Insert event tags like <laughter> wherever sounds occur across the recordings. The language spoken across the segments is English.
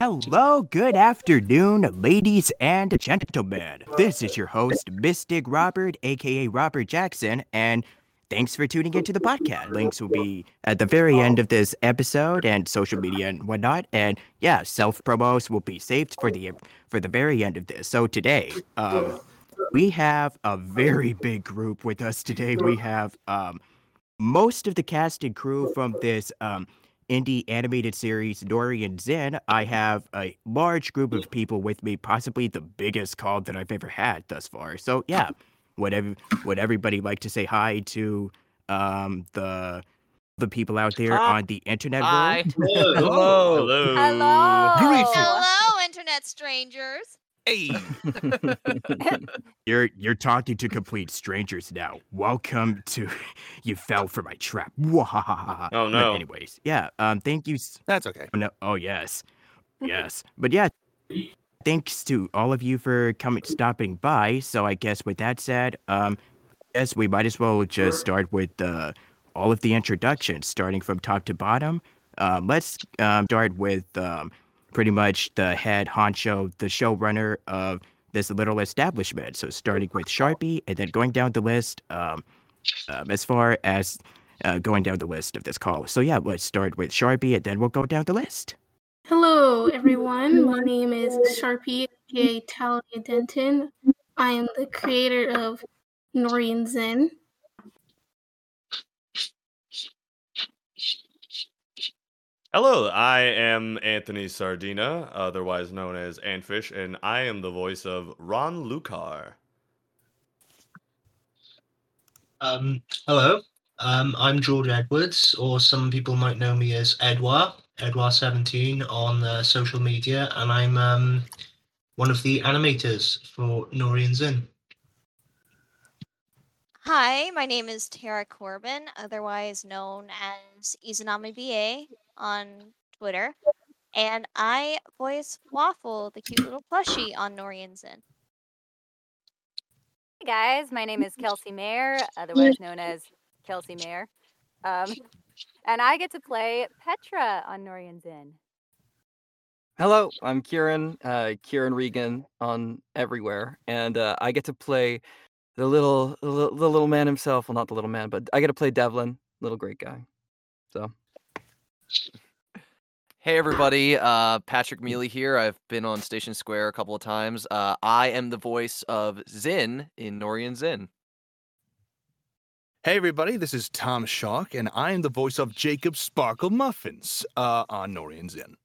Hello, good afternoon, ladies and gentlemen. This is your host, Mystic Robert, aka Robert Jackson, and thanks for tuning into the podcast. Links will be at the very end of this episode and social media and whatnot. And yeah, self promos will be saved for the for the very end of this. So today, um, we have a very big group with us today. We have um, most of the cast and crew from this um, indie animated series Nori and Zen, I have a large group of people with me, possibly the biggest call that I've ever had thus far. So yeah, would ev- would everybody like to say hi to um, the the people out there Hi. on the internet Hi. world? Hello. Hello. Hello. Greetings. Hello, internet strangers. Hey. <laughs> You're you're talking to complete strangers now. Welcome to <laughs> you fell for my trap. Oh, But no. anyways, yeah. Um, thank you. s- That's okay. Oh, no. Oh yes, <laughs> yes. But yeah, thanks to all of you for coming, stopping by. So I guess with that said, um, yes, we might as well just start with uh, all of the introductions, starting from top to bottom. Um, let's um, start with um, pretty much the head honcho, the showrunner of this little establishment. So starting with Sharpie and then going down the list um, um, as far as uh, going down the list of this call. So yeah, let's start with Sharpie and then we'll go down the list. Hello, everyone. My name is Sharpie, aka Talia Denton. I am the creator of Nori and Zen. Hello, I am Anthony Sardina, otherwise known as Anfish, and I am the voice of Ron Lucar. Um, hello, um, I'm George Edwards, or some people might know me as Edouard, Edouard17 on uh, social media, and I'm um, one of the animators for Nori and Zin. Hi, my name is Tara Corbin, otherwise known as Izanami BA on Twitter. And I voice Waffle, the cute little plushie on Nori and Zen. Hey guys, my name is <laughs> Kelsey Mayer, otherwise known as Kelsey Mayer. Um, and I get to play Petra on Norian Zin. Hello, I'm Kieran, uh, Kieran Regan on everywhere, and uh, I get to play the little, the little, the little man himself. Well, not the little man, but I get to play Devlin, little great guy. So Hey everybody, uh, Patrick Mealy here. I've been on Station Square a couple of times. Uh, I am the voice of Zin in Nori and Zin. Hey everybody, this is Tom Shock, and I am the voice of Jacob Sparkle Muffins uh, on Nori and Zen.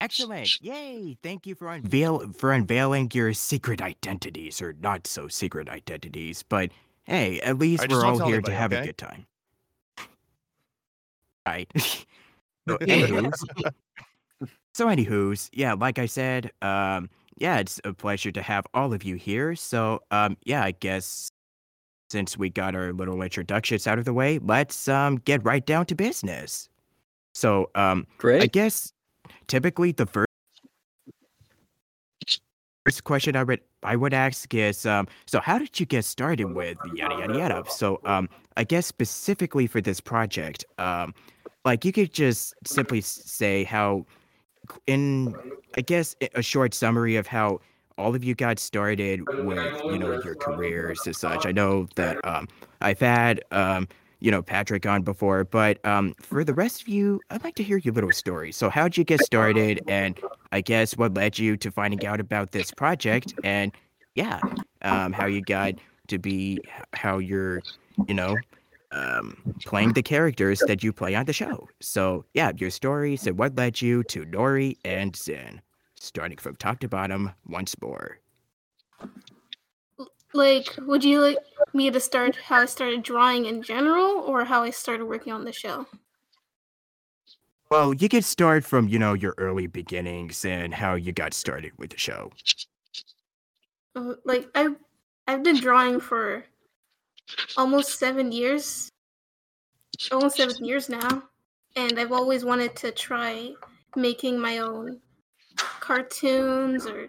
Excellent! Yay! Thank you for unveil for unveiling your secret identities, or not so secret identities. But hey, at least Alright, we're all tell here anybody, to have a good time. Right. <laughs> so, <laughs> anywho's, so anywho's, yeah, like I said, um, yeah, it's a pleasure to have all of you here. So, um, yeah, I guess since we got our little introductions out of the way, let's um get right down to business. So, um, great. I guess typically the first first question I would I would ask is um so how did you get started with yada yada yada? So um I guess specifically for this project, um like you could just simply say how in I guess a short summary of how all of you got started with you know your careers as such. I know that um I've had um you know Patrick on before, but um for the rest of you, I'd like to hear your little story. So how'd you get started, and I guess what led you to finding out about this project, and yeah, um how you got to be how you're you know um playing the characters that you play on the show. So yeah, your stories and what led you to Nori and Zen, starting from top to bottom once more. Like, would you like me to start how I started drawing in general, or how I started working on the show? Well, you could start from, you know, your early beginnings and how you got started with the show. Uh, Like, I've I've been drawing for almost seven years, almost seven years now, and I've always wanted to try making my own cartoons or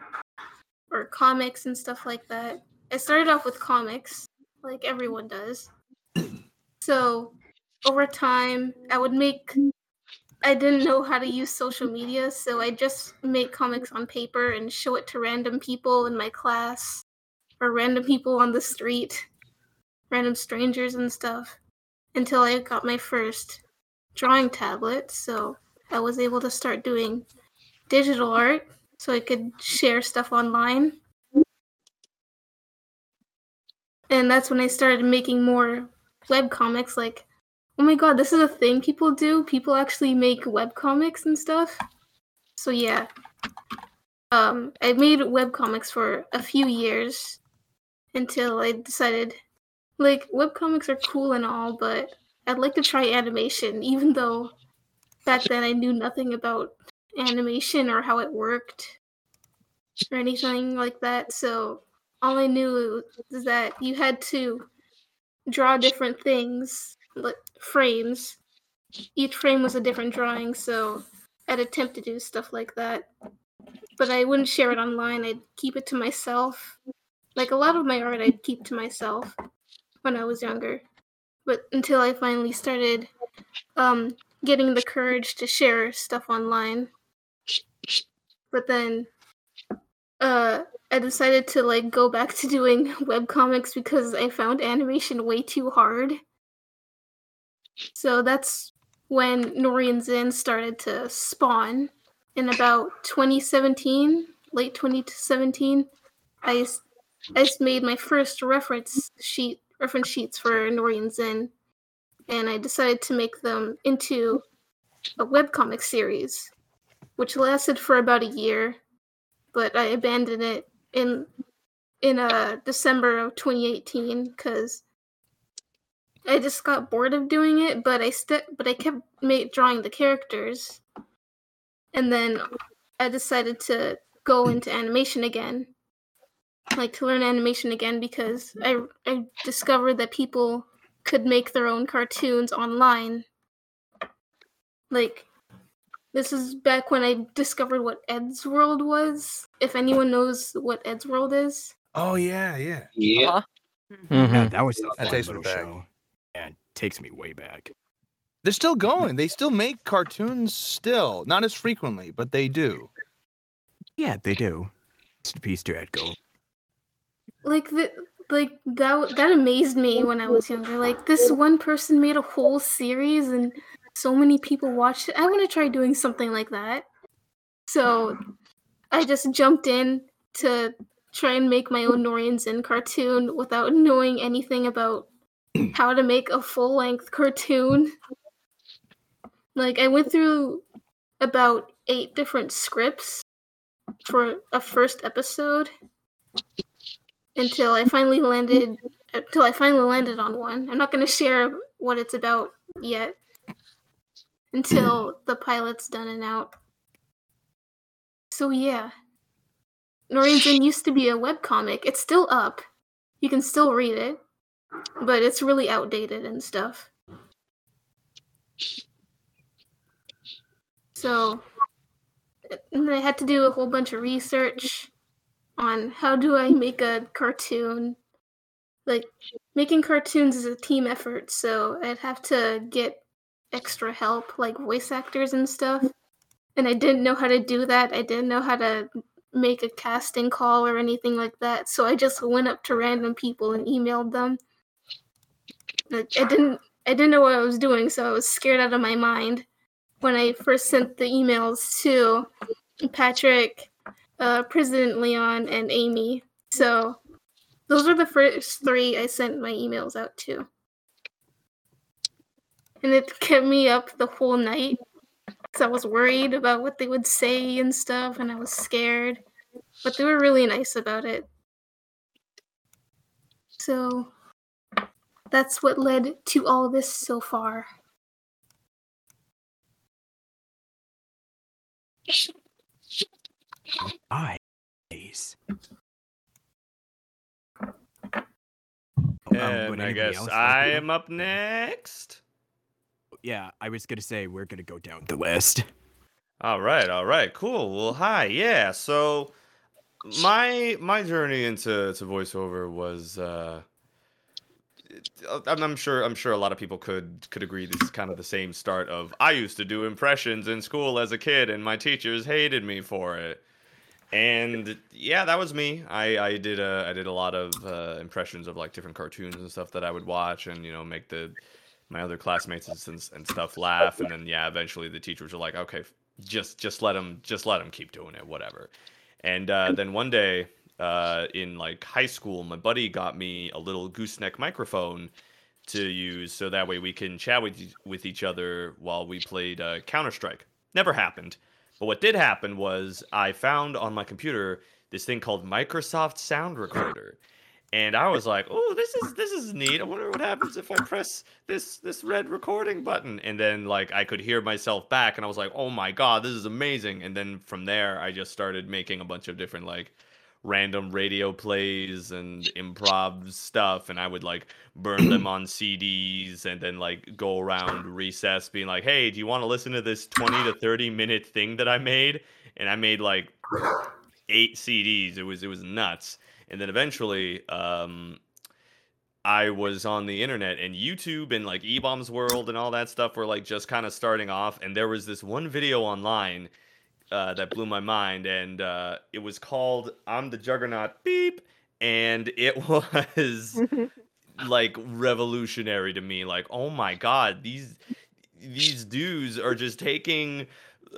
or comics and stuff like that. I started off with comics, like everyone does. So over time, I would make I didn't know how to use social media, so I just make comics on paper and show it to random people in my class or random people on the street, random strangers and stuff until I got my first drawing tablet. So I was able to start doing digital art so I could share stuff online. And that's when I started making more web comics like oh my god, this is a thing people do. People actually make web comics and stuff. So yeah. Um I made web comics for a few years until I decided like web comics are cool and all, but I'd like to try animation even though back then I knew nothing about animation or how it worked or anything like that. So all I knew is that you had to draw different things, like frames. Each frame was a different drawing, so I'd attempt to do stuff like that. But I wouldn't share it online. I'd keep it to myself. Like a lot of my art, I'd keep to myself when I was younger. But until I finally started um, getting the courage to share stuff online. But then uh, I decided to like go back to doing <laughs> web comics because I found animation way too hard. So that's when Norian Zin started to spawn in about 2017, late 2017. I I made my first reference sheet reference sheets for Norian Zen, and I decided to make them into a webcomic series, which lasted for about a year, but I abandoned it in in uh December of 2018 because I just got bored of doing it. But I st- but I kept ma- drawing the characters, and then I decided to go into animation again, like to learn animation again because I I discovered that people could make their own cartoons online. Like this is back when I discovered what Eddsworld was. If anyone knows what Eddsworld is. Oh yeah, yeah. Yeah. Uh-huh. Yeah, that was a That takes me back. show. Yeah, it takes me way back. They're still going. They still make cartoons still. Not as frequently, but they do. Yeah, they do. Rest in peace to Edd Gould. Like the like that that amazed me when I was younger. Like this one person made a whole series and so many people watched it. I want to try doing something like that. So I just jumped in to try and make my own Norian Zin cartoon without knowing anything about <clears throat> how to make a full length cartoon. Like I went through about eight different scripts for a first episode until I finally landed until I finally landed on one. I'm not going to share what it's about yet until the pilot's done and out. So yeah. Norwegian used to be a webcomic. It's still up. You can still read it, but it's really outdated and stuff. So and I had to do a whole bunch of research on how do I make a cartoon. Like making cartoons is a team effort, so I'd have to get extra help like voice actors and stuff. And I didn't know how to do that. I didn't know how to make a casting call or anything like that. So I just went up to random people and emailed them. Like, I didn't I didn't know what I was doing, so I was scared out of my mind when I first sent the emails to Patrick, uh, President Leon, and Amy. So those were the first three I sent my emails out to. And it kept me up the whole night because I was worried about what they would say and stuff, and I was scared. But they were really nice about it. So that's what led to all this so far. <laughs> Nice. And I guess I am up next. Yeah, I was gonna say we're gonna go down the list. All right, all right, cool. Well, hi, yeah. So my my journey into to voiceover was uh I'm, I'm sure I'm sure a lot of people could could agree this is kind of the same start of I used to do impressions in school as a kid and my teachers hated me for it. And yeah, that was me. I I did a I did a lot of uh, impressions of like different cartoons and stuff that I would watch and you know make the my other classmates and, and stuff laugh and then yeah, eventually the teachers were like, "Okay, just just let them just let him keep doing it, whatever." And uh, then one day uh, in like high school, my buddy got me a little gooseneck microphone to use, so that way we can chat with with each other while we played uh, Counter Strike. Never happened, but what did happen was I found on my computer this thing called Microsoft Sound Recorder. And I was like, "Oh, this is this is neat. I wonder what happens if I press this this red recording button." And then like I could hear myself back, and I was like, "Oh my god, this is amazing!" And then from there, I just started making a bunch of different like random radio plays and improv stuff and I would like burn them <clears throat> on CDs and then like go around recess being like, "Hey, do you want to listen to this 20 to 30 minute thing that I made?" And I made like 8 CDs. It was it was nuts. And then eventually um I was on the internet and YouTube and like eBaum's World and all that stuff were like just kind of starting off and there was this one video online uh, that blew my mind, and uh, it was called "I'm the Juggernaut." Beep, and it <laughs> was <laughs> like revolutionary to me. Like, oh my god, these these dudes are just taking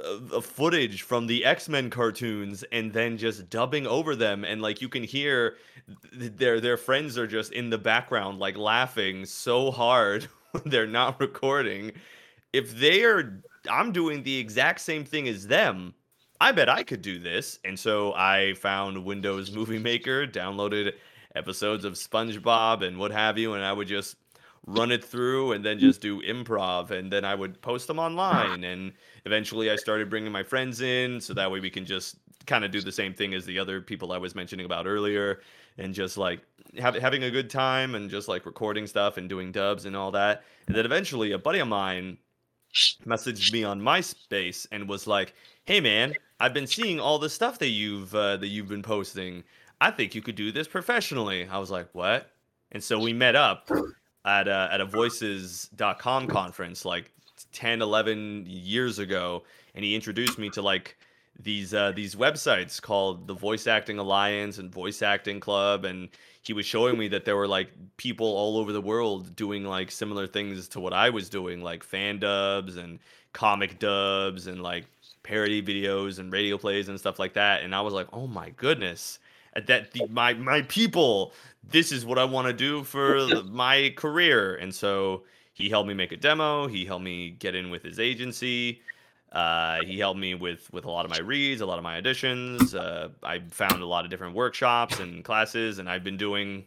uh, footage from the X-Men cartoons and then just dubbing over them and like you can hear their their friends are just in the background like laughing so hard <laughs> they're not recording if they are I'm doing the exact same thing as them I bet I could do this. And so I found Windows Movie Maker, downloaded episodes of SpongeBob and what have you, and I would just run it through and then just do improv and then I would post them online and eventually I started bringing my friends in so that way we can just kind of do the same thing as the other people I was mentioning about earlier and just like have, having a good time and just like recording stuff and doing dubs and all that and then eventually a buddy of mine messaged me on MySpace and was like, "Hey man, I've been seeing all the stuff that you've uh, that you've been posting. I think you could do this professionally." I was like, "What?" And so we met up at a, at a voices.com conference like 10 11 years ago and he introduced me to like these uh, these websites called the Voice Acting Alliance and Voice Acting Club, and he was showing me that there were like people all over the world doing like similar things to what I was doing, like fan dubs and comic dubs and like parody videos and radio plays and stuff like that. And I was like, oh my goodness, that the, my my people, this is what I want to do for <laughs> my career. And so he helped me make a demo. He helped me get in with his agency. Uh, he helped me with with a lot of my reads, a lot of my auditions. Uh, I found a lot of different workshops and classes, and I've been doing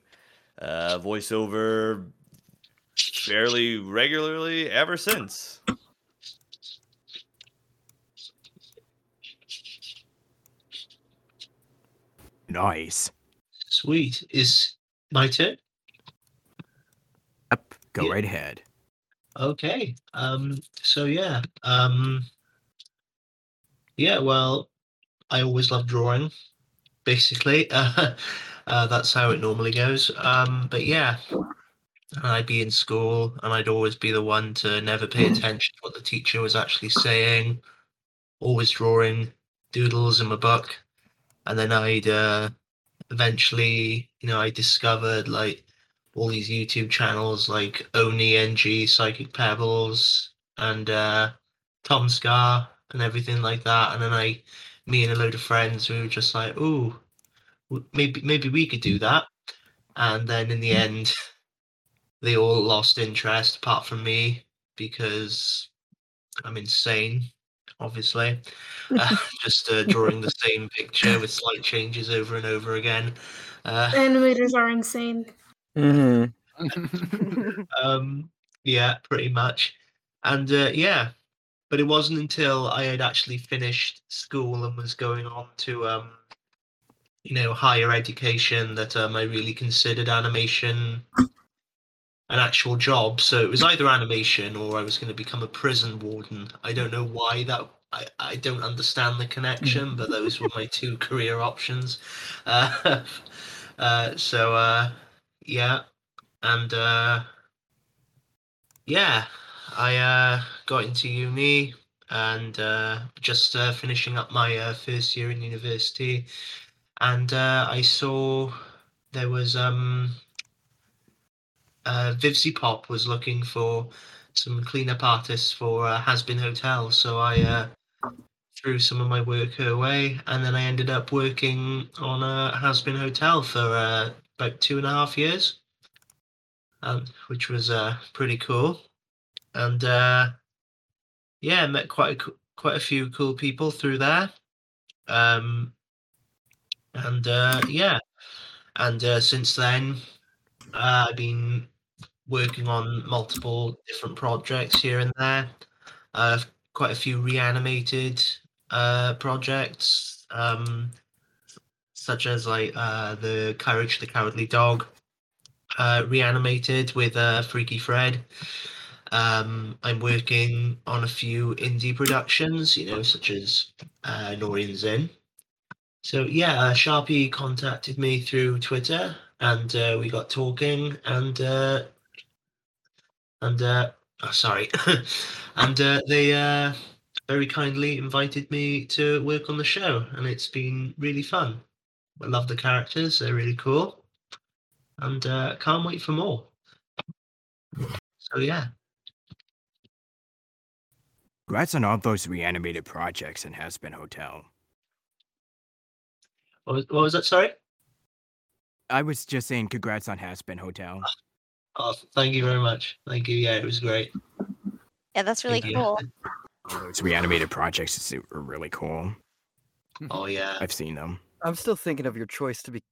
uh, voiceover fairly regularly ever since. Nice. Sweet. Is my turn? Yep. Go Yeah. right ahead. Okay. Um. So yeah. Um. Yeah. Well, I always love drawing. Basically, uh, <laughs> uh, that's how it normally goes. Um. But yeah, I'd be in school, and I'd always be the one to never pay attention to what the teacher was actually saying. Always drawing doodles in my book, and then I'd uh, eventually, you know, I discovered like all these YouTube channels like OneyNG, Psychic Pebbles, and uh, TomSka, and everything like that. And then I, me and a load of friends, we were just like, "Ooh, maybe maybe we could do that." And then in the end, they all lost interest, apart from me, because I'm insane, obviously. Uh, <laughs> <laughs> just uh, drawing the same picture with slight changes over and over again. Uh, Animators are insane. hmm <laughs> um yeah pretty much and uh, yeah but it wasn't until i had actually finished school and was going on to um you know higher education that um, i really considered animation an actual job. So it was either animation or i was going to become a prison warden. I don't know why that I, I don't understand the connection but those were my two career options. <laughs> Uh, uh, so uh, yeah and uh, yeah, I uh, got into uni and uh, just finishing up my first year in university, and I saw there was um, uh, VivziePop was looking for some cleanup artists for uh, Hazbin Hotel, so I uh, threw some of my work her way, and then I ended up working on a Hazbin Hotel for uh, about two and a half years, um, which was uh, pretty cool. And uh, yeah, met quite a, quite a few cool people through there. Um, and uh, yeah, and uh, since then, uh, I've been working on multiple different projects here and there. Uh, quite a few reanimated uh, projects, um, such as like uh, the Courage the Cowardly Dog, uh, reanimated with uh, Freaky Fred. Um, I'm working on a few indie productions, you know, such as uh, Norian Zen. So yeah, uh, Sharpie contacted me through Twitter, and we got talking, and and uh, oh, sorry, <laughs> and uh, they uh, very kindly invited me to work on the show, and it's been really fun. I love the characters; they're really cool, and uh, can't wait for more. So yeah, Congrats on all those reanimated projects and Hazbin Hotel. what was, what was that? Sorry. I was just saying congrats on Hazbin Hotel. Oh, thank you very much. Thank you. Yeah, it was great. Yeah, that's really Thank cool. All those reanimated projects is- are really cool. Oh yeah. I've seen them. I'm still thinking of your choice to be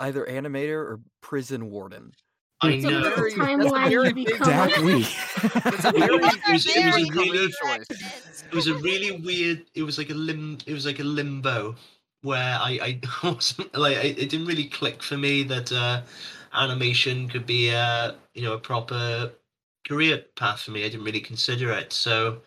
either animator or prison warden. I That's a know. very- that's a very <laughs> <laughs> you big Exactly. That's a It very, was- it was- it was a really- choice. It was a really weird. It was like a lim. It was like a limbo where I I <laughs> wasn't like it, it didn't really click for me that uh, animation could be a you know a proper career path for me. I didn't really consider it. So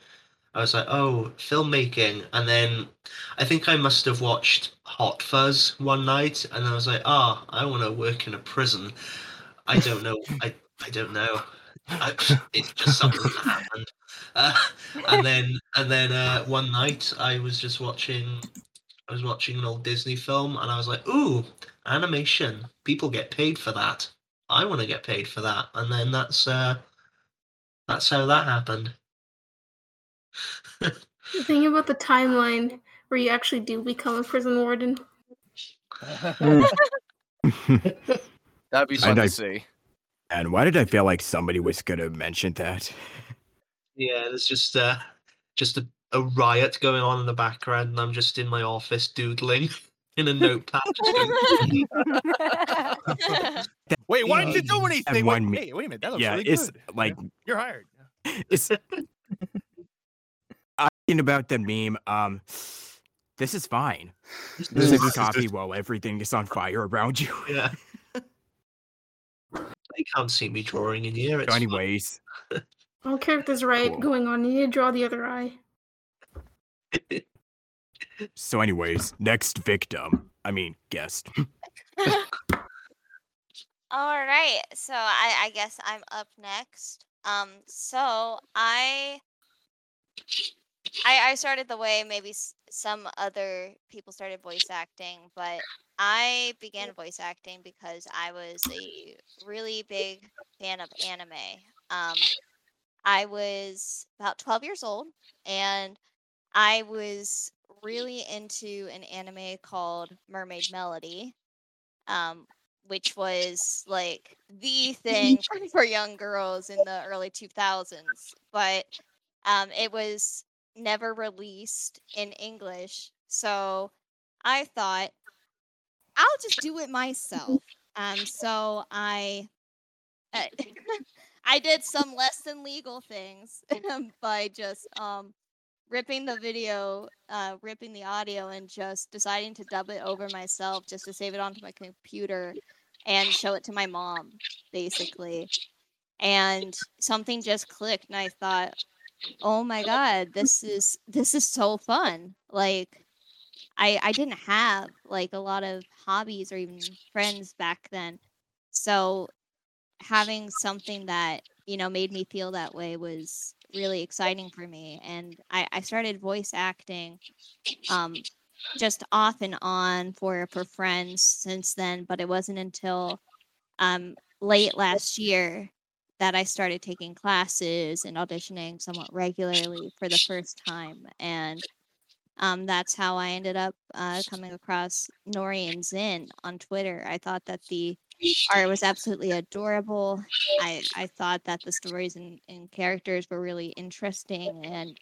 I was like, oh, filmmaking, and then I think I must have watched Hot Fuzz one night, and I was like, oh, I want to work in a prison. I don't know. <laughs> I I don't know. I, it's just something that happened. Uh, and then and then uh, one night I was just watching I was watching an old Disney film and I was like, ooh, animation. People get paid for that. I want to get paid for that. And then that's uh that's how that happened. <laughs> The thing about the timeline where you actually do become a prison warden. <laughs> That'd be And fun I- to see. and why did I feel like somebody was gonna mention that? Yeah, there's just uh just a, a riot going on in the background and I'm just in my office doodling <laughs> in a notepad. <laughs> Wait, why didn't you do anything? one Wait, me- hey, wait a minute. That looks yeah, really it's good. like You're hired. <laughs> it's. <laughs> I'm thinking about the meme. Um, this is fine. Sip your coffee while everything is on fire around you. yeah. They can't see me drawing in here. It's So fine. anyways, I don't care if there's riot Cool. going on. You need to draw the other eye. So anyways, next victim. I mean guest. <laughs> All right, so I, I guess I'm up next. Um, so I, I, I started the way maybe s- some other people started voice acting, but I began voice acting because I was a really big fan of anime. Um, I was about 12 years old, and I was really into an anime called Mermaid Melody. Um, which was like the <laughs> thing for young girls in the early 2000s but um, it was never released in english so i thought i'll just do it myself um, so i uh, <laughs> i did some less than legal things <laughs> by just um, ripping the video uh, ripping the audio and just deciding to dub it over myself just to save it onto my computer and show it to my mom basically. And something just clicked and i thought oh my god this is this is so fun. Like i i didn't have like a lot of hobbies or even friends back then. So having something that you know made me feel that way was really exciting for me and i, I started voice acting um, just off and on for for friends since then but it wasn't until um, late last year that i started taking classes and auditioning somewhat regularly for the first time and um, that's how i ended up uh, coming across nori and zin on twitter. I thought that the art was absolutely adorable. I I thought that the stories and, and characters were really interesting and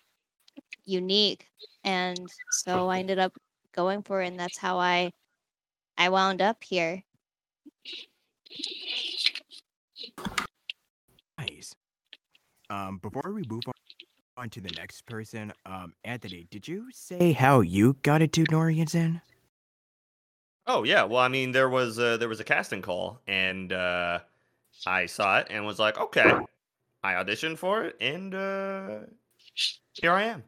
unique, and so I ended up going for it, and that's how I I wound up here. Nice. Um, before we move on, on to the next person, um, Anthony, did you say how you got into Nori and Zin? Oh yeah, well I mean there was a, there was a casting call and uh, I saw it and was like, okay. I auditioned for it and uh, here I am.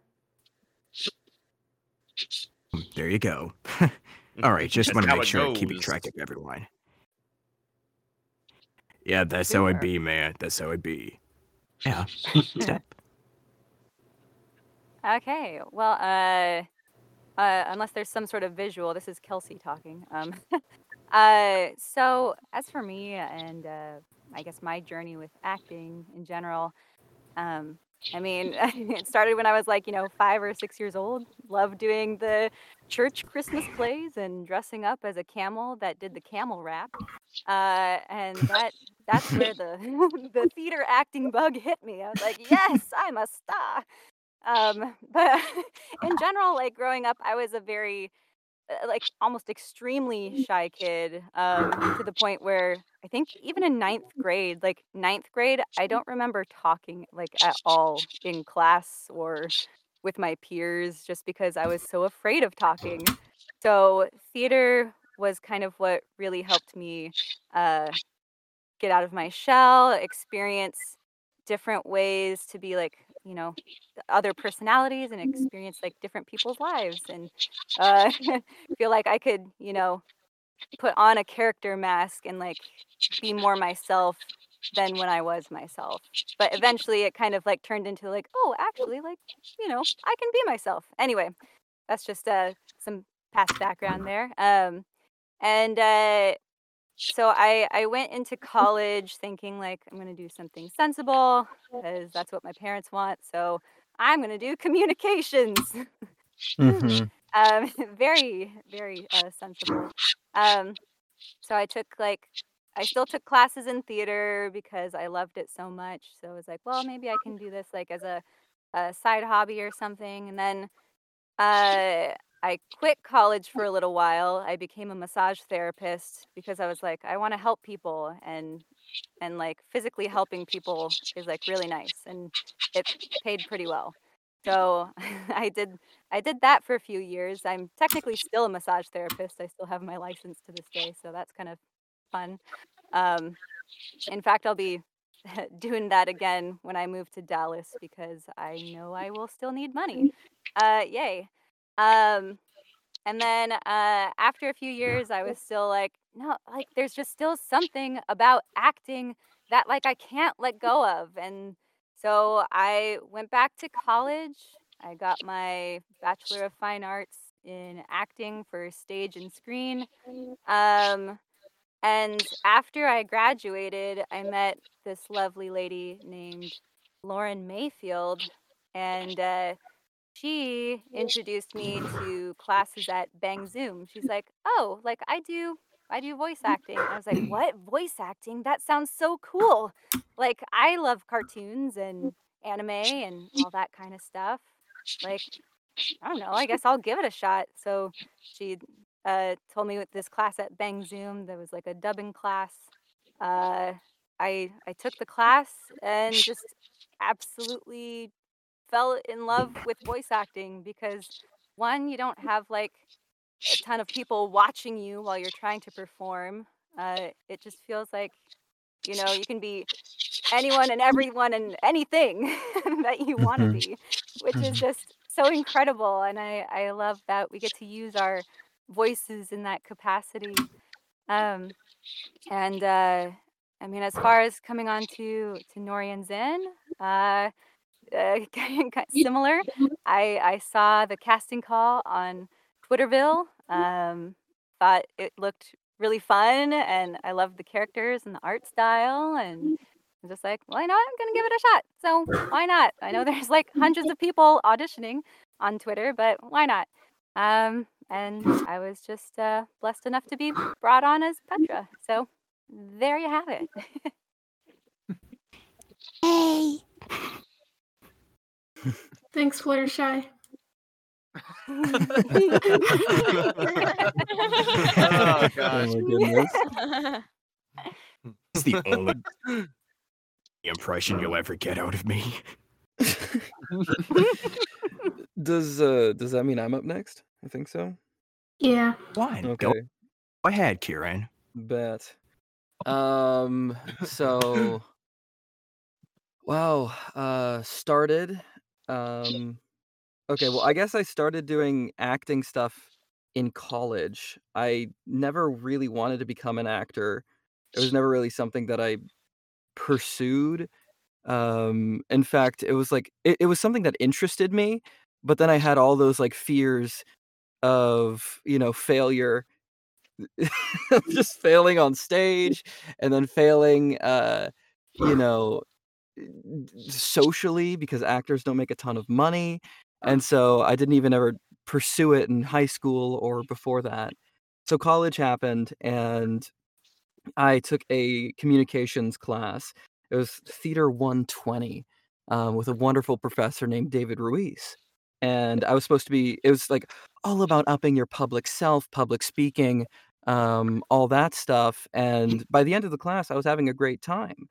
There you go. <laughs> All right, just want to make sure I'm keeping track of everyone. Yeah, that's how it Super. be, man. That's how it be. Yeah. Step. <laughs> <laughs> Okay. Well, uh, uh, unless there's some sort of visual, this is Kelsey talking. Um, <laughs> uh, so as for me and uh, I guess my journey with acting in general, um, I mean, <laughs> it started when I was like, you know, five or six years old. Loved doing the church Christmas plays and dressing up as a camel that did the camel rap. Uh, and that that's where the <laughs> the theater acting bug hit me. I was like, yes, I'm a star. Um, <laughs> but in <laughs> general, like growing up, I was a very uh, like almost extremely shy kid um, to the point where I think even in ninth grade, like ninth grade, I don't remember talking like at all in class or with my peers just because I was so afraid of talking. So theater was kind of what really helped me uh, get out of my shell, experience different ways to be like you know other personalities and experience like different people's lives and uh, <laughs> feel like I could you know put on a character mask and like be more myself than when I was myself. But eventually it kind of like turned into like, oh, actually, like, you know, I can be myself. Anyway, that's just uh some past background there. Um and uh so I I went into college thinking like I'm going to do something sensible because that's what my parents want. So I'm going to do communications. Mm-hmm. <laughs> um <laughs> very very uh, sensible um so i took like i still took classes in theater because i loved it so much so i was like well maybe i can do this like as a, a side hobby or something and then uh i quit college for a little while i became a massage therapist because i was like i want to help people and and like physically helping people is like really nice and it paid pretty well so <laughs> i did I did that for a few years. I'm technically still a massage therapist. I still have my license to this day, so that's kind of fun. Um, in fact, I'll be <laughs> doing that again when I move to Dallas because I know I will still need money. Uh, yay. Um, and then uh, after a few years, I was still like, no, like there's just still something about acting that like I can't let go of. And so I went back to college. I got my Bachelor of Fine Arts in acting for stage and screen. Um, and after I graduated, I met this lovely lady named Lauren Mayfield, and uh, she introduced me <laughs> to classes at Bang Zoom. She's like, "Oh, like I do, I do voice acting." I was like, "What voice acting? That sounds so cool! Like I love cartoons and anime and all that kind of stuff. Like I don't know. I guess I'll give it a shot." So she uh, told me with this class at Bang Zoom. There was like a dubbing class. Uh, I I took the class and just absolutely fell in love with voice acting because one, you don't have like a ton of people watching you while you're trying to perform. Uh, it just feels like you know you can be anyone and everyone and anything <laughs> that you want to Mhm. be, which is just so incredible. And I I love that we get to use our voices in that capacity. Um, and uh, I mean, as far as coming on to to Norian Zin, uh, uh, <laughs> similar. I I saw the casting call on Twitterville. Um, thought it looked really fun, and I loved the characters and the art style, and I'm just like, well, you know. I'm gonna give it a shot. So <laughs> why not? I know there's like hundreds of people auditioning on Twitter, but why not? Um, and I was just uh, blessed enough to be brought on as Petra. So there you have it. <laughs> Hey. Thanks, Fluttershy. oh gosh. <laughs> Oh my goodness. It's the only <laughs> impression you'll ever get out of me. does uh does that mean I'm up next? I think so. Yeah. Fine. Okay. go ahead, Kieran. Bet. Um. So. <laughs> Wow. Uh. Started. Um. Okay. Well, I guess I started doing acting stuff in college. I never really wanted to become an actor. It was never really something that I pursued. Um. In fact, it was like it, it was something that interested me, but then I had all those like fears of you know failure <laughs> just failing on stage and then failing uh you know socially because actors don't make a ton of money and so i didn't even ever pursue it in high school or before that so college happened and i took a communications class it was theater 120 um, with a wonderful professor named david ruiz and i was supposed to be it was like all about upping your public self public speaking um, all that stuff. And by the end of the class, I was having a great time.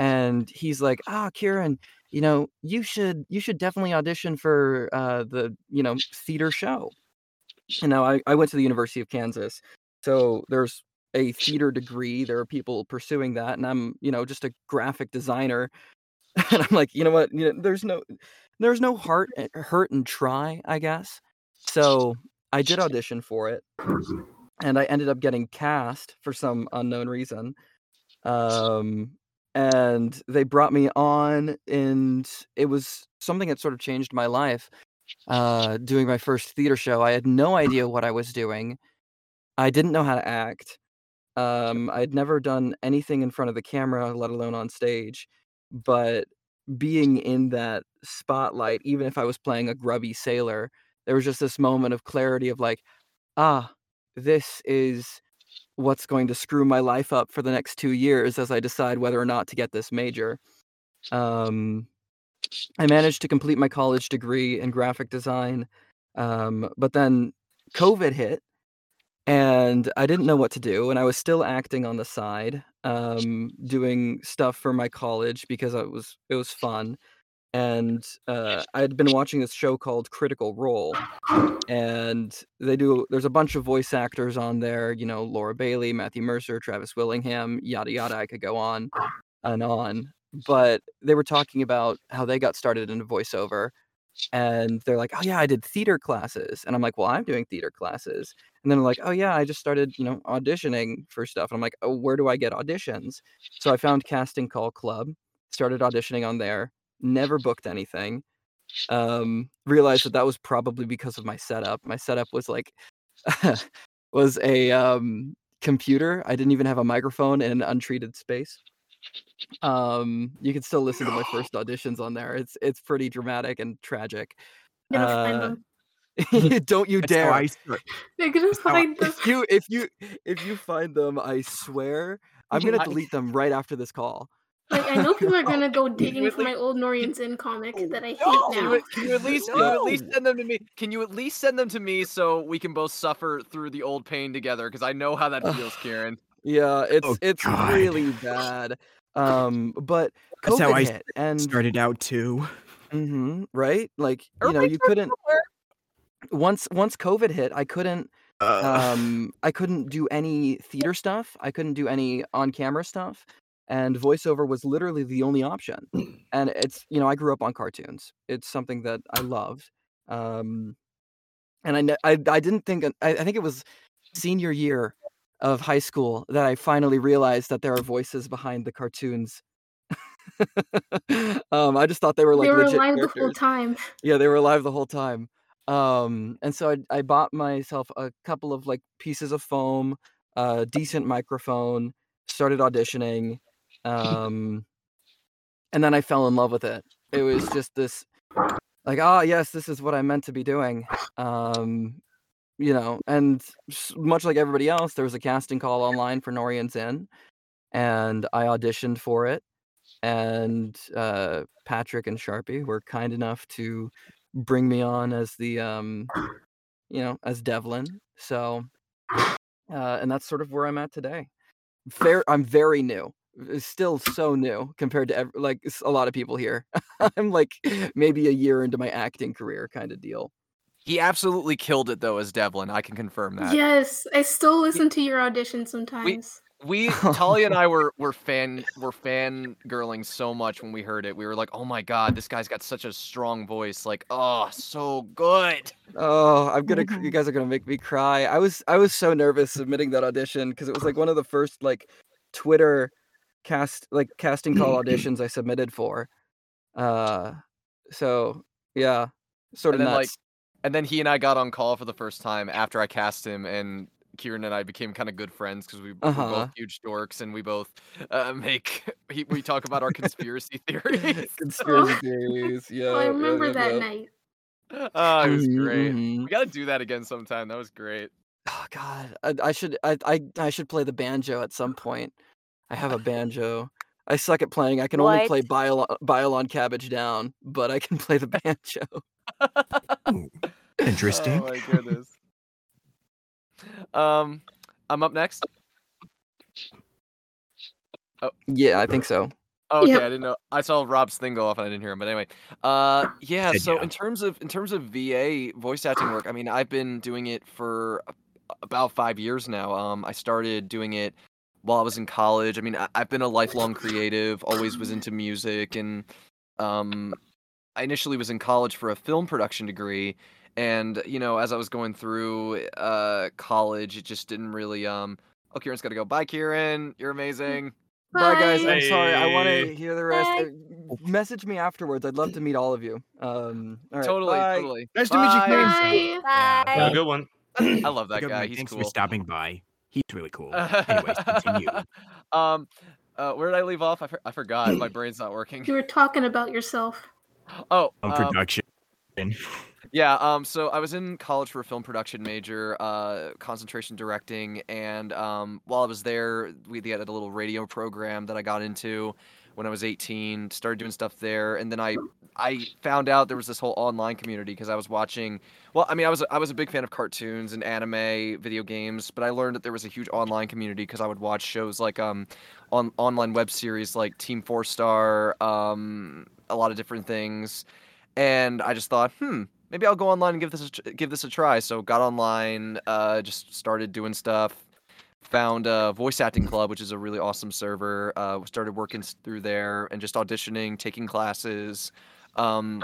And he's like, "Ah, Kieran, you know, you should you should definitely audition for uh, the you know theater show." You know, I, I went to the University of Kansas, so there's a theater degree. There are people pursuing that, and I'm you know just a graphic designer. <laughs> And I'm like, you know what? You know, there's no there's no heart eh, hurt and try, I guess. So I did audition for it and I ended up getting cast for some unknown reason. Um, and they brought me on, and it was something that sort of changed my life. Uh, doing my first theater show, I had no idea what I was doing. I didn't know how to act. Um, I'd never done anything in front of the camera, let alone on stage. But being in that spotlight, even if I was playing a grubby sailor, there was just this moment of clarity of like, ah, this is what's going to screw my life up for the next two years as I decide whether or not to get this major. Um, I managed to complete my college degree in graphic design, um, but then COVID hit, and I didn't know what to do, and I was still acting on the side, um, doing stuff for my college because it was it was fun and uh, I had been watching this show called Critical Role, and they do. There's a bunch of voice actors on there. You know, Laura Bailey, Matthew Mercer, Travis Willingham, yada yada. I could go on and on, but they were talking about how they got started in voiceover, and they're like, "Oh yeah, I did theater classes," and I'm like, "Well, I'm doing theater classes," and then they're like, "Oh yeah, I just started, you know, auditioning for stuff," and I'm like, "Oh, where do I get auditions?" So I found Casting Call Club, started auditioning on there never booked anything. Um, realized that that was probably because of my setup. My setup was like <laughs> was a um, computer. I didn't even have a microphone in an untreated space. Um, you can still listen to my first auditions on there. It's it's pretty dramatic and tragic. Uh, <laughs> don't you That's dare! <laughs> They're gonna find them. If you if you if you find them, I swear I'm gonna delete them right after this call. Like I know people are gonna go digging would for my old Norian Zin comic that I hate Can you, now. can you at least can you at least send them to me? Can you at least send them to me so we can both suffer through the old pain together? Because I know how that feels, Kieran. Yeah, it's Oh, it's God. really bad. Um, but That's how COVID I hit, and Started out too. hmm right, like you know, you couldn't somewhere. once once COVID hit, I couldn't Uh, um I couldn't do any theater stuff. I couldn't do any on camera stuff, and voiceover was literally the only option. <clears throat> And it's you know I grew up on cartoons. It's something that I loved. Um, and I ne- I I didn't think I, I think it was senior year of high school that I finally realized that there are voices behind the cartoons. <laughs> um, I just thought they were like they were alive the whole time. Yeah, they were alive the whole time. Um, and so I, I bought myself a couple of like pieces of foam, a decent microphone, started auditioning, um, and then I fell in love with it. It was just this, like, ah, yes, this is what I meant to be doing. Um, you know, and much like everybody else, there was a casting call online for Nori and Zin, and I auditioned for it. And uh, Patrick and Sharpie were kind enough to bring me on as the, um, you know, as Devlin. So, uh, and that's sort of where I'm at today. Fair, I'm very new. It's still so new compared to ev- like a lot of people here. <laughs> I'm like maybe a year into my acting career, kind of deal. He absolutely killed it though as Devlin. I can confirm that. Yes, I still listen to your audition sometimes. We <laughs> Talia and I were were fan were fan girling so much when we heard it. We were like, "Oh my god, this guy's got such a strong voice. Like, oh, so good." Oh, I'm gonna. cr- You <laughs> guys are gonna make me cry. I was I was so nervous submitting that audition because it was like one of the first like Twitter cast like casting call <clears throat> auditions I submitted for. Uh, so yeah, sort of And then nuts. like and then he and I got on call for the first time after I cast him and Kieran and I became kind of good friends because we Uh-huh. we're both huge dorks and we both uh, make <laughs> he, we talk about our conspiracy <laughs> theories. <laughs> Conspiracy theories. Yeah, oh, I remember yeah, that yeah. night. oh, it was Mhm, great. mhm. We gotta do that again sometime. That was great. Oh God, I, I should I, I I should play the banjo at some point. I have a banjo. I suck at playing. I can only play What? Biolon, Biolon Cabbage Down, but I can play the <laughs> banjo. <laughs> Interesting. Oh my goodness. Um, I'm up next. Yeah, I think so. Oh, okay, Yep. I didn't know. I saw Rob's thing go off and I didn't hear him. But anyway, uh, yeah. Good So job. in terms of in terms of VA voice acting work, I mean, I've been doing it for a- about five years now. Um, I started doing it while I was in college. I mean, I, I've been a lifelong creative. Always was into music, and um, I initially was in college for a film production degree. And you know, as I was going through uh college, it just didn't really um. Oh, Kieran's got to go. Bye, Kieran. You're amazing. Bye, guys. Bye. I'm sorry. I want to hear the rest. Bye. Uh, Message me afterwards. I'd love to meet all of you. Um, all right, totally, bye. totally. Nice to meet you, Kieran. Bye. Bye. Have a good one. I love that Good guy. one. He's Thanks cool. for stopping by. He's really cool. Anyways, continue. <laughs> um, uh, where did I leave off? I, for- I forgot. My brain's not working. You were talking about yourself. Oh, um, production. yeah. Um, so I was in college for a film production major, uh, concentration directing, and um, while I was there, we they had a little radio program that I got into when I was 18. Started doing stuff there, and then I I found out there was this whole online community because I was watching. Well, I mean, I was I was a big fan of cartoons and anime, video games, but I learned that there was a huge online community because I would watch shows like um, on online web series like Team Four Star, um, a lot of different things, and I just thought, hmm, maybe I'll go online and give this a, give this a try. So got online, uh, just started doing stuff. Found a voice acting club, which is a really awesome server. Uh, started working through there and just auditioning, taking classes, um,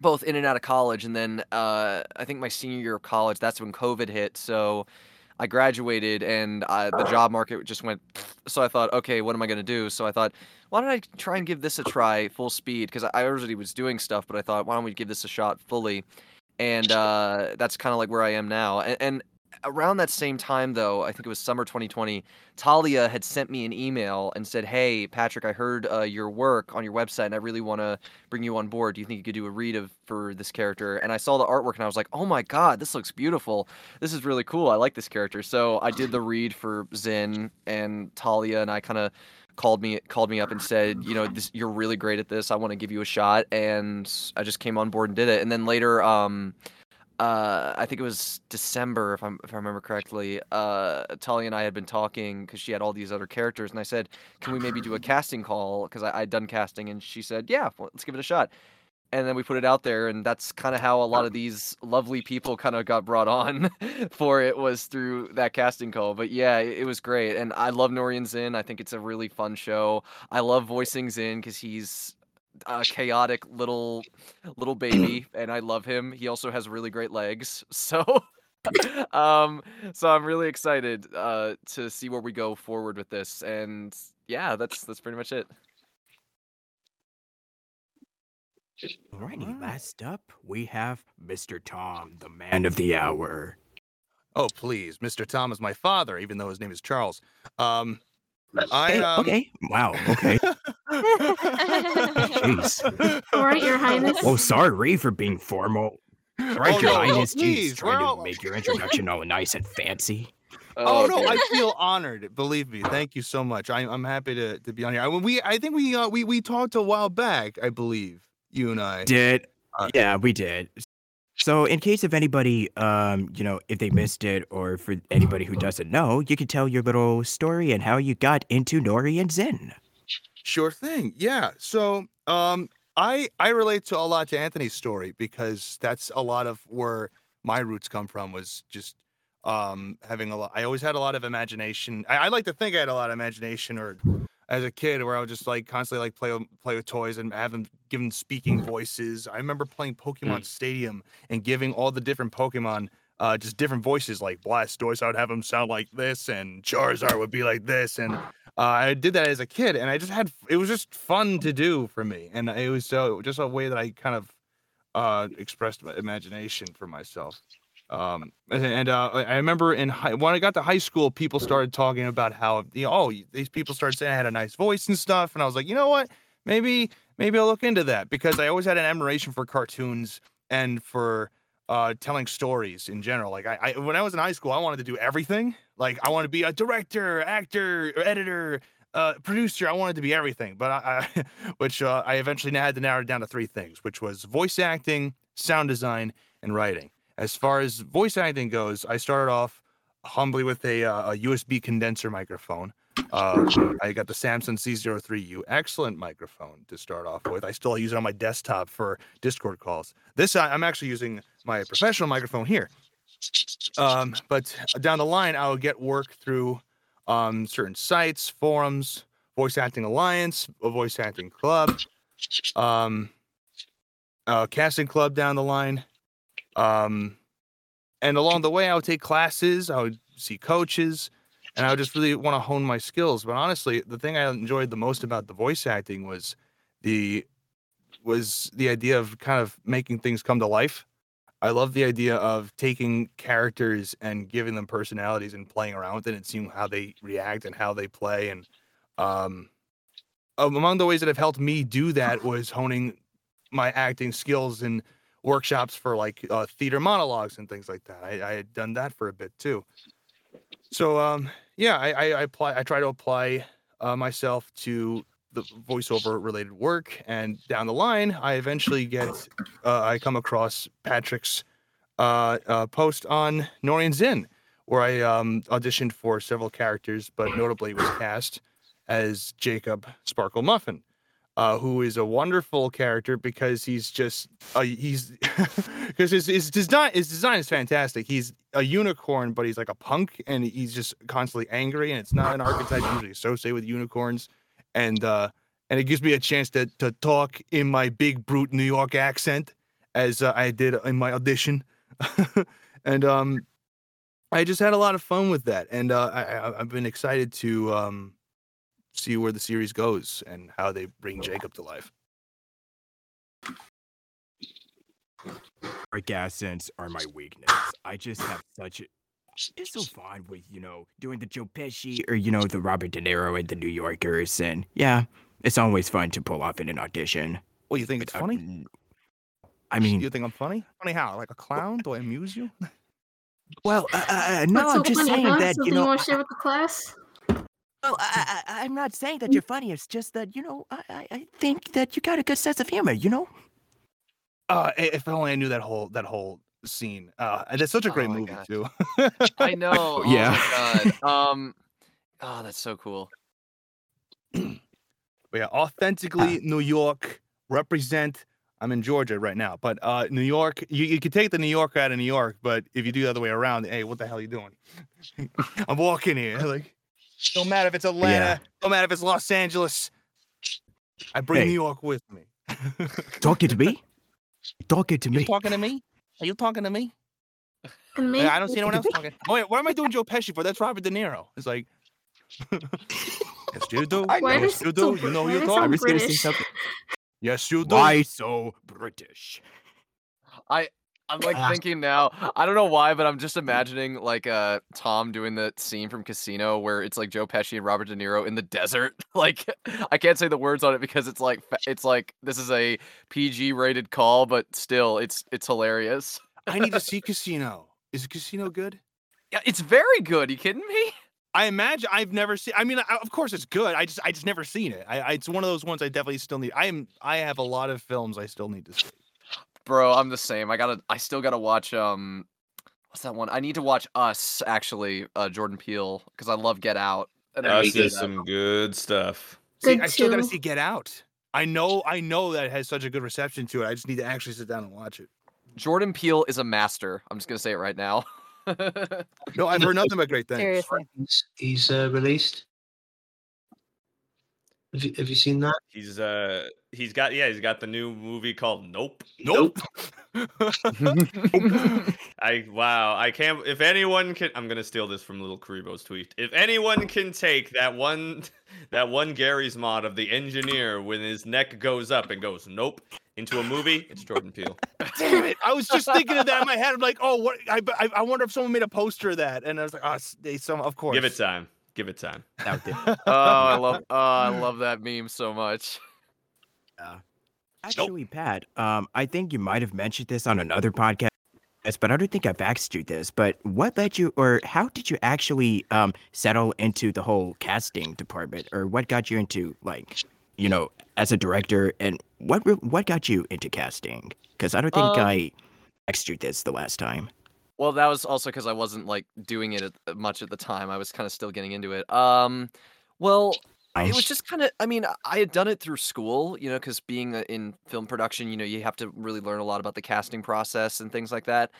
both in and out of college. And then uh, I think my senior year of college, that's when COVID hit. So I graduated and I, the job market just went. So I thought, okay, what am I going to do? So I thought, why don't I try and give this a try full speed? Because I already was doing stuff, but I thought, why don't we give this a shot fully? And uh, that's kind of like where I am now. And, and around that same time, though, I think it was summer 2020, Talia had sent me an email and said, "Hey, Patrick, I heard uh, your work on your website, and I really want to bring you on board. Do you think you could do a read of for this character?" And I saw the artwork, and I was like, "Oh my god, this looks beautiful! This is really cool. I like this character." So I did the read for Zin and Talia, and I kind of called me called me up and said, "You know, this, you're really great at this. I want to give you a shot." And I just came on board and did it. And then later, um, uh, I think it was December, if if I remember correctly. Uh, Talia and I had been talking because she had all these other characters, and I said, "Can we maybe do a casting call?" Because I'd done casting, and she said, "Yeah, well, let's give it a shot." And then we put it out there, and that's kind of how a lot of these lovely people kind of got brought on <laughs> for it was through that casting call. But yeah, it, it was great, and I love Nori and Zin. I think it's a really fun show. I love voicing Zin because he's a chaotic little little baby, <clears throat> and I love him. He also has really great legs, <laughs> so um, so I'm really excited uh, to see where we go forward with this, and yeah, that's that's pretty much it. Alrighty, last up we have Mr. Tom, the man of the hour. Oh, please. Mr. Tom is my father, even though his name is Charles. Um, I, um, okay. Wow. Okay. <laughs> Jeez. All right, Your Highness. Oh, sorry for being formal. Right, Oh, Your no, no, Highness. Jeez, please, trying we're to all- make your introduction all nice and fancy. Oh, no, okay. I feel honored. Believe me. Thank you so much. I, I'm happy to, to be on here. I, we, I think we, uh, we, we talked a while back. I believe you and I. Did Uh, yeah, we did. So, in case of anybody, um, you know, if they missed it, or for anybody who doesn't know, you could tell your little story and how you got into Nori and Zin. Sure thing. Yeah. So, um, I I relate to a lot to Anthony's story because that's a lot of where my roots come from. Was just um having a lot. I always had a lot of imagination. I, I like to think I had a lot of imagination, or as a kid, where I would just like constantly like play with, play with toys and have them given speaking voices. I remember playing Pokemon Stadium and giving all the different Pokemon. Uh, just different voices like Blastoise, I would have them sound like this, and Charizard would be like this, and uh, I did that as a kid, and I just had it was just fun to do for me, and it was so just a way that I kind of uh, expressed my imagination for myself. Um, and uh, I I remember in high, when I got to high school, people started talking about how you know, oh these people started saying I had a nice voice and stuff, and I was like, you know what, maybe maybe I'll look into that because I always had an admiration for cartoons and for uh, telling stories in general. Like I, I, when I was in high school, I wanted to do everything. Like I wanted to be a director, actor, editor, uh, producer. I wanted to be everything. But I, I <laughs> which uh, I eventually had to narrow it down to three things, which was voice acting, sound design, and writing. As far as voice acting goes, I started off humbly with a, uh, a USB condenser microphone. Uh, I got the Samson C03U, excellent microphone to start off with. I still use it on my desktop for Discord calls. This I- I'm actually using my professional microphone here. Um, but down the line, I would get work through um, certain sites, forums, Voice Acting Alliance, a Voice Acting Club, um, Casting Club down the line. Um, and along the way, I would take classes, I would see coaches, and I would just really want to hone my skills. But honestly, the thing I enjoyed the most about the voice acting was the was the idea of kind of making things come to life. I love the idea of taking characters and giving them personalities and playing around with it and seeing how they react and how they play. And um, um, among the ways that have helped me do that <laughs> was honing my acting skills in workshops for like uh, theater monologues and things like that. I, I had done that for a bit too. So um, yeah, I, I, I apply. I try to apply uh, myself to the voiceover related work, and down the line, I eventually get. Uh, I come across Patrick's uh, uh, post on Nori and Zin, where I um, auditioned for several characters, but notably was cast as Jacob Sparkle Muffin. Uh, who is a wonderful character because he's just uh, he's <laughs> because his, his design his design is fantastic. He's a unicorn, but he's like a punk, and he's just constantly angry. And it's not an archetype usually associated with unicorns, and uh, and it gives me a chance to to talk in my big brute New York accent as uh, I did in my audition, <laughs> and um, I just had a lot of fun with that, and uh, I, I've been excited to um see where the series goes and how they bring Jacob to life. Orgasms are my weakness. I just have such a. It's so fun with, you know, doing the Joe Pesci or, you know, the Robert De Niro and the New Yorkers. And yeah, it's always fun to pull off in an audition. Well, you think it's Uh, funny? I mean, you think I'm funny? Funny how? Like a clown? Do I amuse you? <laughs> well, uh, uh, no, What's I'm just funny, saying huh? that, Something you know, want to share with the class? Well, I, I, I'm not saying that you're funny. It's just that you know, I, I, I think that you got a good sense of humor. You know. Uh, if only I knew that whole that whole scene. Uh, and it's such a Oh great my movie God. too. I <laughs> know. Oh Yeah. <laughs> Um. Oh, that's so cool. <clears throat> But yeah, authentically New York represent. I'm in Georgia right now, but uh, New York. You, you could take the New Yorker out of New York, but if you do the other way around, hey, what the hell are you doing? <laughs> I'm walking here. Like, don't matter if it's Atlanta. Don't matter if it's Los Angeles. I bring Hey. New York with me. Talking to me. Talking to you me. talking to me? Are you talking to me? And Yeah, maybe I don't see anyone else talking. Oh wait, what am I doing Joe Pesci for? That's Robert De Niro. It's like, yes, you do. I Why know. Yes, you so do. You know you does talk. sound I was gonna say something. Yes, you do. Why so British? I I'm like Ah. thinking now. I don't know why, but I'm just imagining like uh Tom doing the scene from Casino where it's like Joe Pesci and Robert De Niro in the desert. <laughs> Like I can't say the words on it because it's like it's like this is a PG rated call, but still it's it's hilarious. I need to <laughs> see Casino. Is Casino good? Yeah, it's very good. You kidding me? I imagine I've never seen. I mean, I, of course it's good. I just I just never seen it. I, I it's one of those ones I definitely still need. I am I have a lot of films I still need to see. Bro, I'm the same. I gotta I still gotta watch um what's that one? I need to watch Us actually, uh Jordan Peele, because I love Get Out. And I Us need to do is that. some good stuff. See, Good I still gotta see Get Out. I know I know that it has such a good reception to it. I just need to actually sit down and watch it. Jordan Peele is a master. I'm just gonna say it right now. <laughs> No, I've heard nothing but great things. Seriously. He's, he's uh, released. Have you, have you seen that? He's uh he's got yeah he's got the new movie called Nope. Nope. <laughs> I wow I can't if anyone can I'm gonna steal this from LittleKuriboh's tweet. If anyone can take that one <laughs> that one Garry's Mod of the engineer when his neck goes up and goes nope into a movie, it's Jordan Peele. Damn it! I was just thinking of that in my head. I'm like, oh, what? I, I, I wonder if someone made a poster of that, and I was like, oh, they some of course. Give it time. Give it time. Out there. <laughs> oh, I love oh, I love that meme so much. Actually, Pat, um, I think you might have mentioned this on another podcast, but I don't think I've asked you this. But what led you, or how did you actually um, settle into the whole casting department, or what got you into, like, you know, as a director, and what what got you into casting? Because I don't think Um, I asked you this the last time. Well, that was also because I wasn't like doing it at, much at the time. I was kind of still getting into it. Um, well, it was just kind of i mean i had done it through school you know because being uh, in film production you know you have to really learn a lot about the casting process and things like that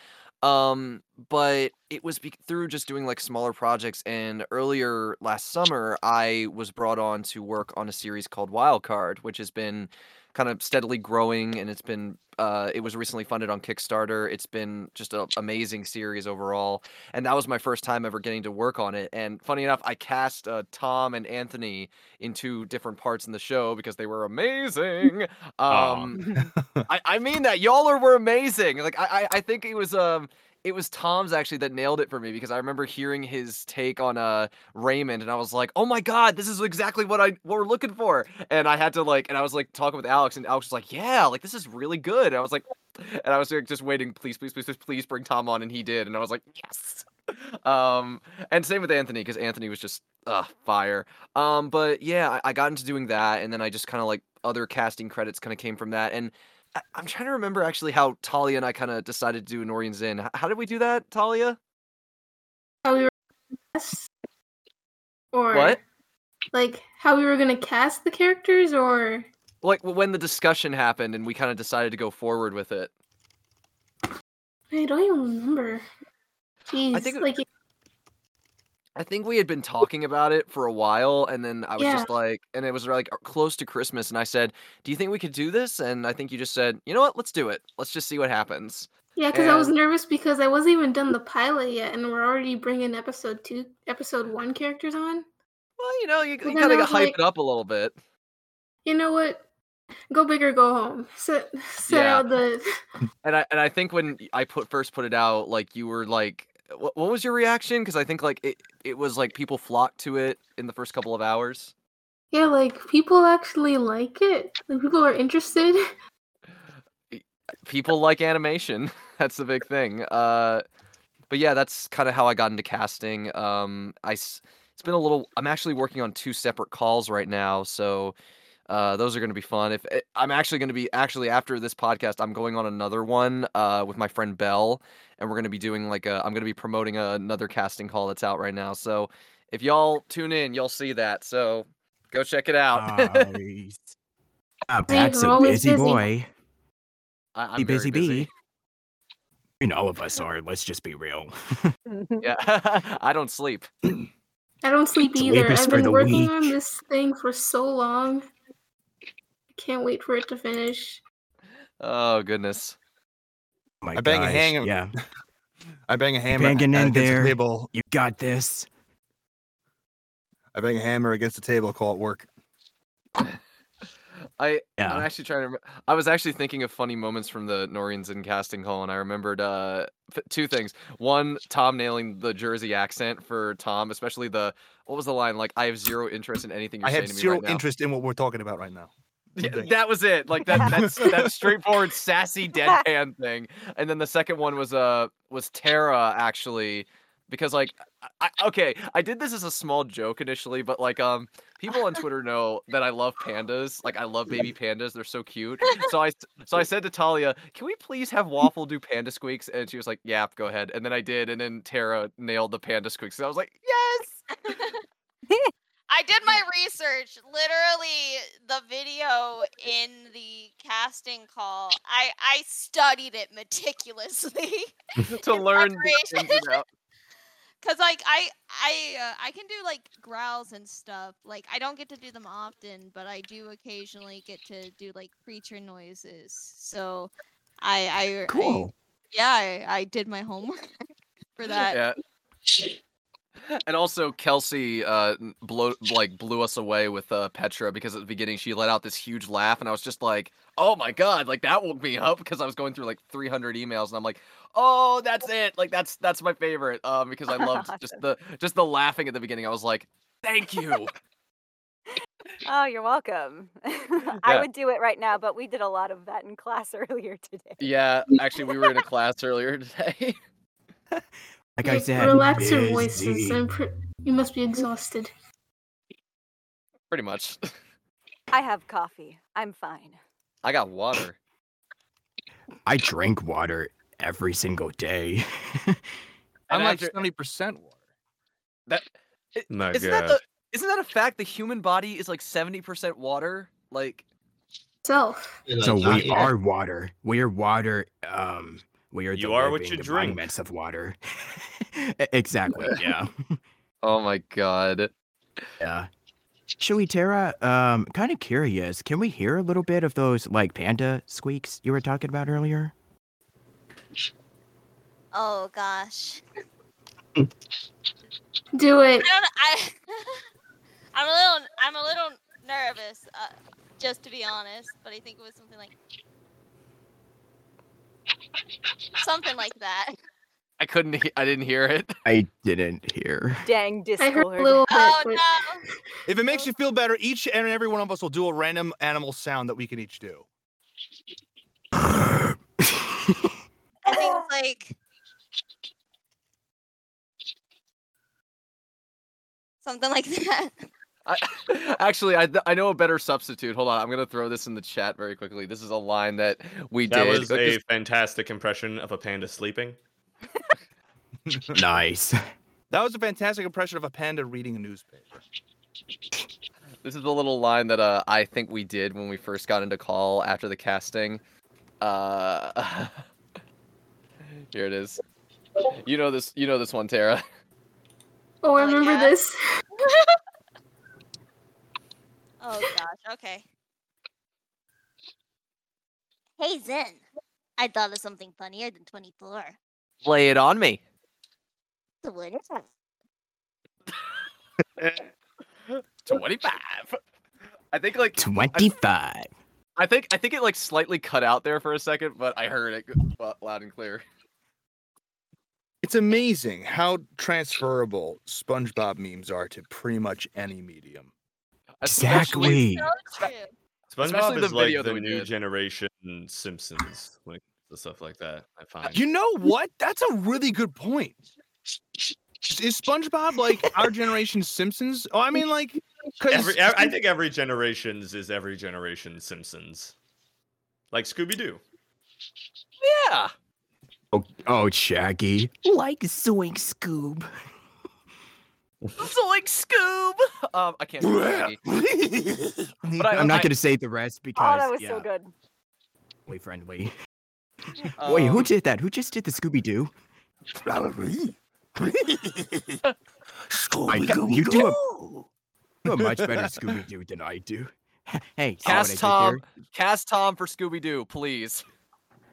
um but it was be- through just doing like smaller projects and earlier last summer i was brought on to work on a series called wild card which has been kind of steadily growing and it's been uh, it was recently funded on kickstarter it's been just an amazing series overall and that was my first time ever getting to work on it and funny enough i cast uh, tom and anthony in two different parts in the show because they were amazing. Um, <laughs> I, I mean that y'all are, were amazing. Like I, I, I think it was um, it was Tom's actually that nailed it for me because I remember hearing his take on uh Raymond and I was like, oh my god, this is exactly what I what we're looking for. And I had to like, and I was like talking with Alex and Alex was like, yeah, like this is really good. And I was like, <laughs> and I was like just waiting, please, please, please, please, please bring Tom on, and he did, and I was like, yes. <laughs> Um, and same with Anthony because Anthony was just uh fire. Um, but yeah, I, I got into doing that, and then I just kind of like other casting credits kind of came from that. And I'm trying to remember actually how Talia and I kind of decided to do Nori and Zin. H- How did we do that, Talia? How we were cast, or What? like how we were gonna cast the characters, or Like when the discussion happened, and we kind of decided to go forward with it. I don't even remember. Jeez, think it- like I think we had been talking about it for a while, and then I was Yeah. just like, and it was like uh, close to Christmas, and I said, "Do you think we could do this?" And I think you just said, "You know what? Let's do it. Let's just see what happens." yeah, because I was nervous because I wasn't even done the pilot yet, and we're already bringing episode two, episode one characters on. Well, you know, you, you then kind of was hype like- it up a little bit. You know what? Go big or go home. <laughs> Set set Yeah. out the. And I and I think when I put first put it out, like you were like, what, what was your reaction? Because I think like it it was like people flocked to it in the first couple of hours. Yeah, like people actually like it. Like people are interested. <laughs> People like animation. <laughs> that's the big thing. Uh, but yeah, that's kind of how I got into casting. Um, I it's been a little. I'm actually working on two separate calls right now, so uh, those are going to be fun. If eh, I'm actually going to be actually after this podcast, I'm going on another one uh, with my friend Bell, and we're going to be doing like a. I'm going to be promoting a, another casting call that's out right now. So if y'all tune in, you'll see that. So go check it out. <laughs> Nice. Ah, Hey, Pat's a busy busy. boy. I, I'm Be busy busy. bee. I mean, all of us are. Let's just be real. <laughs> Yeah, <laughs> I don't sleep. I don't sleep Sleep either. I've been the working on this thing for so long. I can't wait for it to finish. Oh goodness. My I bang a gosh, hang- Yeah. <laughs> I bang a hammer banging in against there. the table. You got this. I bang a hammer against the table. Call it work. <laughs> I Yeah. I'm actually trying to. Rem- I was actually thinking of funny moments from the Nori and Zin casting call, and I remembered uh f- two things. One, Tom nailing the Jersey accent for Tom, especially the what was the line? Like, I have zero interest in anything you're I saying have to me zero right now. interest in what we're talking about right now. Yeah, that was it. Like that that's <laughs> that straightforward sassy deadpan thing. And then the second one was uh was Tara actually because like I, I- okay, I did this as a small joke initially, but like um people on Twitter know that I love pandas. Like I love baby <laughs> pandas. They're so cute. So I so I said to Talia, "Can we please have Waffle do panda squeaks?" And she was like, "Yeah, go ahead." And then I did and then Tara nailed the panda squeaks. And I was like, "Yes!" <laughs> I did my research. Literally, the video in the casting call, I I studied it meticulously. <laughs> to <laughs> learn the preparation. ins and outs. Cause like I I uh, I can do like growls and stuff. Like I don't get to do them often, but I do occasionally get to do like creature noises. So I I I- Cool. yeah, I, I did my homework <laughs> for that. Yeah. And also Kelsey uh blow like blew us away with uh Petra because at the beginning she let out this huge laugh and I was just like, "Oh my god, like that woke me up" because I was going through like 300 emails and I'm like, "Oh, that's it. Like that's that's my favorite." Um because I loved just <laughs> the just the laughing at the beginning. I was like, "Thank you." Oh, you're welcome. <laughs> Yeah. I would do it right now, but we did a lot of that in class <laughs> earlier today. yeah, actually we were in a class earlier today. Like I said, relax your voices. busy. I'm pre- you must be exhausted. Pretty much. I have coffee. I'm fine. I got water. I drink water every single day. I'm like seventy percent water. that My isn't God. that the isn't that a fact the human body is like 70% water? Like Self. So we are water. We are water. Um, we are. You the are what living you drink. embodiments of water. <laughs> Exactly. <laughs> Yeah. Oh my god. Yeah. Shui Tara, um, kind of curious. Can we hear a little bit of those like panda squeaks you were talking about earlier? Oh gosh. Do I it. don't I <laughs> I'm a little I'm a little nervous, uh, just to be honest, but I think it was something like something like that. I couldn't he- I didn't hear it. <laughs> I didn't hear. Dang I Discord. heard a little bit. Oh but no. If it makes you feel better, each and every one of us will do a random animal sound that we can each do. I think it's like something like that. I, <laughs> actually, I, I know a better substitute. Hold on, I'm gonna throw this in the chat very quickly. This is a line that we That did. was a fantastic impression of a panda sleeping. <laughs> nice. That was a fantastic impression of a panda reading a newspaper. This is a little line that uh, I think we did when we first got into call after the casting. Uh, <laughs> here it is. You know this. You know this one, Tara. Oh, I remember yeah? this. Oh gosh, okay. Hey Zen, I thought of something funnier than 24. Lay it on me. So what is it? <laughs> Twenty-five. I think like 25. I think I think it like slightly cut out there for a second, but I heard it loud and clear. It's amazing how transferable SpongeBob memes are to pretty much any medium. Especially- Exactly. So. SpongeBob Especially the is like video that the new did. generation Simpsons, like the stuff like that. I find. You know what? That's a really good point. Is SpongeBob like our generation Simpsons? Oh, I mean, like, because Every, I I think every generation's is every generation Simpsons, like Scooby Doo. Yeah. Oh, oh, Shaggy. Like Zoink Scoob. Zoink Scoob. Um, I can't. <laughs> but I, I'm not I- going to say the rest because Oh, that was yeah, so good. family friendly. <laughs> Wait, who Um, did that? Who just did the Scooby Doo? I, you do a, do a much better Scooby Doo than I do. <laughs> Hey, saw what I Cast Tom. Cast Tom for Scooby Doo, please.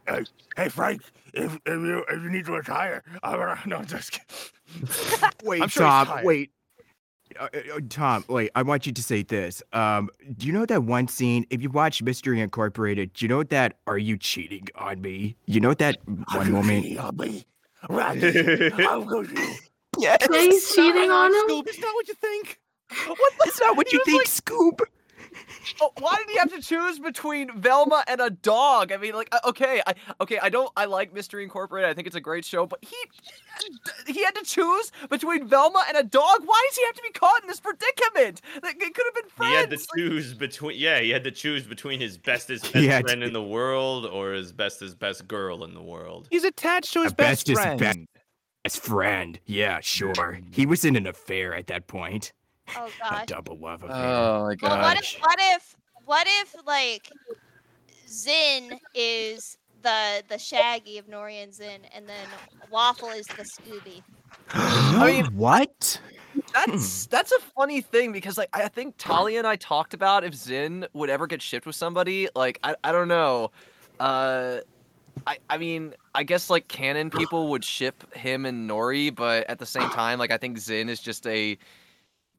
Hey, hey, Frank, if, if you if you need to retire, I'm gonna, no, just kidding. <laughs> Wait, I'm sure Tom. Wait. Uh, uh, uh, Tom, wait. I want you to say this. Um, do you know that one scene? If you watch Mystery Incorporated, do you know that "Are you cheating on me"? You know that one moment. on me, Randy. How could you? <laughs> Yes. Yeah, he's cheating on him. Scoop, <laughs> it's not what you think. What That's not what you think, like- Scoop. Oh, why did he have to choose between Velma and a dog? I mean, like, uh, okay, I okay, I don't, I like Mystery Incorporated. I think it's a great show, but he, he had to choose between Velma and a dog. Why does he have to be caught in this predicament? Like, It could have been friends. He had to choose between yeah, he had to choose between his bestest <laughs> He best friend to- in the world or his bestest best girl in the world. He's attached to his A best bestest friend. best- Best friend. Yeah, sure. He was in an affair at that point. Oh A double love affair. Oh my Well, what if what if what if like Zin is the the Shaggy of Nori and Zin, and then Waffle is the Scooby? <gasps> I mean- what? That's that's a funny thing because like I think Talia and I talked about if Zin would ever get shipped with somebody. Like I, I don't know. Uh I I mean I guess like canon people would ship him and Nori, but at the same time, like I think Zin is just a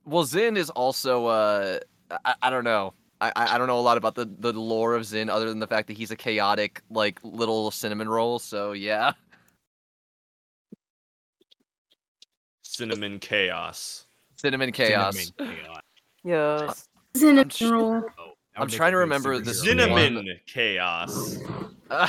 well Zin is also uh I, I don't know. I, I I don't know a lot about the, the lore of Zin other than the fact that he's a chaotic like little cinnamon roll. So yeah. Cinnamon chaos. Cinnamon chaos. Cinnamon chaos. Yes. Cinnamon sh- roll. Oh, I'm would make trying to remember the superhero. Cinnamon chaos. Uh,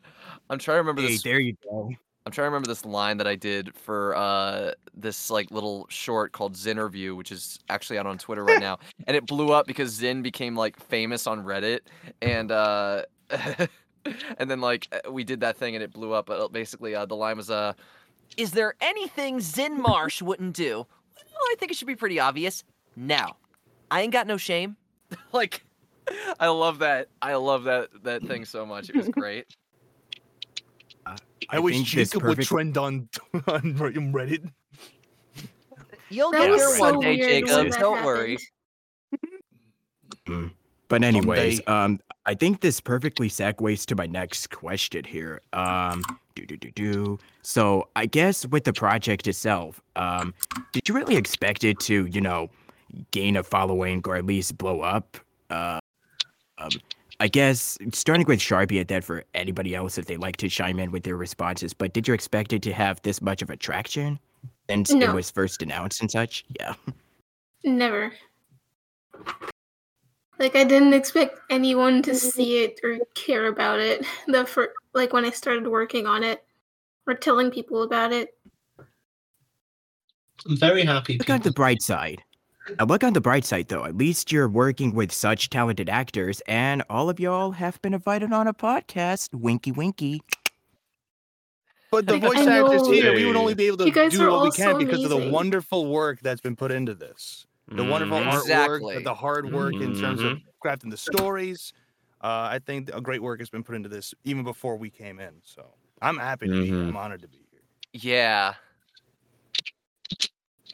<laughs> I'm trying to remember Hey, this there you go. I'm trying to remember this line that I did for uh this like little short called Zinterview, which is actually out on Twitter right now, <laughs> and it blew up because Zin became like famous on Reddit, and uh, <laughs> and then like uh, we did that thing and it blew up. But basically, uh, the line was uh, "Is there anything Zin Marsh wouldn't do?" Well, I think it should be pretty obvious. Now, I ain't got no shame. <laughs> like, I love that. I love that that thing so much. It was great. I, wish think this Jacob would trend on <laughs> on Reddit. You'll That get was there so one day, weird Jacob. Don't worry. happened. <laughs> But anyways, um, I think this perfectly segues to my next question here. Um, do do do do. So I guess with the project itself, um, did you really expect it to, you know, gain a following or at least blow up? Uh, um, I guess starting with Sharpie at that for anybody else if they like to chime in with their responses. But did you expect it to have this much of attraction since it was first announced and such? Yeah. Never. Like I didn't expect anyone to see it or care about it. The fir- like when I started working on it or telling people about it. I'm very happy. Look on the bright side. Now look on the bright side, though. At least you're working with such talented actors, and all of y'all have been invited on a podcast. Winky, winky. But the I voice actors know- here, we would only be able to You guys do are what we can so because of the amazing. wonderful work that's been put into this. The wonderful Mhm. artwork, Exactly. the- the hard work in terms of crafting the stories. Uh, I think a great work has been put into this even before we came in. So I'm happy to be here. Mhm. I'm honored to be here. Yeah.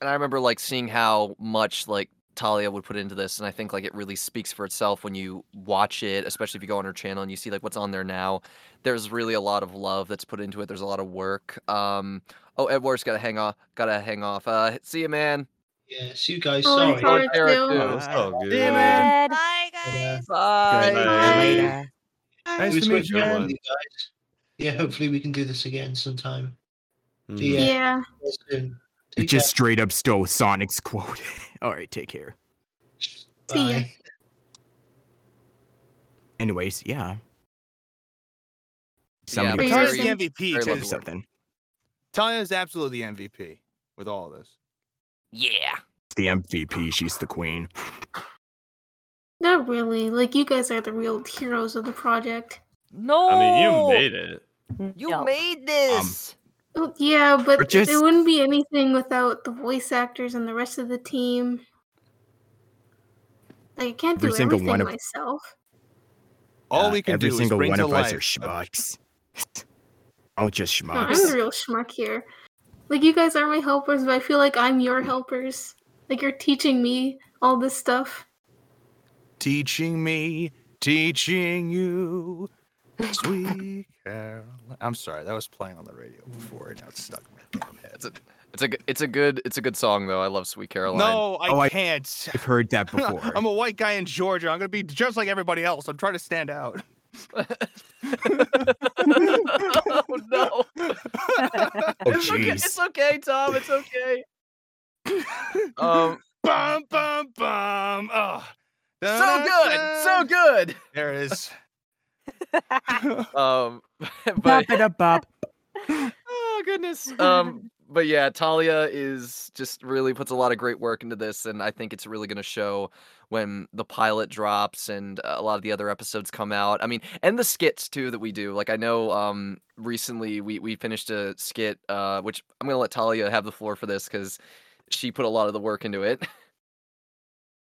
And I remember like seeing how much like Talia would put into this, and I think like it really speaks for itself when you watch it, especially if you go on her channel and you see like what's on there now. There's really a lot of love that's put into it. There's a lot of work. Um oh Edward's gotta hang off gotta hang off. Uh see you man. Yeah, see you guys. Oh, Sorry. Sorry Tara, too. too. Oh, it's all good. Yeah, man. Bye, guys. Bye. Good. Bye. Later. Nice to meet you. chatting man. you guys. Yeah, hopefully we can do this again sometime. See ya. Yeah. Soon. You Take just straight up stole Sonic's quote. <laughs> all right, take care. care. See ya. Bye. Anyways, yeah. Yeah, Somebody but Are you Talia's listening? the MVP. Very too. lovely something. Talia is absolutely the MVP with all of this. Yeah. It's the MVP. She's the queen. Not really. Like you guys are the real heroes of the project. No I mean, you made it. You No. made this. Um, Oh, yeah, but Or just- it wouldn't be anything without the voice actors and the rest of the team. Like I can't Every do single everything one of- myself. All Uh, we can every do single is bring one to of life. us are schmucks. <laughs> oh, just No, I'm schmucks. the real schmuck here. Like you guys are my helpers, but I feel like I'm your helpers. Like you're teaching me all this stuff. Teaching me, teaching you. Sweet Caroline. I'm sorry, that was playing on the radio before, and now it's stuck in my damn head. It's a it's a g- it's a good it's a good song though. I love Sweet Caroline. No, I Oh, I- can't. I've heard that <laughs> before. I'm a white guy in Georgia. I'm gonna be just like everybody else. I'm trying to stand out. <laughs> oh no. <laughs> Oh, it's okay. jeez. It's okay, Tom. It's okay. um, bum bum bum. Oh, so good, so good. There it is. <laughs> Um, <laughs> but Bop it up, bop. oh goodness. Um, but yeah, Talia is just really puts a lot of great work into this, and I think it's really going to show when the pilot drops and uh, a lot of the other episodes come out. I mean, and the skits too that we do. Like I know, um, recently we we finished a skit, uh, which I'm gonna let Talia have the floor for this because she put a lot of the work into it. <laughs>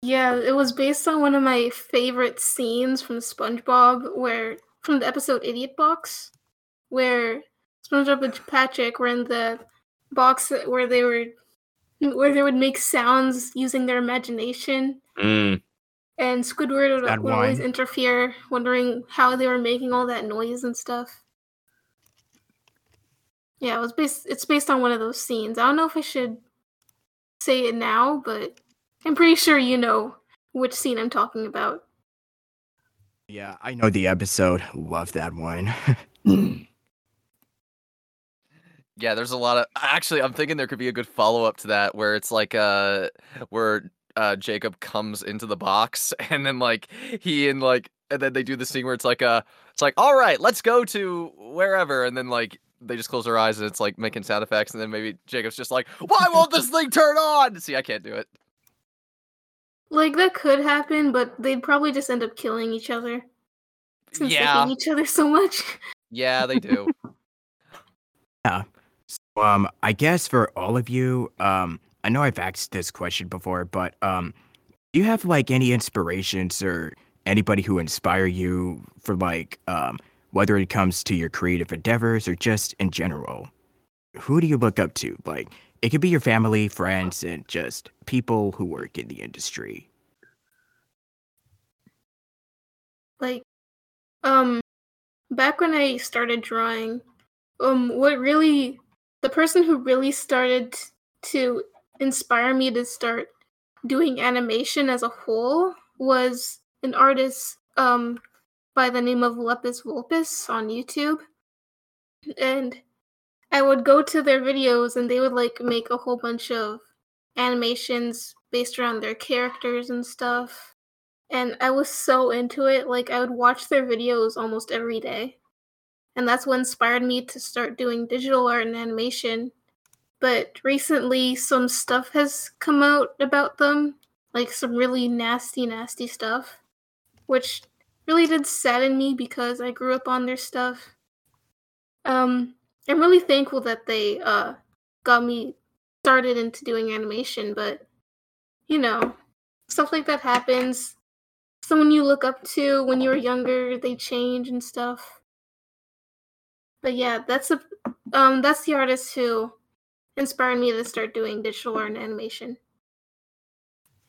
Yeah, it was based on one of my favorite scenes from SpongeBob, where from the episode Idiot Box, where SpongeBob and Patrick were in the box where they were where they would make sounds using their imagination, Mm. and Squidward would, would always interfere, wondering how they were making all that noise and stuff. Yeah, it was based. It's based on one of those scenes. I don't know if I should say it now, but I'm pretty sure you know which scene I'm talking about. Yeah, I know the episode. Love that one. <laughs> Yeah, there's a lot of actually I'm thinking there could be a good follow up to that where it's like uh where uh Jacob comes into the box <laughs> and then like he and like and then they do the scene where it's like uh it's like all right, let's go to wherever and then like they just close their eyes and it's like making sound effects and then maybe Jacob's just like why won't this thing turn on? See, I can't do it. Like that could happen, but they'd probably just end up killing each other since Yeah. they hate each other so much. <laughs> Yeah, they do. Yeah. So, um, I guess for all of you, um, I know I've asked this question before, but um, do you have like any inspirations or anybody who inspire you for like um, whether it comes to your creative endeavors or just in general? Who do you look up to? Like, it could be your family, friends, and just people who work in the industry. like um back when I started drawing, um what really the person who really started to inspire me to start doing animation as a whole was an artist um by the name of Lepus Vulpus on YouTube. And I would go to their videos and they would like make a whole bunch of animations based around their characters and stuff and I was so into it. Like I would watch their videos almost every day. And that's what inspired me to start doing digital art and animation. But recently some stuff has come out about them, like some really nasty nasty stuff, which really did sadden me because I grew up on their stuff. Um I'm really thankful that they uh got me started into doing animation, but you know, stuff like that happens. Someone you look up to when you were younger they change and stuff. But yeah that's a um that's the artist who inspired me to start doing digital art and animation.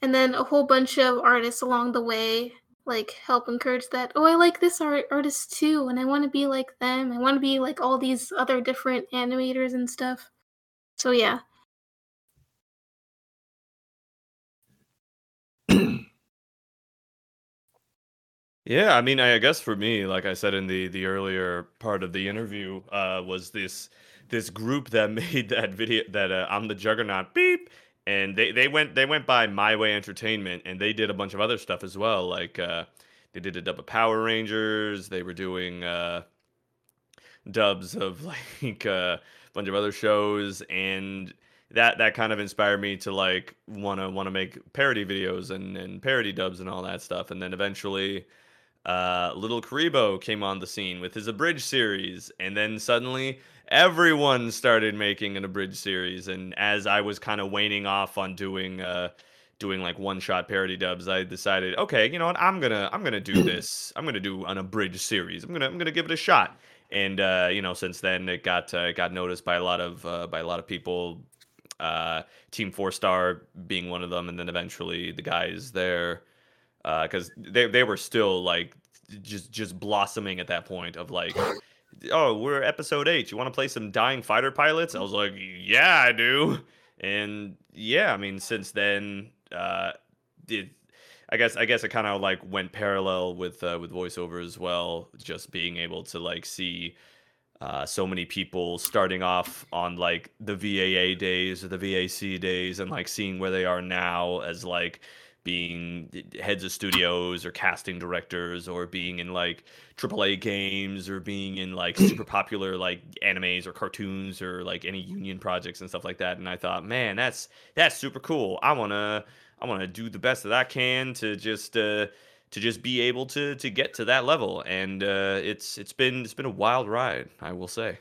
And then a whole bunch of artists along the way like help encourage that oh i like this art artist too and i want to be like them i want to be like all these other different animators and stuff. So yeah. Yeah, I mean, I guess for me, like I said in the the earlier part of the interview, uh, was this this group that <laughs> made that video that uh, I'm the Juggernaut beep, and they they went they went by My Way Entertainment, and they did a bunch of other stuff as well. Like uh, they did a dub of Power Rangers. They were doing uh, dubs of <laughs> like uh, a bunch of other shows, and that that kind of inspired me to like want to want to make parody videos and and parody dubs and all that stuff. And then eventually uh, Little Karibo came on the scene with his abridged series, and then suddenly everyone started making an abridged series. And as I was kind of waning off on doing uh, doing like one shot parody dubs, I decided, okay, you know what, I'm gonna I'm gonna do <clears throat> this. I'm gonna do an abridged series. I'm gonna I'm gonna give it a shot. And uh, you know, since then it got uh, it got noticed by a lot of uh, by a lot of people. Uh, Team Four Star being one of them, and then eventually the guys there because they they were still like just just blossoming at that point of like <laughs> oh we're episode 8 you want to play some dying fighter pilots i was like yeah i do and yeah i mean since then uh it I guess I guess it kind of like went parallel with uh, with voiceover as well. Just being able to like see uh, so many people starting off on like the VAA days or the VAC days, and like seeing where they are now as like being heads of studios or casting directors or being in like AAA games or being in like <clears throat> super popular like animes or cartoons or like any union projects and stuff like that. And I thought, man, that's that's super cool. I wanna I want to do the best that I can to just uh, to just be able to to get to that level. And uh, it's it's been it's been a wild ride, I will say.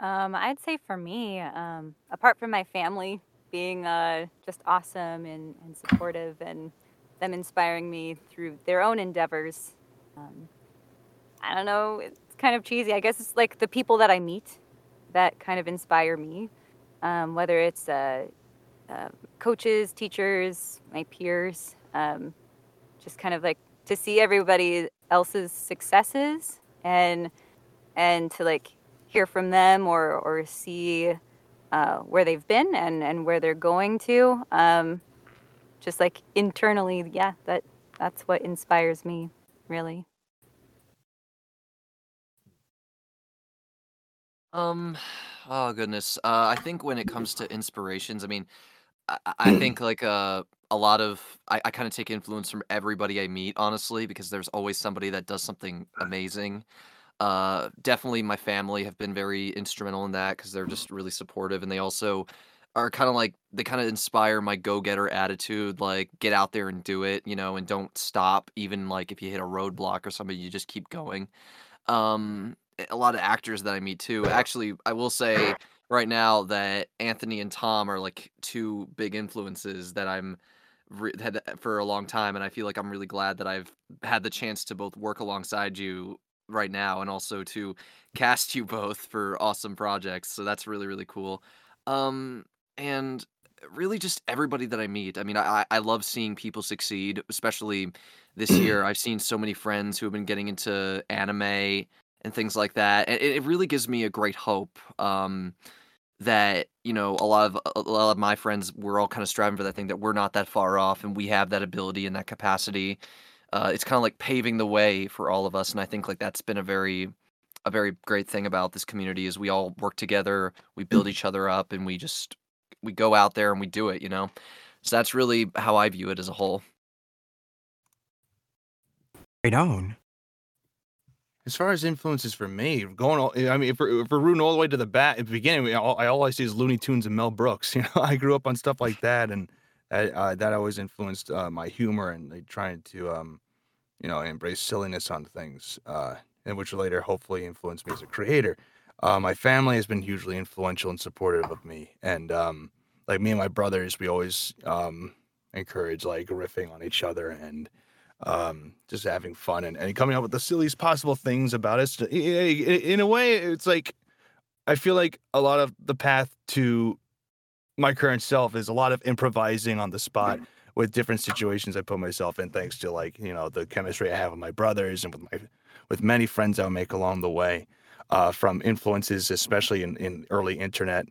Um, I'd say for me, um, apart from my family being uh, just awesome and, and supportive and them inspiring me through their own endeavors, um, I don't know, it's kind of cheesy. I guess it's like the people that I meet that kind of inspire me um, whether it's uh, uh, coaches, teachers, my peers, um, just kind of like to see everybody else's successes and and to like hear from them or or see uh, where they've been and and where they're going to. Um, just like internally, yeah, that that's what inspires me, really. Um, oh goodness. Uh, I think when it comes to inspirations, I mean, I, I <clears throat> think like uh, a lot of I, I kind of take influence from everybody I meet, honestly, because there's always somebody that does something amazing. Uh, definitely my family have been very instrumental in that because they're just really supportive, and they also are kind of like they kind of inspire my go-getter attitude, like get out there and do it, you know, and don't stop, even like if you hit a roadblock or something, you just keep going. Um, a lot of actors that I meet too. Actually, I will say right now that Anthony and Tom are like two big influences that I'm re- had for a long time, and I feel like I'm really glad that I've had the chance to both work alongside you right now and also to cast you <laughs> both for awesome projects. So that's really really cool. Um, and really just everybody that I meet. I mean, I I love seeing people succeed, especially this <clears throat> year. I've seen so many friends who have been getting into anime and things like that. And it, it really gives me a great hope um, that you know a lot of a lot of my friends we're all kind of striving for that thing that we're not that far off and we have that ability and that capacity. Uh, it's kind of like paving the way for all of us, and I think like that's been a very a very great thing about this community is we all work together, we build each other up, and we just we go out there and we do it. You know, so that's really how I view it as a whole. Right on. As far as influences for me, going all, I mean, if we're, if we're rooting all the way to the bat at the beginning, all, I all I see is Looney Tunes and Mel Brooks. <laughs> You know, I grew up on stuff like that, and that, uh, that always influenced uh, my humor and like, trying to, um, you know, embrace silliness on things, uh, and which later hopefully influenced me as a creator. Uh, my family has been hugely influential and supportive of me, and um, like me and my brothers, we always um, encourage like riffing on each other and um, just having fun and, and coming up with the silliest possible things about us. In a way, it's like I feel like a lot of the path to my current self is a lot of improvising on the spot with different situations I put myself in, thanks to like you know the chemistry I have with my brothers and with my with many friends I'll make along the way, uh, from influences, especially in, in early internet,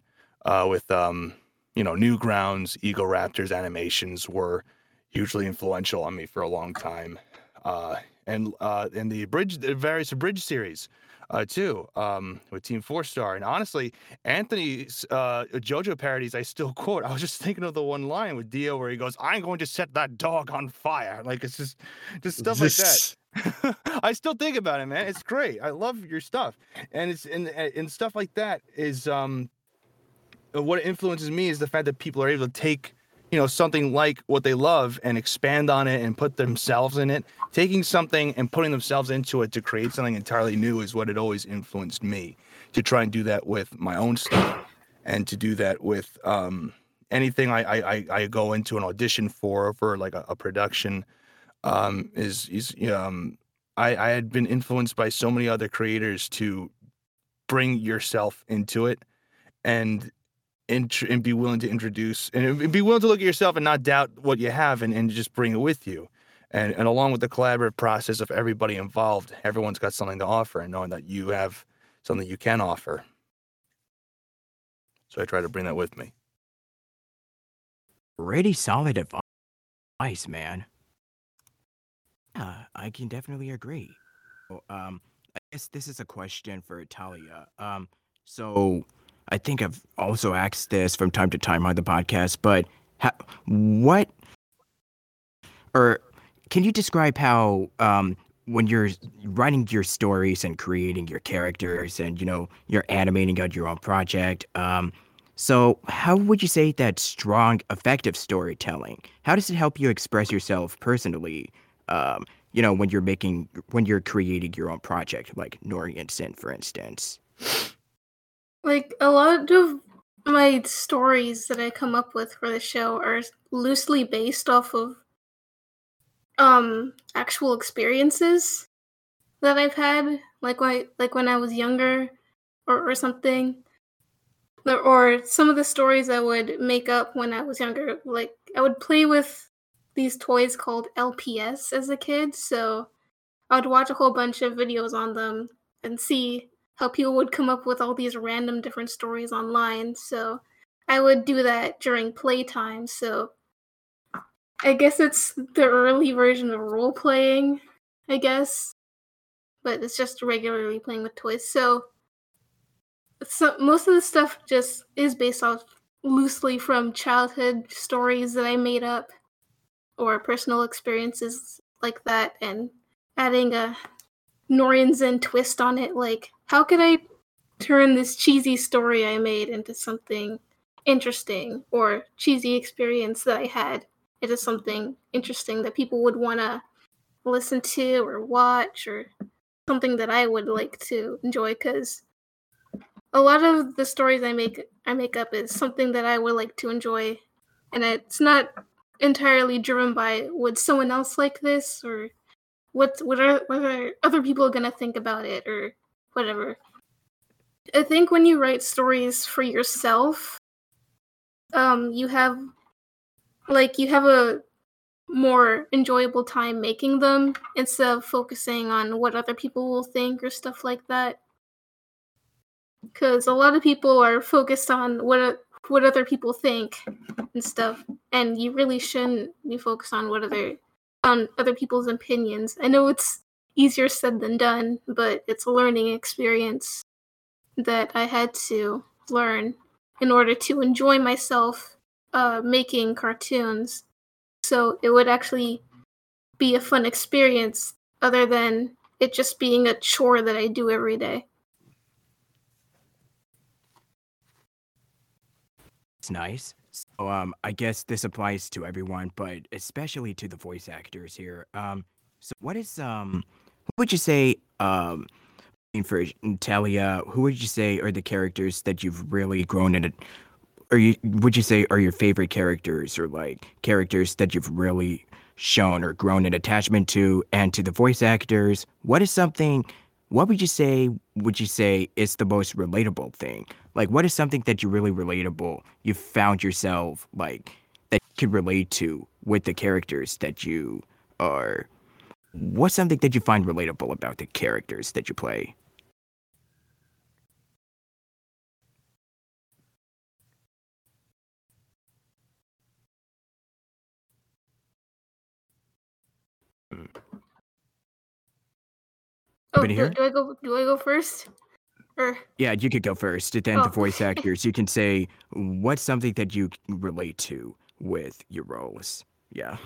uh, with um, you know Newgrounds, Egoraptor's animations were hugely influential on me for a long time, uh, and uh, in the bridge, the various abridged series, uh, too, um, with Team Four Star. And honestly, Anthony's uh, JoJo parodies, I still <laughs> quote. I was just thinking of the one line with Dio where he goes, "I'm going to set that dog on fire." Like it's just, just stuff like that. <laughs> I still think about it, man. It's great. I love your stuff, and it's and and stuff like that is um, what influences me is the fact that people are able to take you know something like what they love and expand on it and put themselves in it. Taking something and putting themselves into it to create something entirely new is what it always influenced me to try and do that with my own stuff and to do that with um, anything I, I I- go into an audition for for like a, a production um, is is um, I, I had been influenced by so many other creators to bring yourself into it. And int- and be willing to introduce and be willing to look at yourself and not doubt what you have and, and just bring it with you. And and along with the collaborative process of everybody involved, everyone's got something to offer and knowing that you have something you can offer. So I try to bring that with me. Pretty solid advice, man. Yeah, I can definitely agree. So, um, I guess this is a question for Talia. Um, so I think I've also asked this from time to time on the podcast, but ha- what or can you describe how um when you're writing your stories and creating your characters and you know you're animating out your own project um so how would you say that strong effective storytelling how does it help you express yourself personally um you know when you're making when you're creating your own project like Nori and Zin for instance Like a lot of my stories that I come up with for the show are loosely based off of um actual experiences that I've had, like when like when I was younger, or or something, or, or some of the stories I would make up when I was younger. Like I would play with these toys called LPS as a kid, so I would watch a whole bunch of videos on them and see how people would come up with all these random different stories online. So I would do that during playtime. So I guess it's the early version of role playing, I guess. But it's just regularly playing with toys. So, so most of the stuff just is based off loosely from childhood stories that I made up or personal experiences like that and adding a Nori and Zin twist on it. Like, how could I turn this cheesy story I made into something interesting or cheesy experience that I had into something interesting that people would want to listen to or watch or something that I would like to enjoy because a lot of the stories I make I make up is something that I would like to enjoy and it's not entirely driven by would someone else like this or what what are what are other people gonna think about it or whatever. I think when you write stories for yourself, um, you have like you have a more enjoyable time making them instead of focusing on what other people will think or stuff like that. Because a lot of people are focused on what what other people think and stuff, and you really shouldn't be focused on what other on other people's opinions. I know it's easier said than done, but it's a learning experience that I had to learn in order to enjoy myself uh, making cartoons. So it would actually be a fun experience other than it just being a chore that I do every day. It's nice. So um I guess this applies to everyone, but especially to the voice actors here. Um so what is um what would you say um for Talia, who would you say are the characters that you've really grown in? Or you would you say are your favorite characters or like characters that you've really shown or grown an attachment to and to the voice actors what is something what would you say would you say is the most relatable thing? Like what is something that you really relatable you found yourself like that you could relate to with the characters that you are? What's something that you find relatable about the characters that you play hmm. Oh, do, do I go? Do I go first? Or Yeah, you could go first. Then the Oh, voice <laughs> actors, you can say what's something that you relate to with your roles. Yeah.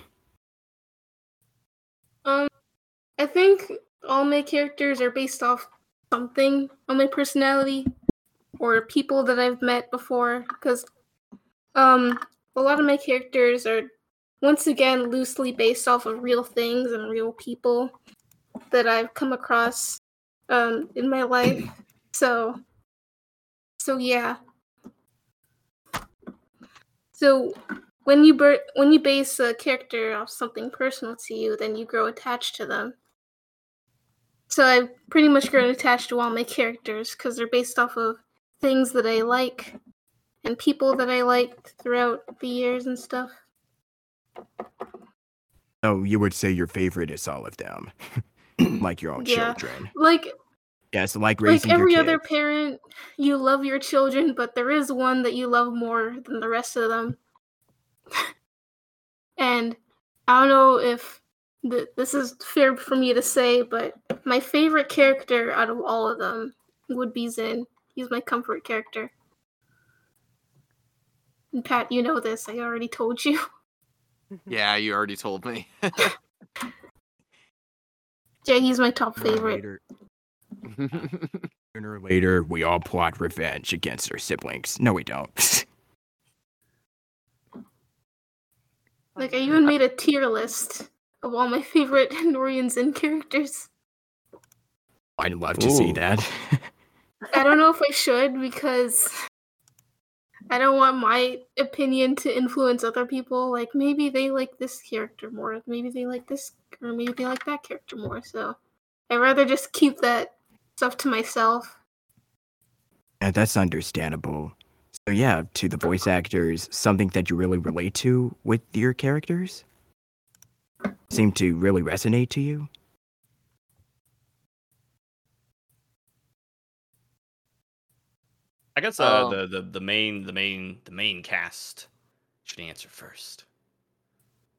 um, I think all my characters are based off something on my personality or people that I've met before. Because um, a lot of my characters are once again loosely based off of real things and real people that I've come across um in my life. <clears throat> So, so yeah. So when you ber- when you base a character off something personal to you, then you grow attached to them. So I've pretty much grown attached to all my characters because they're based off of things that I like and people that I liked throughout the years and stuff. Oh, you would say your favorite is all of them, <laughs> like your own Yeah. children. Like Yes, like like raising every your other parent, you love your children, but there is one that you love more than the rest of them. <laughs> and I don't know if th- this is fair for me to say, but my favorite character out of all of them would be Zin. He's my comfort character. And Pat, you know this. I already told you. <laughs> Yeah, you already told me. <laughs> Yeah, he's my top Sooner favorite. Later, <laughs> sooner or later, we all plot revenge against our siblings. No, we don't. <laughs> Like I even made a tier list of all my favorite <laughs> Nori and Zin characters. I'd love to see that. I don't know if I should because I don't want my opinion to influence other people. Like maybe they like this character more, maybe they like this, or maybe they like that character more. So I'd rather just keep that stuff to myself. Yeah, that's understandable. So yeah, to the voice actors, something that you really relate to with your characters seem to really resonate to you. I guess uh, Um, the, the the main the main the main cast should answer first.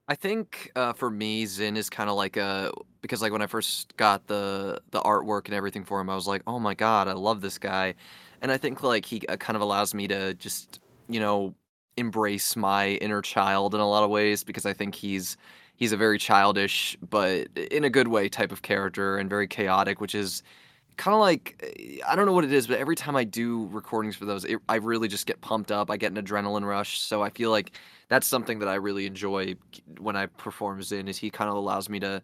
I think uh, for me, Zin is kind of like a because like when I first got the the artwork and everything for him, I was like, oh my god, I love this guy, and I think like he uh, kind of allows me to just you know embrace my inner child in a lot of ways because I think he's he's a very childish but in a good way type of character and very chaotic, which is kind of like eh, I don't know what it is, but every time I do recordings for those, it, I really just get pumped up. I get an adrenaline rush, so I feel like that's something that I really enjoy when I perform Zin. Is he kind of allows me to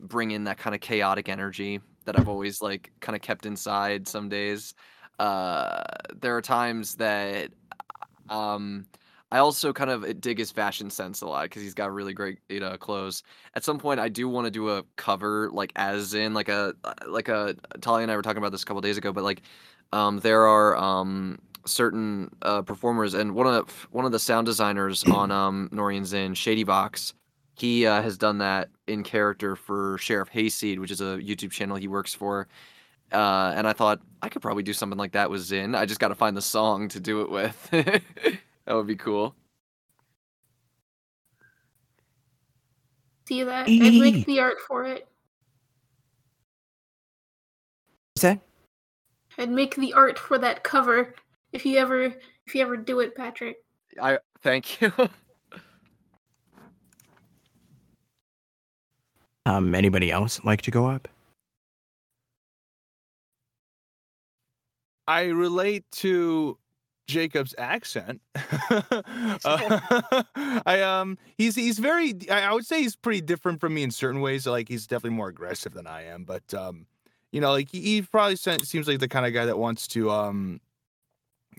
bring in that kind of chaotic energy that I've always like kind of kept inside. Some days, uh, there are times that um. I also kind of dig his fashion sense a lot because he's got really great you know clothes. At some point, I do want to do a cover like as in like a like a Talia and I were talking about this a couple days ago, but like um, there are um, certain uh, performers, and one of one of the sound designers on <clears throat> um, Nori and Zin, Shady Box, he uh, has done that in character for Sheriff Hayseed, which is a YouTube channel he works for. Uh, and I thought I could probably do something like that with Zin. I just got to find the song to do it with. <laughs> that would be cool. See that? I'd make the art for it. What's that? I'd make the art for that cover if you ever if you ever do it, Patrick. I thank you. <laughs> Um, anybody else like to go up? I relate to Jacob's accent. <laughs> Uh, I um, he's he's very. I would say he's pretty different from me in certain ways. Like he's definitely more aggressive than I am. But um, you know, like he, he probably seems like the kind of guy that wants to um,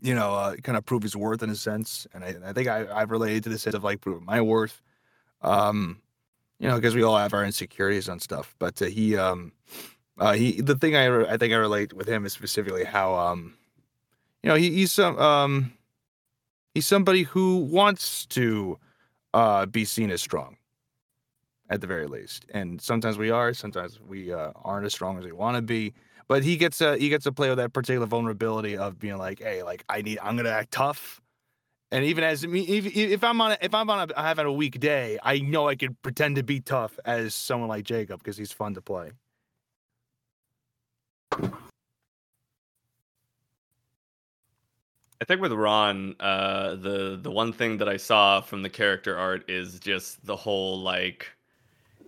you know, uh, kind of prove his worth in a sense. And I, I think I, I've related to the sense of like proving my worth. Um, you know, because we all have our insecurities and stuff. But uh, he um, uh, he the thing I I think I relate with him is specifically how um, you know, he, he's some um, he's somebody who wants to uh be seen as strong, at the very least. And sometimes we are, sometimes we uh, aren't as strong as we want to be. But he gets uh, he gets to play with that particular vulnerability of being like, hey, like I need, I'm gonna act tough. And even as me, if, if I'm on, a, if I'm on a, having a weak day, I know I can pretend to be tough as someone like Jacob because he's fun to play. I think with Ron, uh, the the one thing that I saw from the character art is just the whole like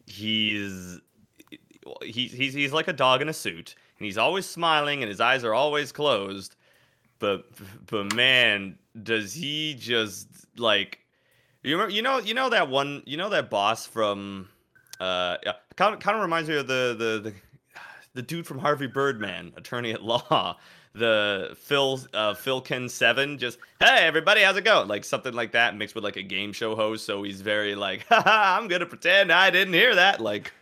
he's he's he's like a dog in a suit, and he's always smiling, and his eyes are always closed. But but man, does he just like you remember? You know you know that one you know that boss from uh yeah kind of kind of reminds me of the the the the dude from Harvey Birdman, attorney at law the Phil uh Phil Ken Sebben, just hey everybody, how's it going? Like something like that, mixed with like a game show host. So he's very like, <laughs> haha, I'm gonna pretend I didn't hear that. Like,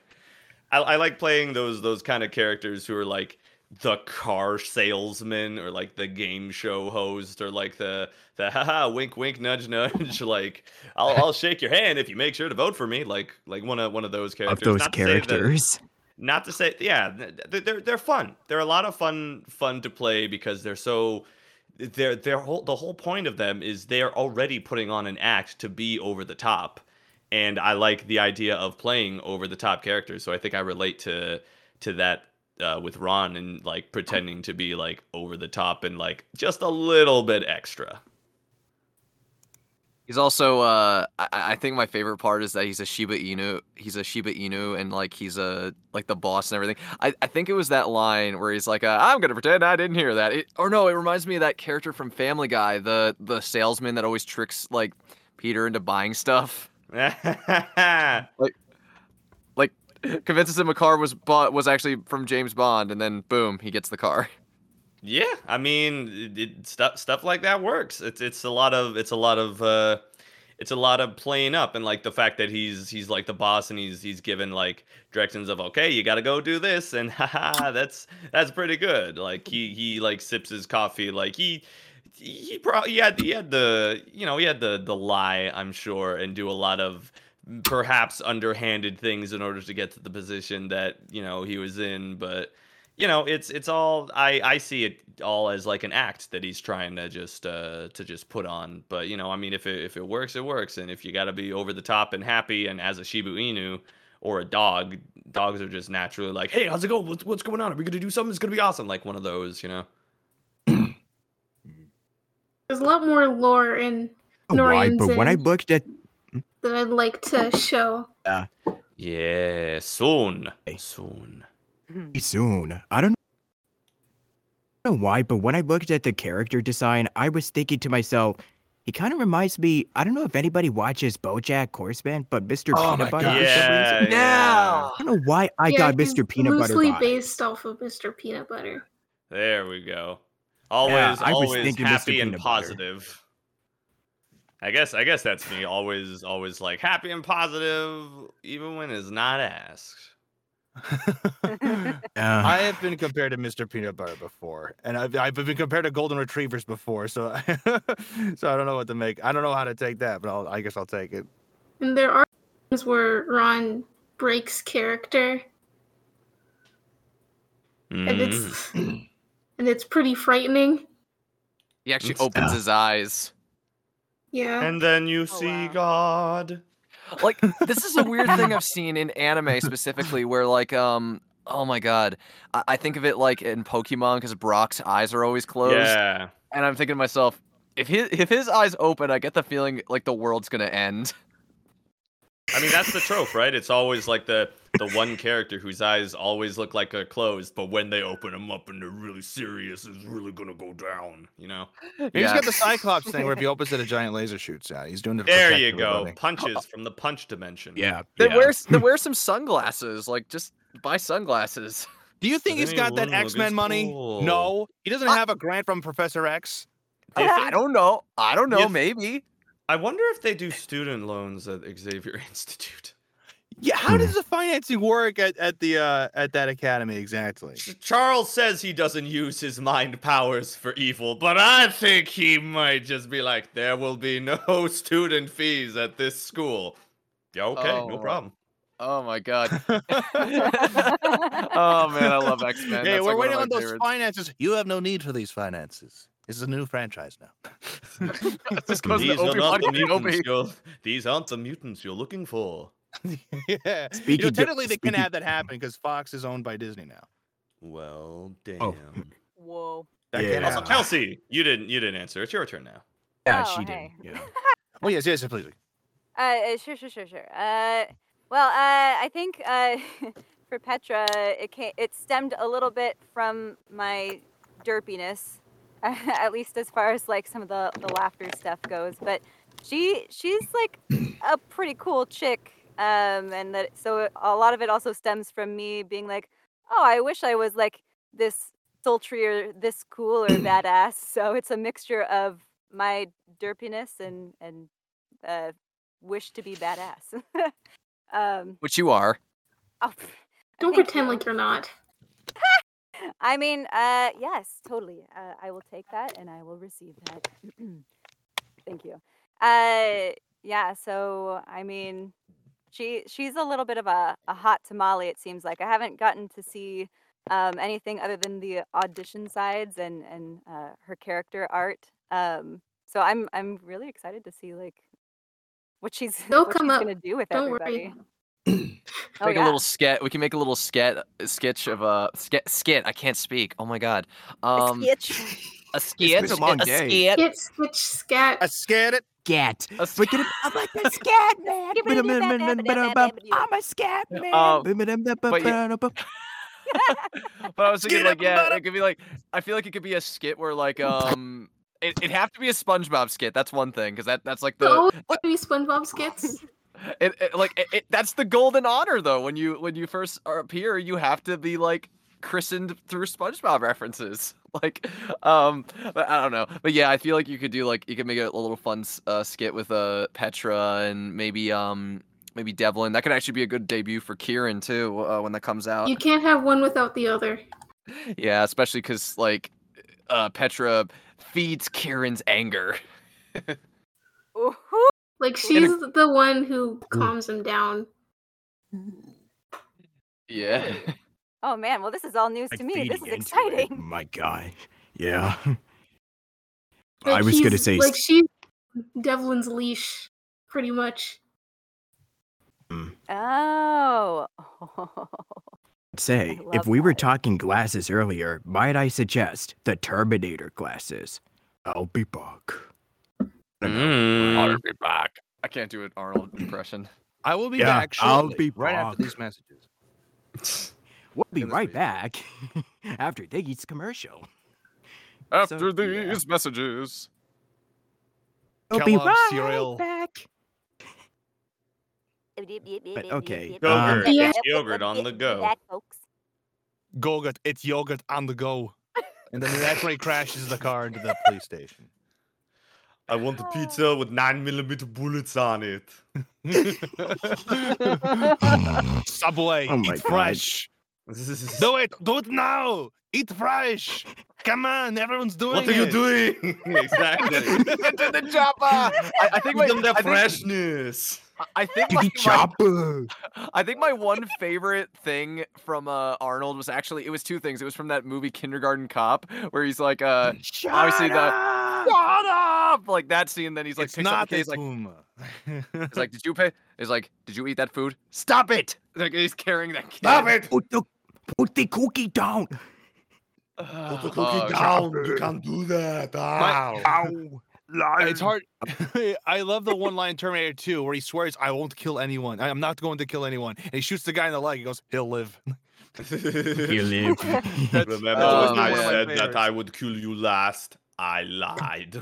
I, I like playing those those kind of characters who are like the car salesman or like the game show host or like the the haha wink wink nudge nudge <laughs> like I'll I'll shake your hand if you make sure to vote for me like like one of one of those characters Of those Not to say that- characters. Not to say yeah th- th- they're they're fun. They're a lot of fun fun to play because they're so they're their whole the whole point of them is they're already putting on an act to be over the top. And i like the idea of playing over the top characters. So i think i relate to to that uh, with ron and like pretending to be like over the top and like just a little bit extra He's also uh I, I think my favorite part is that he's a Shiba Inu. He's a Shiba Inu and like he's a like the boss and everything. I, I think it was that line where he's like, uh, I'm gonna pretend I didn't hear that. It, or no, it reminds me of that character from Family Guy, the the salesman that always tricks like Peter into buying stuff. <laughs> Like convinces him a car was bought was actually from James Bond, and then boom, he gets the car. Yeah, I mean, it, it, stuff stuff like that works. It's it's a lot of it's a lot of uh, it's a lot of playing up and like the fact that he's he's like the boss and he's he's given like directions of okay, you got to go do this and <laughs> haha, that's that's pretty good. Like he he like sips his coffee like he he probably he had he had the you know he had the the lie I'm sure and do a lot of perhaps underhanded things in order to get to the position that you know he was in but you know it's it's all i i see it all as like an act that he's trying to just uh to just put on. But you know i mean if it if it works it works. And if you got to be over the top and happy and as a Shiba Inu or a dog dogs are just naturally like hey how's it going? What's, what's going on? Are we gonna do something? It's gonna be awesome. Like one of those you know? There's a lot more lore in Oh, why? Norians But when I and- looked at that I'd like to show. Yeah. yeah soon. Soon Mm-hmm. soon, I don't know why, but when I looked at the character design, I was thinking to myself, he kind of reminds me. I don't know if anybody watches BoJack Horseman, but Mr. Oh Peanut my Butter. gosh. for some reason. yeah yeah I don't know why I Yeah, got Mr. Peanut Butter. loosely vibes. based off of Mr. Peanut Butter. There we go. Always, I was always thinking Mr. happy and Peanut Butter. positive. I guess, I guess that's me. Always, always like happy and positive, even when it's not asked. <laughs> <laughs> Uh, I have been compared to Mr. Peanut Butter before, and I've, I've been compared to Golden Retrievers before, so <laughs> so I don't know what to make. I don't know how to take that, but I'll, I guess I'll take it. And there are times where Ron breaks character, and Mm. it's <clears throat> and it's pretty frightening. He actually It's- opens his eyes. Yeah. And then you Oh, see wow. God. Like this is a weird thing <laughs> I've seen in anime specifically, where like um oh my god, I, I think of it like in Pokemon because Brock's eyes are always closed, Yeah. and I'm thinking to myself, if his if his eyes open, I get the feeling like the world's gonna end. I mean, that's the trope, right? It's always like the the one character whose eyes always look like they're closed, but when they open them up and they're really serious, it's really gonna go down. You know. he's got the Cyclops thing where if <laughs> he opens it, a giant laser shoots out. He's doing it. to There you go. everybody. Punches from the punch dimension. yeah. Then yeah. wear s- then <laughs> wear some sunglasses, like just buy sunglasses. Do you think he's got that X Men money? cool? No, he doesn't I- have a grant from Professor X. Do you ah, I think- don't know. I don't know. Yes. Maybe. I wonder if they do student loans at Xavier <laughs> Institute. Yeah, how does the financing work at, at the uh, at that academy exactly? Charles says he doesn't use his mind powers for evil, but I think he might just be like, there will be no <laughs> student fees at this school. Yeah, okay, no Oh. problem. Oh my god. <laughs> oh man, I love X Men. hey, we're waiting on those finances. You have no need for these finances. This is a new franchise now. <laughs> This goes to These are not the mutants you're, These aren't the mutants you're looking for. <laughs> yeah. you know, Speaking of- technically, they can have that happen because Fox is owned by Disney now. Well, damn. Oh. <laughs> Whoa. That Yeah. can Also. Kelsey, you didn't you didn't answer. It's your turn now. Yeah, Oh, she hey. did. Yeah. <laughs> Oh yes, yes, please. Uh, uh, sure, sure, sure, sure. Uh, well, uh, I think uh, for Petra, it came, it stemmed a little bit from my derpiness, at least as far as like some of the the laughter stuff goes. But she she's like a pretty cool chick, um, and that so a lot of it also stems from me being like, oh, I wish I was like this sultry or this cool or <clears throat> badass. <laughs> So it's a mixture of my derpiness and and uh, wish to be badass. <laughs> um, Which you are. oh, <laughs> Don't pretend you. like you're not. I mean, uh, yes, totally. Uh, I will take that and I will receive that. <clears throat> Thank you. Uh, yeah. So, I mean, she she's a little bit of a, a hot tamale. It seems like I haven't gotten to see um, anything other than the audition sides and and uh, her character art. Um, so I'm I'm really excited to see like what she's <laughs> They'll what come she's up. gonna do with Don't everybody. worry. <clears throat> Oh make a little sketch. We can make a little sketch sketch of a skit. Skit. I can't speak. Oh my god. Um, sketch. a skit. been a long a day. skit. Get switch scat. I scared it. Scat. A Look at it. I'm like a scat <laughs> man. I'm a scat man. Um, but But I was thinking, like, yeah, it could be like, I feel like it could be a skit where, like, <laughs> um, it, it'd have to be a SpongeBob skit. That's one thing, because that that's like The the, old movie SpongeBob skits. <laughs> it, it- like, it, it, that's the golden honor though. When you when you first appear, you have to be like christened through SpongeBob references. <laughs> Like, um, but I don't know, but yeah, I feel like you could do like you could make a, little fun uh, skit with uh Petra and maybe um maybe Devlin. That could actually be a good debut for Kieran too uh, when that comes out. You can't have one without the other. <laughs> Yeah, especially because like uh, Petra feeds Kieran's anger. Like she's the one who calms him down. Yeah. <laughs> Oh man, well this is all news Like to me. This is feeding into it. exciting. My God. Yeah. <laughs> Like, I was gonna say like s- she's Devlin's leash, pretty much. Oh. say, if love we were talking glasses earlier, might I suggest the Terminator glasses? I'll be back. Mm. I'll be back. I can't do an Arnold impression. I will be Yeah, back I'll shortly, be right after these messages. <laughs> We'll be In right week. back <laughs> after Diggy's commercial. After So, these yeah. messages. We'll be right cereal. back. okay, <laughs> Yogurt. um, Yeah. Yogurt on the go. Back, folks. Go-Gurt, it's yogurt on the go. <laughs> And then that's when he crashes the car into the police station. I want a pizza with nine millimeter bullets on it. Subway, Oh my eat God. fresh. Do it, <laughs> do it now. Eat fresh. Come on, everyone's doing it. What are you it. doing? <laughs> exactly. <laughs> to the chopper. I, I think my, the I think, freshness. I think my, the my- chopper. I think my one favorite thing from uh, Arnold was actually it was two things. It was from that movie Kindergarten Cop where he's like uh Shut obviously the- shut up like that scene. Then he's like it's picks not the case like Puma. he's like did you pay? He's like did you eat that food? Stop it! Like he's carrying that. Kid. Stop it! Put the, put the cookie down. Put the Oh, cookie God. down. You can't do that. My- Ow. Ow. it's hard. <laughs> I love the one line in Terminator 2 where he swears, I won't kill anyone. I- I'm not going to kill anyone. And he shoots the guy in the leg. He goes, he'll live. <laughs> He'll live. <laughs> Remember Oh, when I said One of my that I would kill you last? I lied.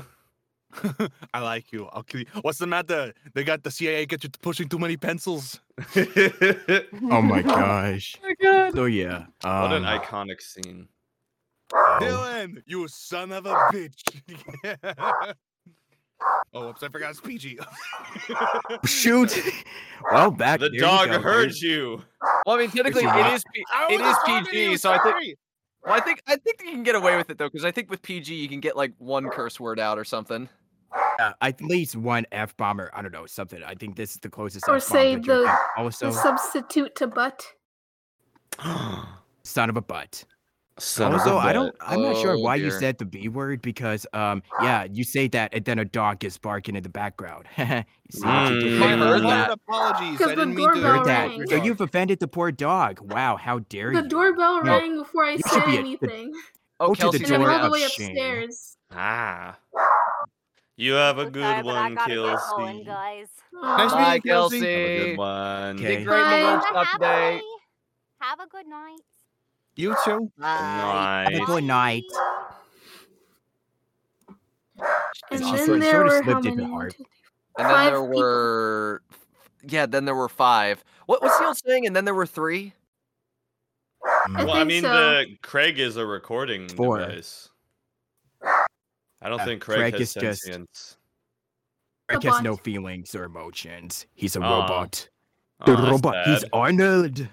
<laughs> I like you. I'll kill you. What's the matter? They got the CIA get you pushing too many pencils. <laughs> oh my gosh. <laughs> my God. So yeah. Um, what an iconic scene. oh, Dillon, you son of a bitch. oh, whoops, I forgot it's PG. Shoot. well, back The there you dog go. heard you. Well, I mean, technically, It's it not- is P- I it was is talking to PG, you, so I think well, I think I think you can get away with it though, because I think with PG you can get like one curse word out or something. At least one F bomber. I don't know something. I think this is the closest. Or F-bomb say the- <laughs> also The substitute to butt. <gasps> son of a butt. Son of a also, I don't. butt. I'm not sure Oh, why you said the B word because um yeah you say that and then a dog is barking in the background. <laughs> you see what you did Mm. I heard word that. apologies. Because I the didn't mean to. doorbell Heard that. rang. So you've offended the poor dog. Wow, how dare The you? The doorbell No, rang before I you should said be a- the- anything. Oh, Go to the Kelsey's And I'm door all the way upstairs. Ah. You have a good sorry, one, gotta going, Kelsey. guys. Nice Aw. meeting Bye, you, Kelsey. Have a good one. Okay. Did great in the Bye. workshop Have a today. Have a good night. You too. Bye. Have a good night. And She then sort- there sort were how many? One, heart. And then Five there people. were yeah, then there were five. What what's the old saying? And then there were three? I Well, I mean, so. the Craig is a recording Four. device. I don't Yeah, think Craig, Craig has is just- sentience. Craig The has no feelings or emotions. He's a Aw. robot. The that's robot. He's. Arnold.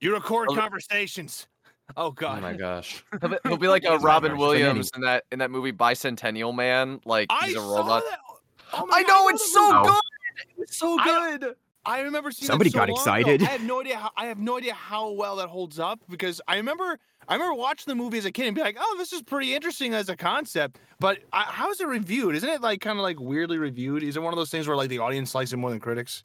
You record Oh. conversations. Oh, oh god. Oh my gosh. <laughs> He'll be, he'll be <laughs> like a Robin Martian, but any- Williams in that in that movie Bicentennial Man. Like I he's a saw robot. that. Oh I God, know love it's that so movie. Oh. good. It's so good. I remember seeing that Somebody so got long ago. excited. I have no idea how I have no idea how well that holds up because I remember I remember watching the movie as a kid and be like, "Oh, this is pretty interesting as a concept." But I, how is it reviewed? Isn't it like kind of like weirdly reviewed? Is it one of those things where like the audience likes it more than critics?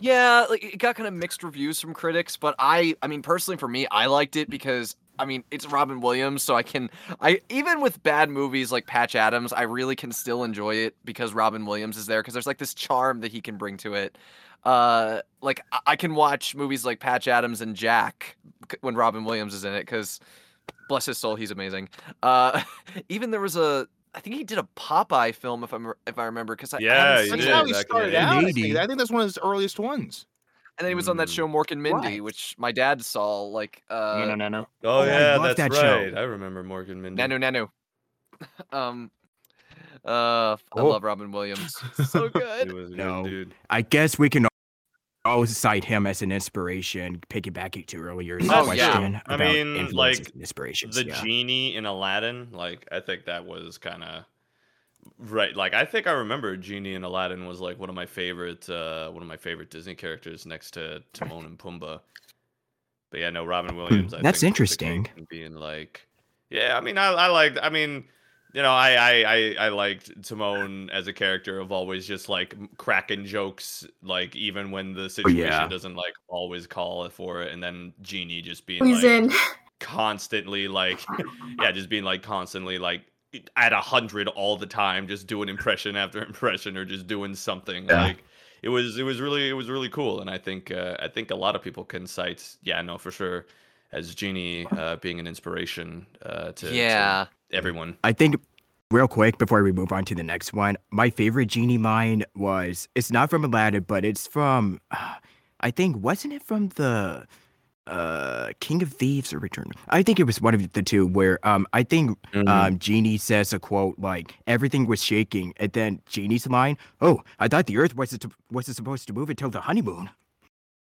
Yeah, like it got kind of mixed reviews from critics, but I I mean personally for me, I liked it because I mean, it's Robin Williams, so I can I even with bad movies like Patch Adams, I really can still enjoy it because Robin Williams is there because there's like this charm that he can bring to it. Uh like I, can watch movies like Patch Adams and Jack when Robin Williams is in it cuz bless his soul, he's amazing. Uh <laughs> even there was a I think he did a Popeye film if I'm if I remember cuz I, I Yeah, haven't he seen That's how he back in the started day. out. I, think. I think that's one of his earliest ones. And then he was on that Mm. show Mork and Mindy, What? which my dad saw like uh no, no, no, no. Oh, Oh, I yeah, love that's that show. right. I remember Mork and Mindy. Nanu Nanu. <laughs> um uh I Oh. love Robin Williams. So <laughs> He good. was a good No. dude. I guess we can all cite him as an inspiration, piggybacking to earlier's Oh, yeah. question I about mean, like, inspirations. The yeah. genie in Aladdin, like I think that was kind of right. Like I think I remember Genie in Aladdin was like one of my favorite, uh, one of my favorite Disney characters next to Timon and Pumbaa. But yeah, no, Robin Williams. I Hmm, that's the king interesting. Being like, yeah, I mean, I, I liked. I mean, you know, I, I, I, I liked Timon as a character of always just like cracking jokes, like even when the situation Oh, yeah. doesn't like always call for it, and then Genie just being He's like in. constantly like yeah just being like constantly like at a hundred all the time just doing impression after <laughs> impression or just doing something Yeah. like it was it was really it was really cool and i think uh, i think a lot of people can cite yeah no for sure as genie uh, being an inspiration uh, to, to Yeah. Everyone I think real quick before we move on to the next one, my favorite genie mine was it's not from Aladdin, but it's from uh, <sighs> I think wasn't it from the uh King of Thieves or Return? I think it was one of the two where um I think Mm-hmm. um Genie says a quote like everything was shaking and then Genie's line, "Oh, I thought the earth wasn't wasn't supposed to move until the honeymoon."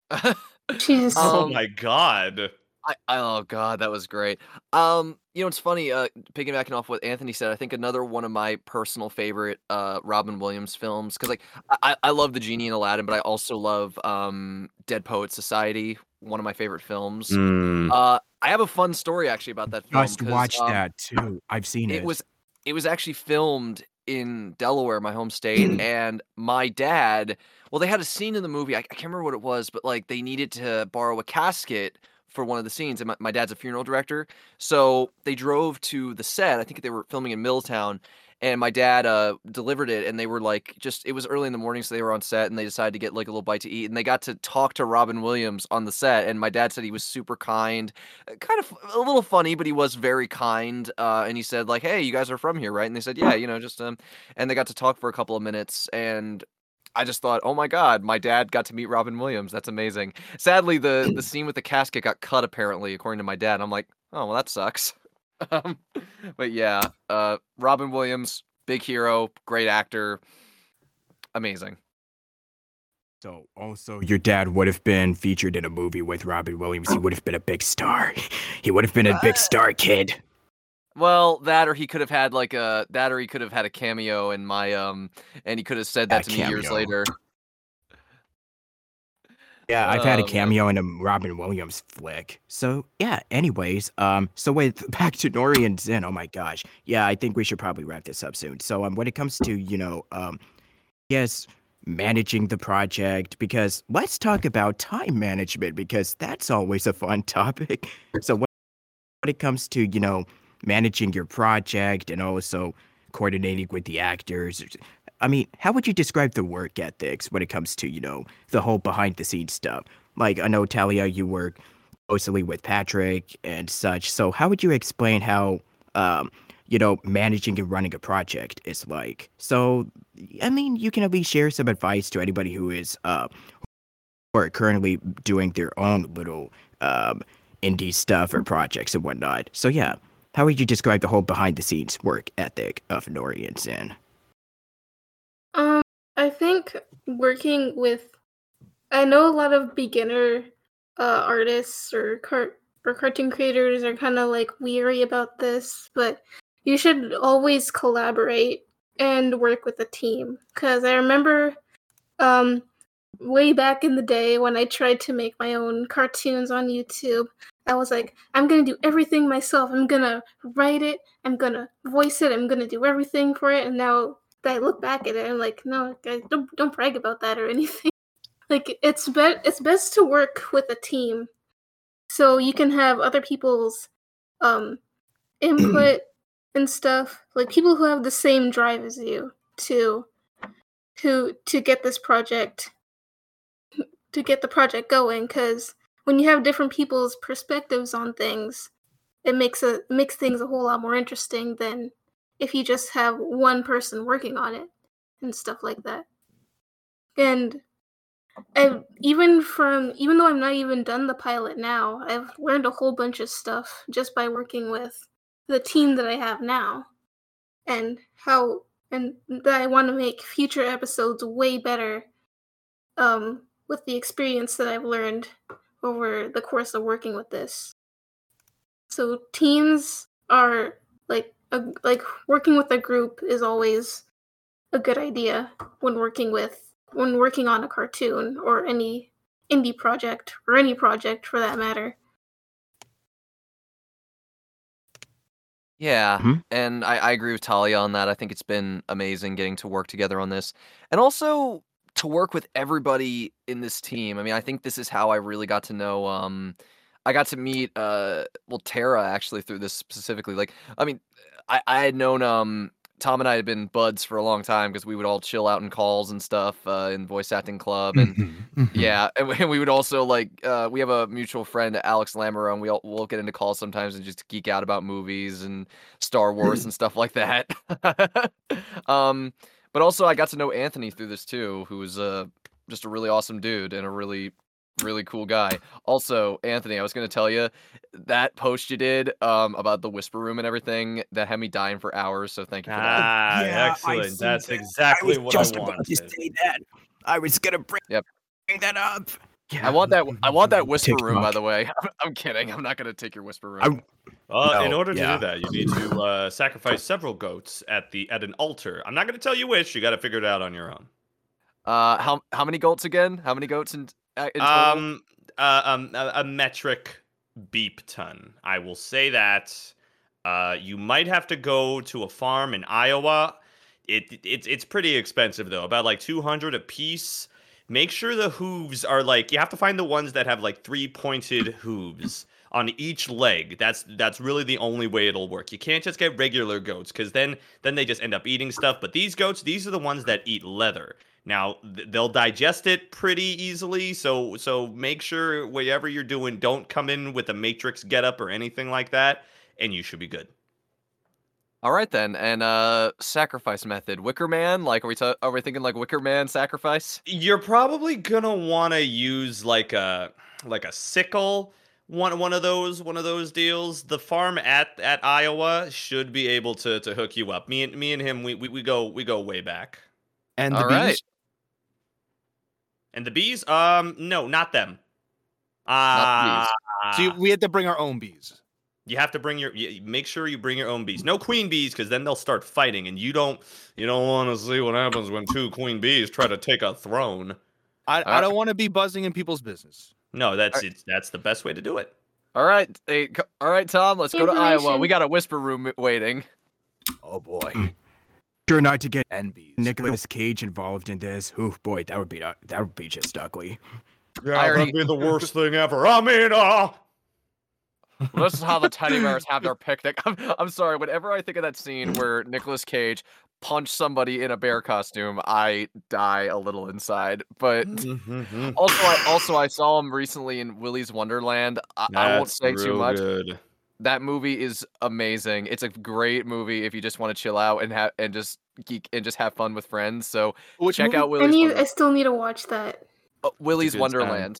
<laughs> <laughs> Jesus. oh Um, my god I, oh god, that was great. Um, you know, it's funny. Uh, piggybacking off what Anthony said, I think another one of my personal favorite uh Robin Williams films because like I, I love the genie in Aladdin, but I also love um Dead Poet Society, one of my favorite films. Mm. Uh, I have a fun story actually about that film. Just 'cause, watch um, that too. I've seen it. it was it was actually filmed in Delaware, my home state, <clears throat> and my dad. Well, they had a scene in the movie. I, I can't remember what it was, but like they needed to borrow a casket for one of the scenes, and my, my dad's a funeral director, so they drove to the set. I think they were filming in Milltown, and my dad uh, delivered it, and they were like, just it was early in the morning, so they were on set, and they decided to get like a little bite to eat, and they got to talk to Robin Williams on the set, and my dad said he was super kind, uh, kind of a little funny, but he was very kind, uh, and he said like, hey, you guys are from here, right? And they said, yeah, you know, just um, and they got to talk for a couple of minutes, and I just thought, oh my god, my dad got to meet Robin Williams. That's amazing. Sadly, the the <clears throat> scene with the casket got cut apparently, according to my dad. I'm like, oh well, that sucks. <laughs> um, but yeah, uh, Robin Williams, big hero, great actor, amazing. So also your dad would have been featured in a movie with Robin Williams. He would have been a big star. He would have been a big star kid. Well, that or he could have had like a that or he could have had a cameo in my um, and he could have said that A to me years later. Yeah, I've had a Oh, cameo in a Robin Williams flick. So yeah, anyways, um, so with <laughs> back to Nori and Zin, oh my gosh. Yeah, I think we should probably wrap this up soon. So um when it comes to, you know, um yes, managing the project, because let's talk about time management because that's always a fun <laughs> topic. So when when it comes to, you know, managing your project and also coordinating with the actors, I mean, how would you describe the work ethics when it comes to, you know, the whole behind the scenes stuff? Like, I know, Talia, you work closely with Patrick and such. So, how would you explain how, um, you know, managing and running a project is like? So, I mean, you can at least share some advice to anybody who is, uh, who are currently doing their own little, um, indie stuff or projects and whatnot. So, yeah, how would you describe the whole behind the scenes work ethic of Nori and? Um, I think working with, I know a lot of beginner uh, artists or car- or cartoon creators are kind of like weary about this, but you should always collaborate and work with a team. Because I remember um, way back in the day when I tried to make my own cartoons on YouTube, I was like, I'm gonna do everything myself. I'm gonna write it. I'm gonna voice it. I'm gonna do everything for it. And now that I look back at it, I'm like, no, guys, don't don't brag about that or anything. <laughs> like it's be- it's best to work with a team, so you can have other people's um <clears throat> input and stuff. Like people who have the same drive as you to to to get this project to get the project going because when you have different people's perspectives on things it makes a makes things a whole lot more interesting than if you just have one person working on it and stuff like that. And I, even from even though i'm not even done the pilot now i've learned a whole bunch of stuff just by working with the team that i have now and how and that i want to make future episodes way better um with the experience that I've learned over the course of working with this. So teams are like a, like working with a group is always a good idea when working with when working on a cartoon or any indie project or any project for that matter. Yeah, Mhm. and I, I agree with Talia on that. I think it's been amazing getting to work together on this, and also to work with everybody in this team. I mean, I think this is how I really got to know. Um, I got to meet uh, well Tara actually through this specifically. Like, I mean, I, I had known um Tom and I had been buds for a long time because we would all chill out in calls and stuff uh, in voice acting club and. Mhm, mhm. Yeah, and we, and <laughs> we would also like uh, we have a mutual friend, Alex Lamero, and we all we'll get into calls sometimes and just geek out about movies and Star Wars <clears throat> and stuff like that. <laughs> um, but also I got to know Anthony through this too, who was uh, just a really awesome dude and a really really cool guy. Also, Anthony, I was gonna tell you that post you did um, about the whisper room and everything that had me dying for hours. So thank you for that. Ah, Yeah, excellent. That's that. exactly I was what just I about wanted. to say that. I was gonna bring, Yep. bring that up. Yeah, I want that. I want that <laughs> whisper room. By the way, <laughs> I'm kidding. I'm not gonna take your whisper I- room. Well, in No, order to yeah. do that, you need to uh, sacrifice several goats at the at an altar. I'm not going to tell you which. You got to figure it out on your own. Uh, how how many goats again? How many goats in, uh, in total? Um, uh, um, a, a metric beep ton. I will say that. Uh, you might have to go to a farm in Iowa. It it's it's pretty expensive though, about like two hundred a piece. Make sure the hooves are like you have to find the ones that have like three pointed hooves on each leg. That's that's really the only way it'll work. You can't just get regular goats because then then they just end up eating stuff. But these goats, these are the ones that eat leather. Now th- they'll digest it pretty easily. So so make sure whatever you're doing, don't come in with a matrix getup or anything like that, and you should be good. All right then, and uh, sacrifice method. Wicker Man. Like, are we ta- are we thinking like Wicker Man sacrifice? You're probably gonna want to use like a like a sickle, one one of those one of those deals. The farm at at Iowa should be able to to hook you up. Me and me and him, we we, we go we go way back. And the All bees. right. And the bees, um, no, not them. Not Ah, So you, we had to bring our own bees. you have to bring your y- make sure you bring your own bees. No queen bees, because then they'll start fighting, and you don't you don't want to see what happens when two queen bees try to take a throne. I, Uh, I don't want to be buzzing in people's business. No, that's Are- it's that's the best way to do it. All right, hey, co- all right, Tom. Let's go to Iowa. We got a whisper room waiting. Oh boy. Mm. Sure not to get And bees. Nicolas Cage involved in this. Ooh, boy, that would be uh, that would be just ugly. Yeah, I already- that'd be the worst thing ever. I mean, uh, This is how the teddy bears have <laughs> their picnic. <laughs> I'm, I'm sorry. Whenever I think of that scene where Nicolas Cage punched somebody in a bear costume, I die a little inside. But <laughs> also, I also I saw him recently in Willy's Wonderland. I, I won't say too much. Good. That movie is amazing. It's a great movie if you just want to chill out and have and just geek and just have fun with friends. So Which check movie? out I Willy's need. I still need to watch that. Uh, Willy's good time. Wonderland.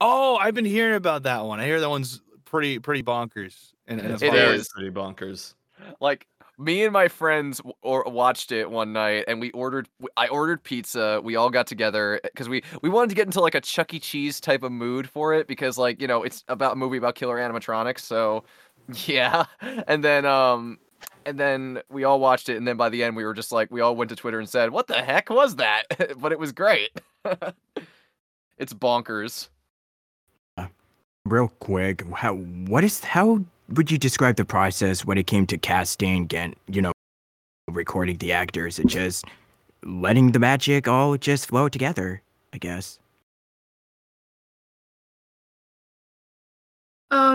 Oh, I've been hearing about that one. I hear that one's pretty pretty bonkers. And, and It fun. Pretty bonkers. Like me and my friends w- or watched it one night and we ordered i ordered pizza we all got together because we we wanted to get into like a chuck e. Cheese type of mood for it because like you know it's about a movie about killer animatronics so <laughs> yeah. And then um and then we all watched it and then by the end we were just like we all went to twitter and said what the heck was that? <laughs> But it was great. <laughs> It's bonkers. Real quick, how what is how would you describe the process when it came to casting and you know recording the actors and just letting the magic all just flow together? I guess. Um,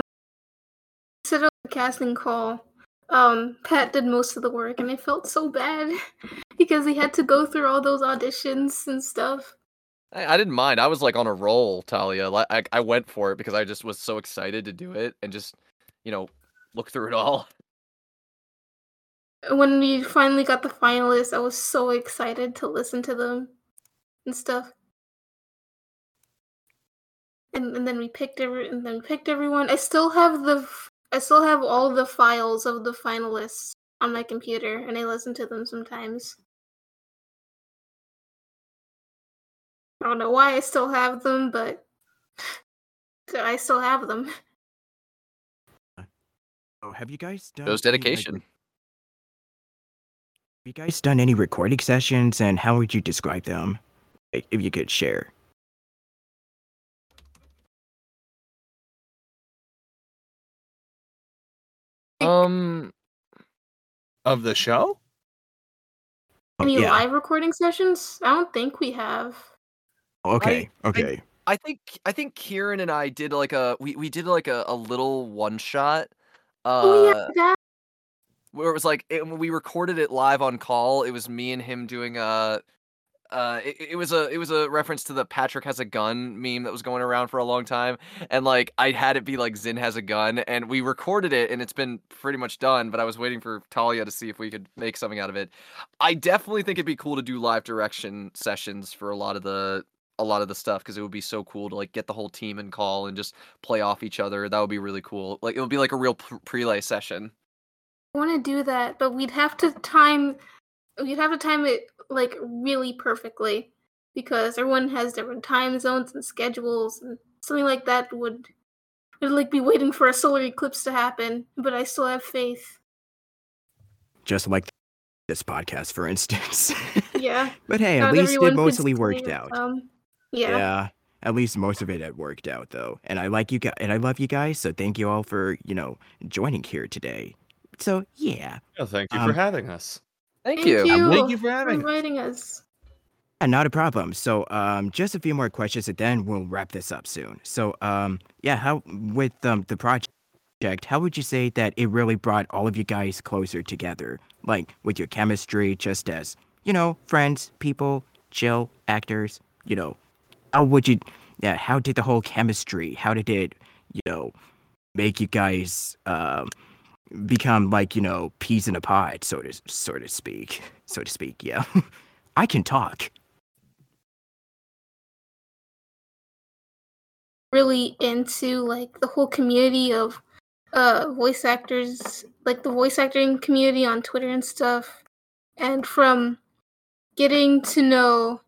instead of the casting call, um, Pat did most of the work, and I felt so bad <laughs> because he had to go through all those auditions and stuff. I, I didn't mind. I was like on a roll, Talia. Like I, I went for it because I just was so excited to do it and just, you know, look through it all. <laughs> When we finally got the finalists, I was so excited to listen to them and stuff. And, and then we picked every and then we picked everyone. I still have the I still have all the files of the finalists on my computer, and I listen to them sometimes. I don't know why I still have them, but <laughs> I still have them. <laughs> Oh, have you guys done Shows any, like, dedication. Have you guys done any recording sessions, and how would you describe them? Like, If you could share. Um, Of the show? Oh, Any yeah. live recording sessions? I don't think we have. Okay. I- okay. I think I think Kieran and I did like a we, we did like a, a little one shot. Uh, oh yeah, that where it was like it, we recorded it live on call. It was me and him doing a. Uh, it, it was a it was a reference to the Patrick has a gun meme that was going around for a long time, and like I had it be like Zin has a gun, and we recorded it, and it's been pretty much done. But I was waiting for Talia to see if we could make something out of it. I definitely think it'd be cool to do live direction sessions for a lot of the a lot of the stuff because it would be so cool to like get the whole team in call and just play off each other. That would be really cool. Like it would be like a real p- prelay session. I want to do that, but we'd have to time we'd have to time it like really perfectly because everyone has different time zones and schedules and something like that would would like be waiting for a solar eclipse to happen, but I still have faith. Just like this podcast, for instance. Yeah. <laughs> but hey, Not at least it mostly worked out. Um, yeah. Yeah. At least most of it had worked out though. And I like you guys and I love you guys, so thank you all for, you know, joining here today. So yeah. Oh, thank you Um, for having us. Thank, Thank you. you. Thank you for having us. inviting us. Uh, Not a problem. So, um, just a few more questions, and then we'll wrap this up soon. So, um, yeah, how with um the project, how would you say that it really brought all of you guys closer together? Like with your chemistry, just as you know, friends, people, chill actors. You know, how would you? Yeah, how did the whole chemistry? How did it? You know, make you guys um become like you know peas in a pod, so to so to speak, so to speak. Yeah, <laughs> I can talk. really into like the whole community of uh voice actors like the voice acting community on twitter and stuff and from getting to know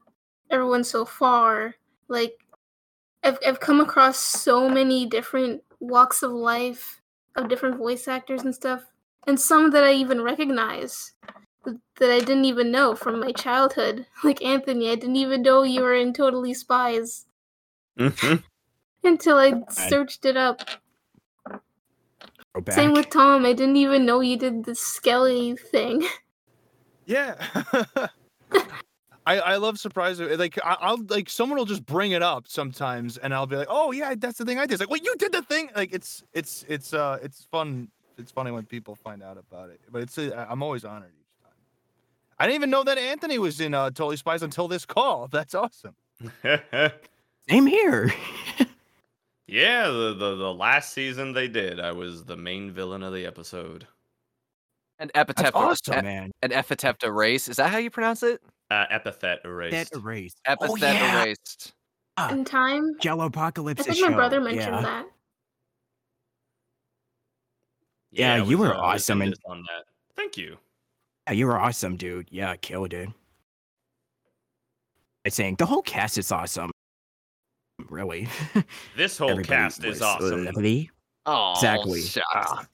everyone so far like i've, I've come across so many different walks of life of different voice actors and stuff and some that i even recognize that i didn't even know from my childhood <laughs> like anthony i didn't even know you were in totally spies Mhm. <laughs> until I searched it up. Same with Tom. I didn't even know you did the Skelly thing. Yeah. <laughs> I, I love surprising. Like I, I'll like someone will just bring it up sometimes, and I'll be like, "Oh yeah, that's the thing I did." It's like, "Well, you did the thing." Like it's it's it's uh it's fun. It's funny when people find out about it, but it's uh, I'm always honored each time. I didn't even know that Anthony was in uh, Totally Spies until this call. <laughs> That's awesome. <laughs> Same here. yeah, the, the the last season they did, I was the main villain of the episode. An That's epitaph. awesome, e- man. An epitaph race. Is that how you pronounce it? Uh, epithet That erased. erased. Epithet oh, yeah. erased. Ah, In time, Jello apocalypse. I Apocalypse think show. my brother mentioned yeah. that. Yeah, I you was, were uh, awesome and- on that. Thank you. Yeah, you were awesome, dude. Yeah, killed it. I'm saying the whole cast is awesome. Really. <laughs> This whole Everybody cast is awesome. lovely. Oh, Exactly. shucks.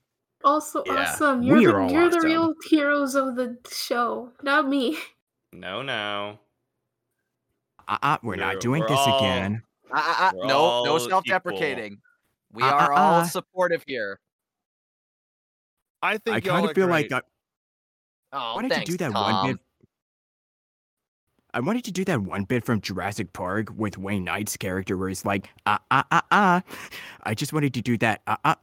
Also Yeah, awesome. You're we the are all you're the real heroes of the show, not me. <laughs> No, no. Uh, uh, we're We're- not doing we're this all- again. Uh, uh, uh, no, no self-deprecating. We Uh, are uh, all uh. supportive here. I think I kind of feel like. I Oh, wanted thanks, to do that Tom. one bit. I wanted to do that one bit from Jurassic Park with Wayne Knight's character where he's like, ah, ah, ah, ah. I just wanted to do that, ah, ah.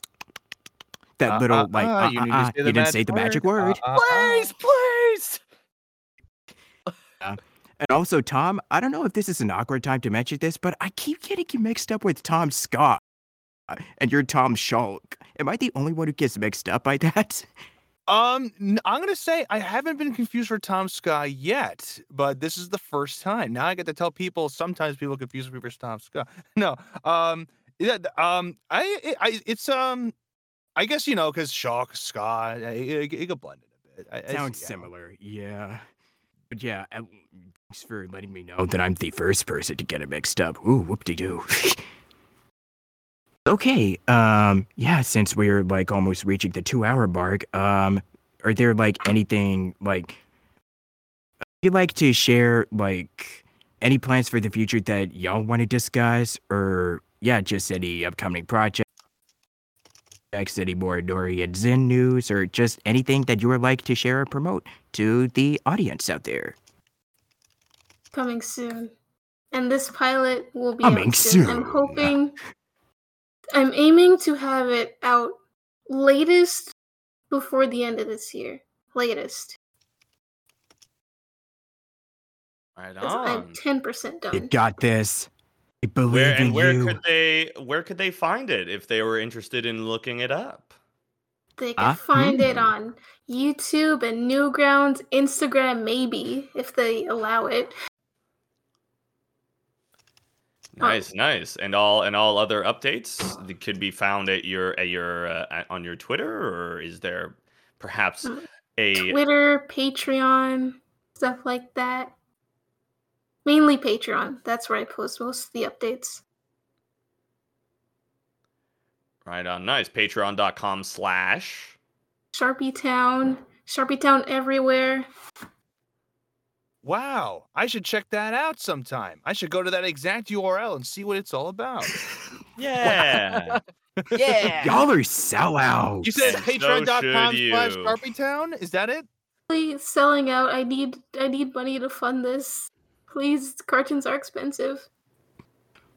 That Uh, little, uh, like, uh, ah, you need to say He the didn't say the magic word. Uh, uh, uh. Please, please. And also, Tom, I don't know if this is an awkward time to mention this, but I keep getting you mixed up with Tom Scott. And you're Tom Schalk. Am I the only one who gets mixed up by that? Um, I'm gonna say I haven't been confused for Tom Scott yet, but this is the first time. Now I get to tell people. Sometimes people confuse me for Tom Scott. <laughs> No, um, yeah, um, I, I, it's um, I guess you know because Schalk Scott, it, it, it could blend it a bit. I- Sounds yeah. similar, yeah. But yeah, thanks for letting me know that I'm the first person to get it mixed up. Ooh, whoop-de-doo. <laughs> okay, um, yeah, since we're like almost reaching the two-hour mark, um, are there like anything like you'd like to share like any plans for the future that y'all want to discuss, or yeah, just any upcoming projects? Any more Nori and Zin news, or just anything that you would like to share or promote to the audience out there? Coming soon. And this pilot will be Coming out soon. I'm soon. hoping I'm aiming to have it out latest before the end of this year. Latest. Right 'Cause I'm 10% You done. got this. I believe Where in and where you. could they where could they find it if they were interested in looking it up? They can Ah, find it hmm. on YouTube and Newgrounds, Instagram, maybe, if they allow it. Nice, nice. And all and all other updates that could be found at your at your uh, at- on your Twitter or is there perhaps Mm, a Twitter, Patreon, stuff like that. Mainly Patreon. That's where I post most of the updates. right on nice patreon.com slash Sharpie Town, Sharpie Town everywhere. Wow, I should check that out sometime. I should go to that exact URL and see what it's all about. <laughs> Yeah. Yeah. <laughs> Y'all are sellouts. You said And so Patreon.com/slash you. Sharpie Is that it? Selling out. I need I need money to fund this. Please, cartoons are expensive.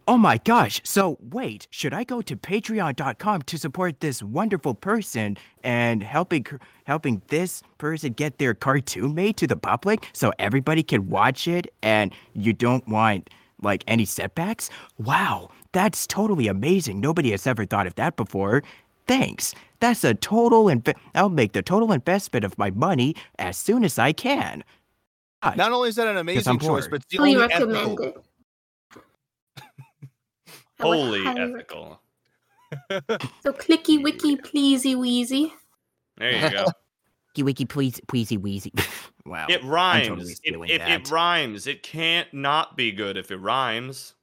Oh my gosh. So, wait, should I go to patreon.com to support this wonderful person and helping helping this person get their cartoon made to the public so everybody can watch it and you don't want like any setbacks? Wow, that's totally amazing. Nobody has ever thought of that before. Thanks. That's a total inve- I'll make the total investment of my money as soon as I can. God, Not only is that an amazing choice, but it's the Highly only recommend ethical. it. I would Wholly highly rec- ethical. <laughs> So clicky wiki pleasy wheezy. There you go. <laughs> wiki wiki please pleasey wheezy. <laughs> wow. It rhymes. totally it, it, it rhymes. It can't not be good if it rhymes.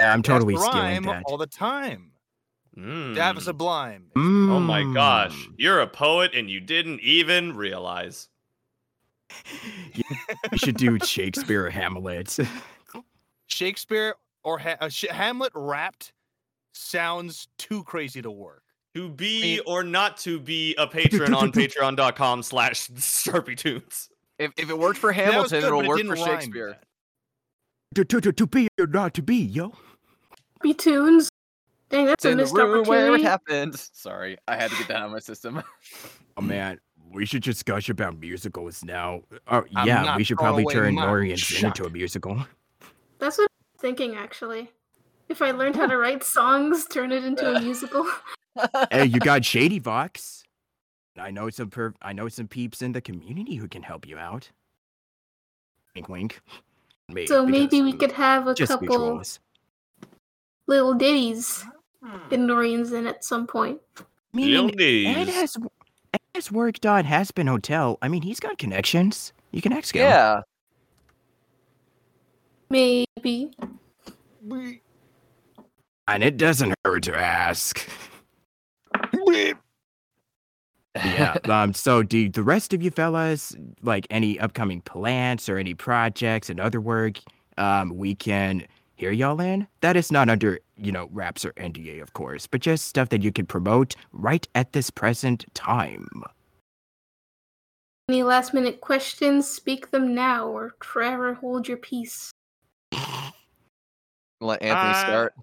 Yeah, I'm totally rhyme stealing that. all the time. Mm. Dab is sublime. Oh my gosh. Mm. You're a poet and you didn't even realize. <laughs> You should do Shakespeare or Hamlet. Shakespeare or ha- uh, Sh- Hamlet rapped sounds too crazy to work. To be mean- or not to be a patron on <laughs> patreon.com slash Sharpie Tunes. If, if it worked for That was Hamilton, good, it'll but it work for Shakespeare. to, to, to, to be or not to be, yo. Be tunes. Dang, that's It's a in the missed room where it happened. Sorry, I had to get that out of my system. Oh man, we should just gush about musicals now. Oh I'm yeah, we should probably turn my Nori and Zin into a musical. That's what I'm thinking actually. If I learned how to <laughs> write songs, turn it into a musical. hey, you got <laughs> Shady Vox. I know some per- I know some peeps in the community who can help you out. Wink, wink. Me, so maybe we could have a couple mutuals. little ditties in Nori and Zin at some point. Meaning, Lil Ed has Ed has worked on Hazbin Hotel. I mean, he's got connections. You can ask him. Yeah. Maybe. And it doesn't hurt to ask. yeah. <laughs> Um. So, do the rest of you fellas like any upcoming plans or any projects and other work? Um, we can hear y'all in. That is not under you know wraps or NDA, of course, but just stuff that you can promote right at this present time. Any last minute questions? Speak them now, or forever hold your peace. Let Anthony Uh, start.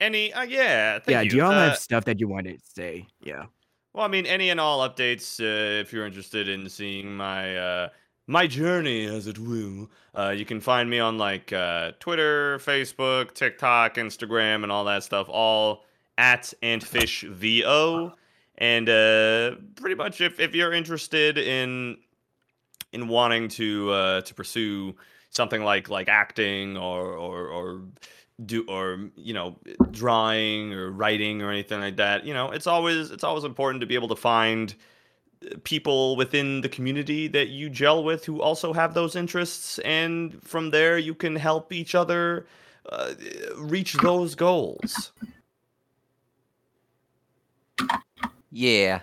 Any? Uh, yeah. Thank yeah. you. Do y'all Uh, have stuff that you want to say? Yeah. Well, I mean, any and all updates. Uh, if you're interested in seeing my uh, my journey, as it will, uh, you can find me on like uh, Twitter, Facebook, TikTok, Instagram, and all that stuff. All at antfishvo. And uh, pretty much, if, if you're interested in in wanting to uh, to pursue something like like acting or or, or do or you know drawing or writing or anything like that you know it's always it's always important to be able to find people within the community that you gel with who also have those interests and from there you can help each other uh, reach those goals Yeah.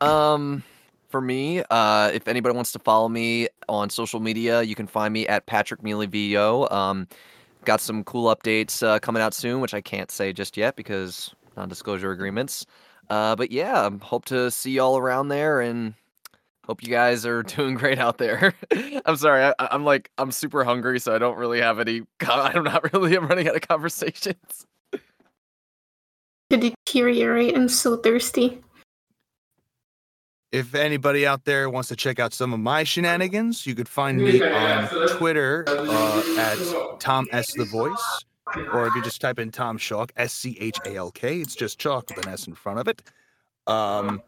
Um for me, uh if anybody wants to follow me on social media, you can find me at Patrick Mealy VO. Um got some cool updates uh, coming out soon, which I can't say just yet because non-disclosure agreements. Uh but yeah, um, hope to see y'all around there and hope you guys are <laughs> doing great out there. <laughs> I'm sorry, I, I'm like I'm super hungry, so I don't really have any. <laughs> I'm not really. I'm running out of conversations. To deteriorate, I'm so thirsty. If anybody out there wants to check out some of my shenanigans, you could find me on Twitter uh, at Tom S the Voice, or if you just type in Tom Schalk, S C H A L K, it's just chalk with an S in front of it. Um,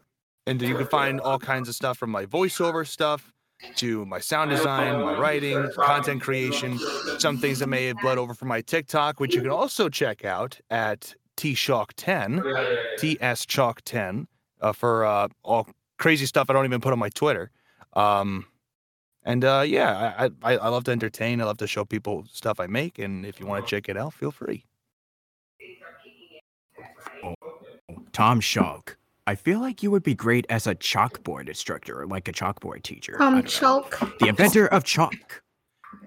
and you can find all kinds of stuff from my voiceover stuff to my sound design, my writing, content creation, some things that may have bled over from my TikTok, which you can also check out at T Schalk 10, T S Chalk 10, uh, for uh, all crazy stuff I don't even put on my Twitter. Um, and uh, yeah, I, I I love to entertain. I love to show people stuff I make, and if you want to check it out, feel free. Tom Schalk. I feel like you would be great as a chalkboard instructor or like a chalkboard teacher. Tom don't. Chalk. The inventor of chalk.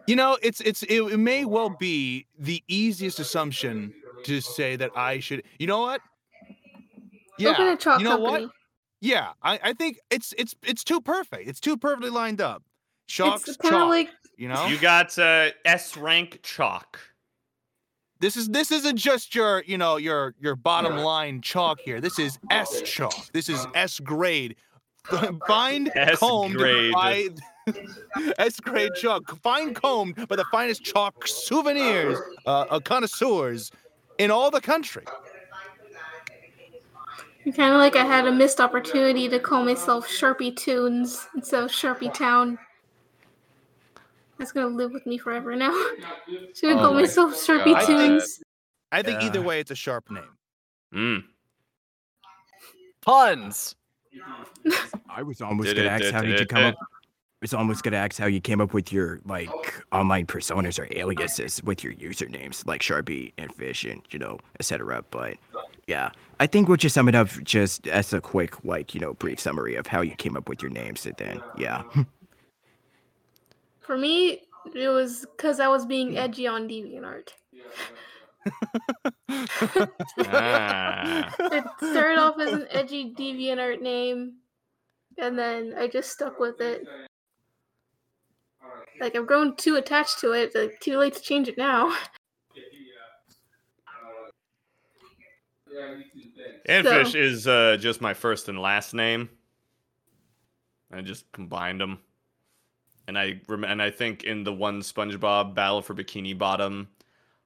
You know, it's it's it, it may well be the easiest assumption to say that I should. You know what? Yeah. Open a chalk you know company. what? Yeah, I, I think it's it's it's too perfect. It's too perfectly lined up. Chalk's It's chalk. like you know, you got uh, s rank chalk this is this isn't just your you know your your bottom line chalk here. This is S chalk. This is S grade. Fine <laughs> S combed grade. by <laughs> S grade chalk. Fine combed by the finest chalk souvenirs, uh, uh, connoisseurs in all the country. kind of like I had a missed opportunity to call myself Sharpie Tunes instead of Sharpie Town. That's gonna live with me forever now. <laughs> Should have Oh called my myself Sharpie God. Tunes. I think either way, it's a sharp name. mm. Puns. I was almost gonna ask how did you come up. I was almost gonna ask how you came up with your like online personas or aliases with your usernames like Sharpie and Fish and you know etc. But yeah, I think we'll just sum it up just as a quick like you know brief summary of how you came up with your names and then yeah. <laughs> For me, it was because I was being edgy on DeviantArt. Ah. It started off as an edgy DeviantArt name, and then I just stuck with it. Like I've grown too attached to it. Like, too late to change it now. Antfish is uh, just my first and last name. I just combined them, and I rem- and I think in the one SpongeBob Battle for Bikini Bottom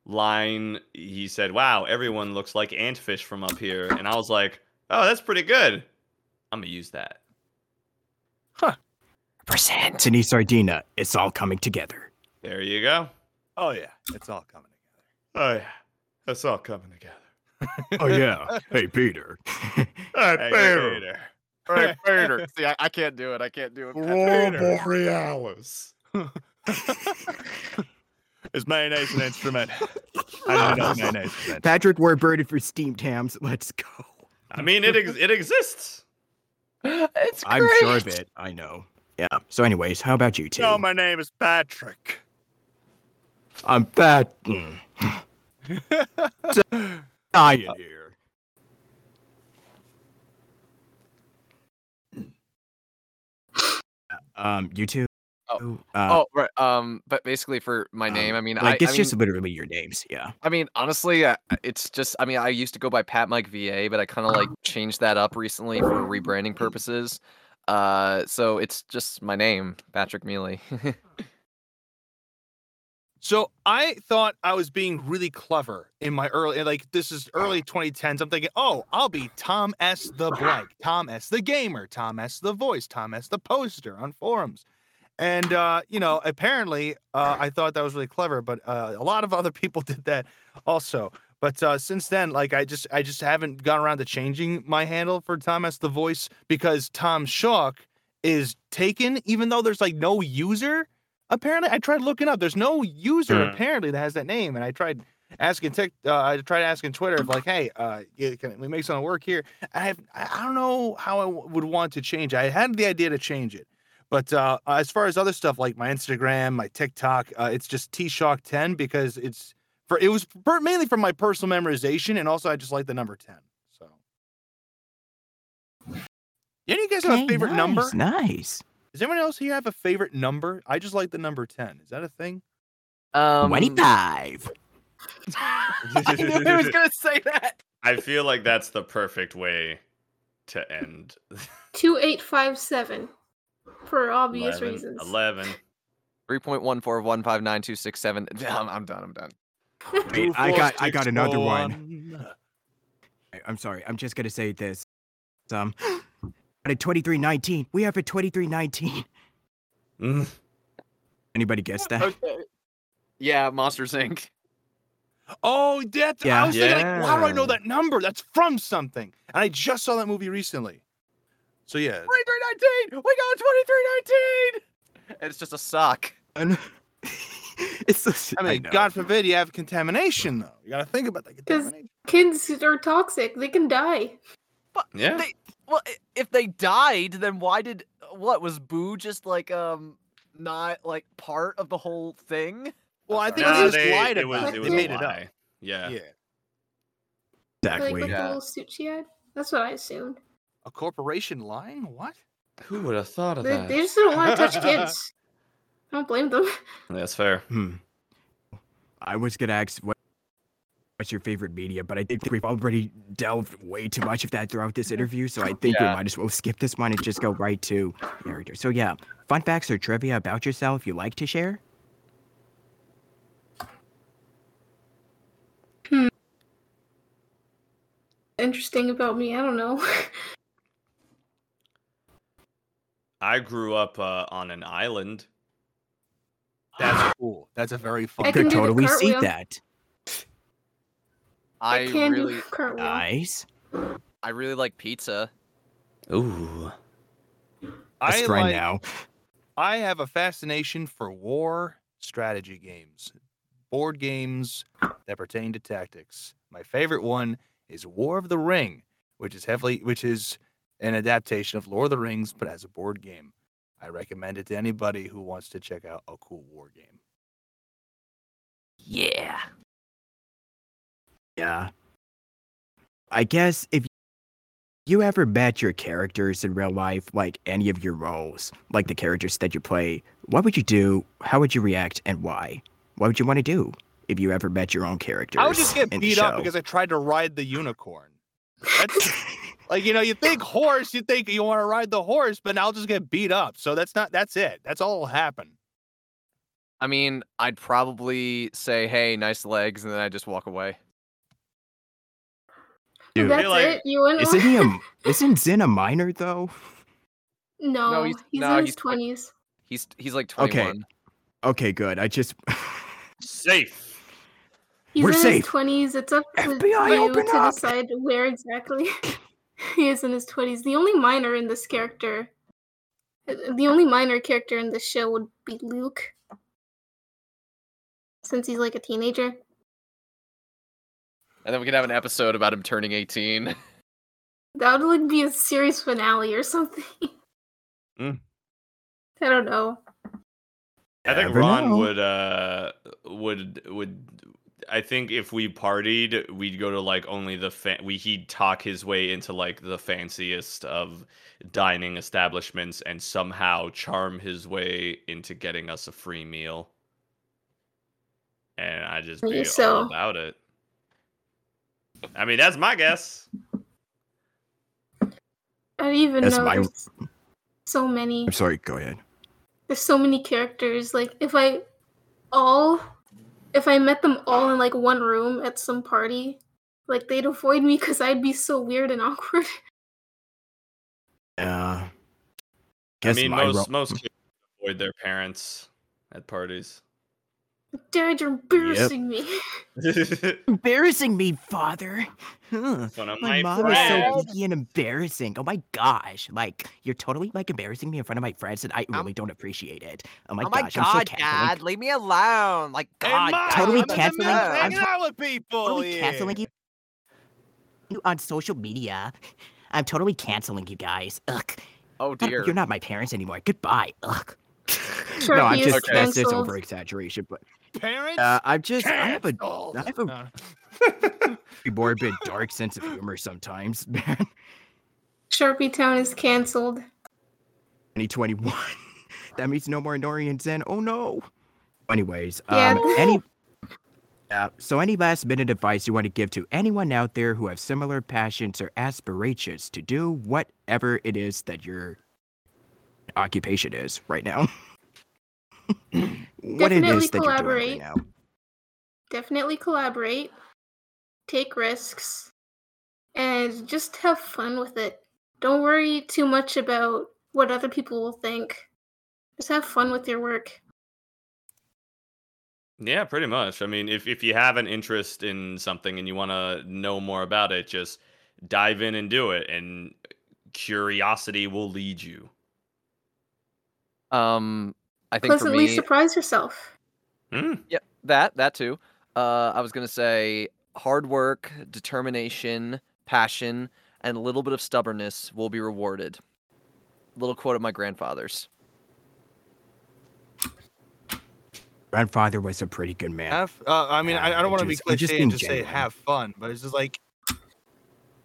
line, he said, "Wow, everyone looks like Antfish from up here," and I was like, "Oh, that's pretty good. I'm gonna use that." Huh. Percent. Anthony Sardina, it's all coming together. There you go. Oh yeah, it's all coming together. Oh yeah, that's all coming together. <laughs> Oh yeah. <laughs> hey Peter. Hey, <laughs> <laughs> together. Vader. See, I, I can't do it. I can't do it. Patrick. Borealis. Is mayonnaise an instrument? I don't know mayonnaise. <laughs> is an Patrick Warburton for steamed hams. Let's go. I mean, it ex- it exists. <gasps> It's I'm sure of it. I know. Yeah. So, anyways, how about you two? No, my name is Patrick. I'm fat. Mm. Dying here. Um, you two. Oh. Uh, Oh, right. Um, but basically for my name, I mean, like I, it's I just mean, literally your names. Yeah. I mean, honestly, uh, it's just. I mean, I used to go by Pat Mike VA, but I kind of like changed that up recently for rebranding purposes. Uh, so it's just my name, Patrick Mealy. <laughs> So I thought I was being really clever in my early, like this is early 2010s. I'm thinking, oh, I'll be Tom S. the <laughs> blank, Tom S. the gamer, Tom S. the voice, Tom S. the poster on forums. And uh, you know, apparently, uh, I thought that was really clever, but uh, a lot of other <laughs> people did that also. But uh, since then, like I just, I just haven't gone around to changing my handle for Tom S. the voice because Tom Schalk is taken, even though there's like no user apparently I tried looking up. There's no user Hmm. apparently that has that name, and I tried asking Tik. Uh, I tried asking Twitter if like, hey, uh, can we make something work here? I have, I I don't know how I w- would want to change. it. I had the idea to change it, but uh, as far as other stuff like my Instagram, my TikTok, uh, it's just T Schalk ten because it's for it was per- mainly from my personal memorization, and also I just like the number ten. So. Any of you guys have a favorite number? nice, Nice. Does anyone else here have a favorite number? I just like the number 10. Is that a thing? um, Twenty-five. <laughs> I knew he was gonna say that. I feel like that's the perfect way to end. 2857 for obvious 11, reasons. 11. Three point one four one five nine two six seven. <laughs> I'm, I'm done. I'm done. Wait, I got, I got another one. 2461. I- I'm sorry. I'm just gonna say this. Um, at 2319, we have a 2319. Mm. Anybody guess that? Okay. Yeah, Monsters Inc. Oh, that I Yeah. thinking, like, how do I know that number? That's from something. And I just saw that movie recently. So yeah. Twenty three nineteen. We got twenty three nineteen. And it's just a sock. And- <laughs> it's so, I mean, know. God forbid you have contamination though. You gotta think about that 'Cause- contamination. Kids are toxic. They can die. Yeah. They, well, if they died, then why did what was Boo just like um not like part of the whole thing? Well, I think Nah, they just they, lied it about was, it. it They was made a it up. Yeah. Yeah. exactly. Like with Yeah. the little suit she had. That's what I assumed. A corporation lying? What? Who would have thought of They, that? they just don't want to touch kids. I don't blame them. <laughs> That's fair. Hmm. I was gonna ask what what's your favorite media, but I think we've already delved way too much of that throughout this interview, so I think Yeah. we might as well skip this one and just go right to character. So yeah, fun facts or trivia about yourself you like to share? Hmm. Interesting about me. I don't know. <laughs> I grew up uh, on an island. <gasps> That's cool. That's a very fun. I can Could do the totally see that. I can really, do cartwheel. Nice. I really like pizza. Ooh. Let's I try like, now. I have a fascination for war strategy games, board games that pertain to tactics. My favorite one is War of the Ring, which is heavily, which is an adaptation of Lord of the Rings, but as a board game. I recommend it to anybody who wants to check out a cool war game. Yeah. Yeah. I guess if you ever met your characters in real life, like any of your roles, like the characters that you play, what would you do? How would you react? And why? What would you want to do if you ever met your own characters? I would just get beat up because I tried to ride the unicorn. That's <laughs> like you know, you think horse, you think you want to ride the horse, but I'll just get beat up. So that's not that's it. That's all will happen. I mean, I'd probably say, "Hey, nice legs," and then I just walk away. Dude, That's like- it. You wouldn't. isn't he a <laughs> isn't Zin a minor though? no, he's- he's, no, in his twenties. He's he's like Okay. 21. Okay, good. I just <laughs> Safe. He's We're in safe. his twenties. It's up to FBI, you open to up. decide where exactly. <laughs> he is in his twenties. The only minor in this character, the only minor character in this show would be Luke, since he's like a teenager. And then we could have an episode about him turning 18. <laughs> That would like be a series finale or something. Mm. <laughs> I don't know. I think Never Ron know. would uh would would I think if we partied, we'd go to like only the fa- we he'd talk his way into like the fanciest of dining establishments and somehow charm his way into getting us a free meal. And I just be so. all about it. I mean, that's my guess. I don't even That's know. my- There's so many. I'm sorry. Go ahead. There's so many characters. Like if I all, if I met them all in like one room at some party, like they'd avoid me because I'd be so weird and <laughs> awkward. Uh, I mean, my most ro- most kids avoid their parents at parties. Dad, you're embarrassing me. <laughs> <laughs> embarrassing me, father. Huh. My my, mom is so friends. geeky and embarrassing. Oh my gosh! Like you're totally like embarrassing me in front of my friends, and I really don't appreciate it. Oh my oh my gosh! I'm so god, canceling. Dad, leave me alone. Like, God, Mom, Totally I'm canceling- I'm hanging out with people. totally here. canceling you you on social media. I'm totally canceling you guys. Ugh. Oh dear. You're not my parents anymore. Goodbye. Ugh. Sure, no, I'm he is just that's just canceled. over exaggeration, but Parents. uh, I'm just I have a canceled. I have a Uh, <laughs> morbid, dark sense of humor sometimes, <laughs> man. Sharpie Town is canceled. 2021. <laughs> that means no more Nori and Zin. Oh no. Anyways, Yeah. um, any. Yeah. So, any last minute advice you want to give to anyone out there who have similar passions or aspirations to do whatever it is that your occupation is right now? What Definitely is that you're doing collaborate. right now? Definitely collaborate. Take risks. And just have fun with it. Don't worry too much about what other people will think. Just have fun with your work. Yeah, pretty much. I mean, if if you have an interest in something and you want to know more about it, just dive in and do it, and curiosity will lead you. Um, I think for Pleasantly me, surprise yourself. Yep, that that too. Uh, I was gonna say hard work, determination, passion, and a little bit of stubbornness will be rewarded. Little quote of my grandfather's. Grandfather was a pretty good man. Have, uh, I mean, I, I don't want to be just- just cliche and being just say have fun, but it's just like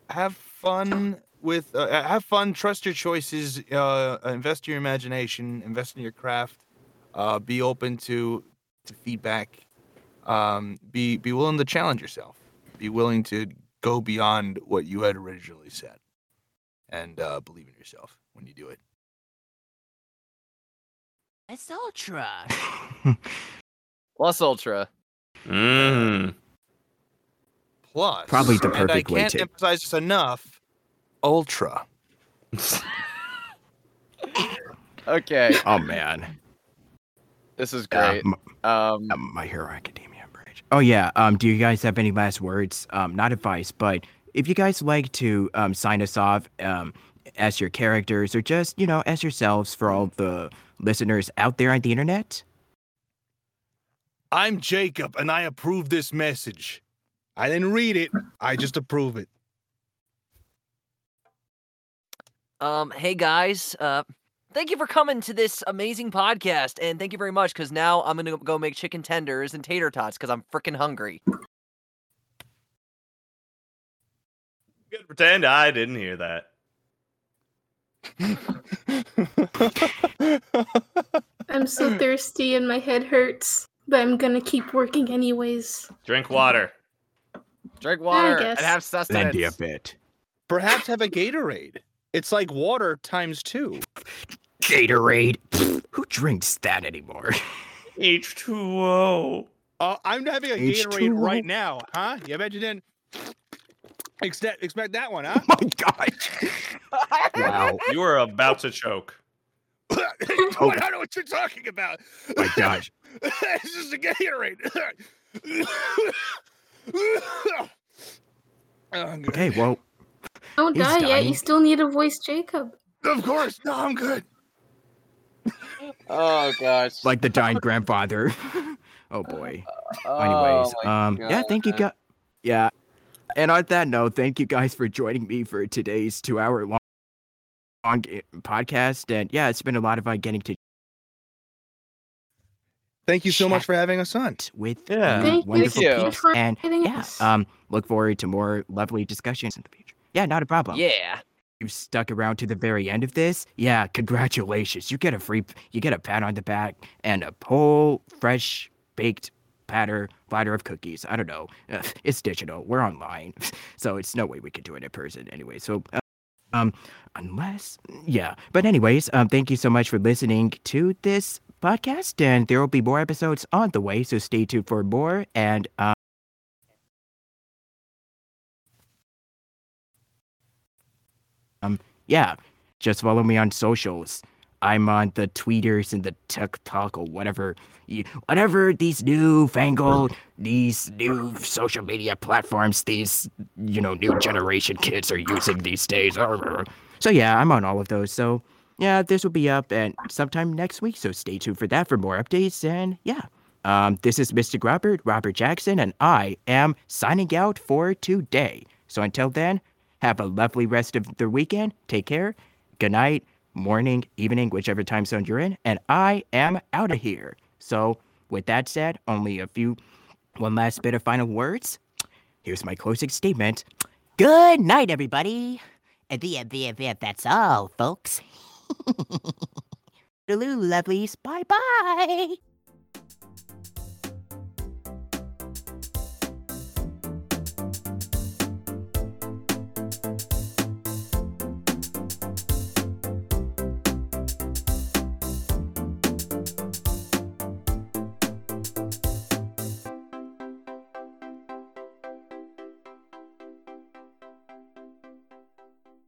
have fun with uh, have fun. Trust your choices. Uh, invest in your imagination. Invest in your craft. Uh, be open to to feedback. Um, be be willing to challenge yourself. Be willing to go beyond what you had originally said, and uh, believe in yourself when you do it. It's ultra. Plus ultra. Mm. Plus, Probably the and I perfect way can't to- emphasize this enough. Ultra. <laughs> Okay, oh man. This is great. m- Um, um, My Hero Academia bridge. Oh yeah. Um, do you guys have any last words? Um, not advice, but if you guys like to um sign us off um as your characters or just you know as yourselves for all the listeners out there on the internet. I'm Jacob, and I approve this message. I didn't read it. I just approve it. Um, hey guys, uh, thank you for coming to this amazing podcast, and thank you very much because now I'm gonna go make chicken tenders and tater tots because I'm freaking hungry. Good pretend I didn't hear that. I'm so <laughs> thirsty and my head hurts, but I'm gonna keep working anyways. Drink water. drink water and guess. have Then be a sustenance. bit. Perhaps have a Gatorade. It's like water times two. Gatorade. Pfft, Who drinks that anymore? H2O. Uh, I'm having a H2O. Gatorade right now, huh? You bet you didn't expect, expect that one, huh? oh <laughs> my gosh. Wow. <laughs> You are about to choke. <laughs> I don't know what you're talking about. My gosh. it's just a Gatorade. Oh, Okay, well, Don't He's die yet. You still need a voice Jacob. Of course. No, I'm good. Oh gosh. like the dying grandfather. <laughs> oh boy. Oh, Anyways, my um, yeah, thank you guys. Yeah, and on that note, thank you guys for joining me for today's two-hour long, long podcast. And yeah, it's been a lot of fun getting to Thank you so much for having us on. with Yeah. you Thank wonderful you. people. Thanks And inviting yeah, us. um, look forward to more lovely discussions in the future. Yeah, not a problem. Yeah. You stuck around to the very end of this, yeah, congratulations. You get a free, you get a pat on the back and a whole fresh baked platter, platter of cookies. I don't know. <sighs> It's digital. We're online, <laughs> so it's no way we could do it in person anyway. So, uh, um, unless, yeah. But anyways, um, thank you so much for listening to this podcast, and there will be more episodes on the way. So stay tuned for more. And um. Um, yeah, just follow me on socials. I'm on the tweeters and the TikTok or whatever, whatever these new fangled, these new social media platforms, these you know new generation kids are using these days. <laughs> So yeah, I'm on all of those. So yeah, this will be up and sometime next week. So stay tuned for that for more updates. And yeah, um, this is Mr. Robert, Robert Jackson, and I am signing out for today. So until then, have a lovely rest of the weekend. Take care. Good night, morning, evening, whichever time zone you're in. And I am out of here. So, with that said, only a few, one last bit of final words. Here's my closing statement. Good night, everybody. And the, the, the, that's all, folks. <laughs> Toodaloo, lovelies. Bye bye.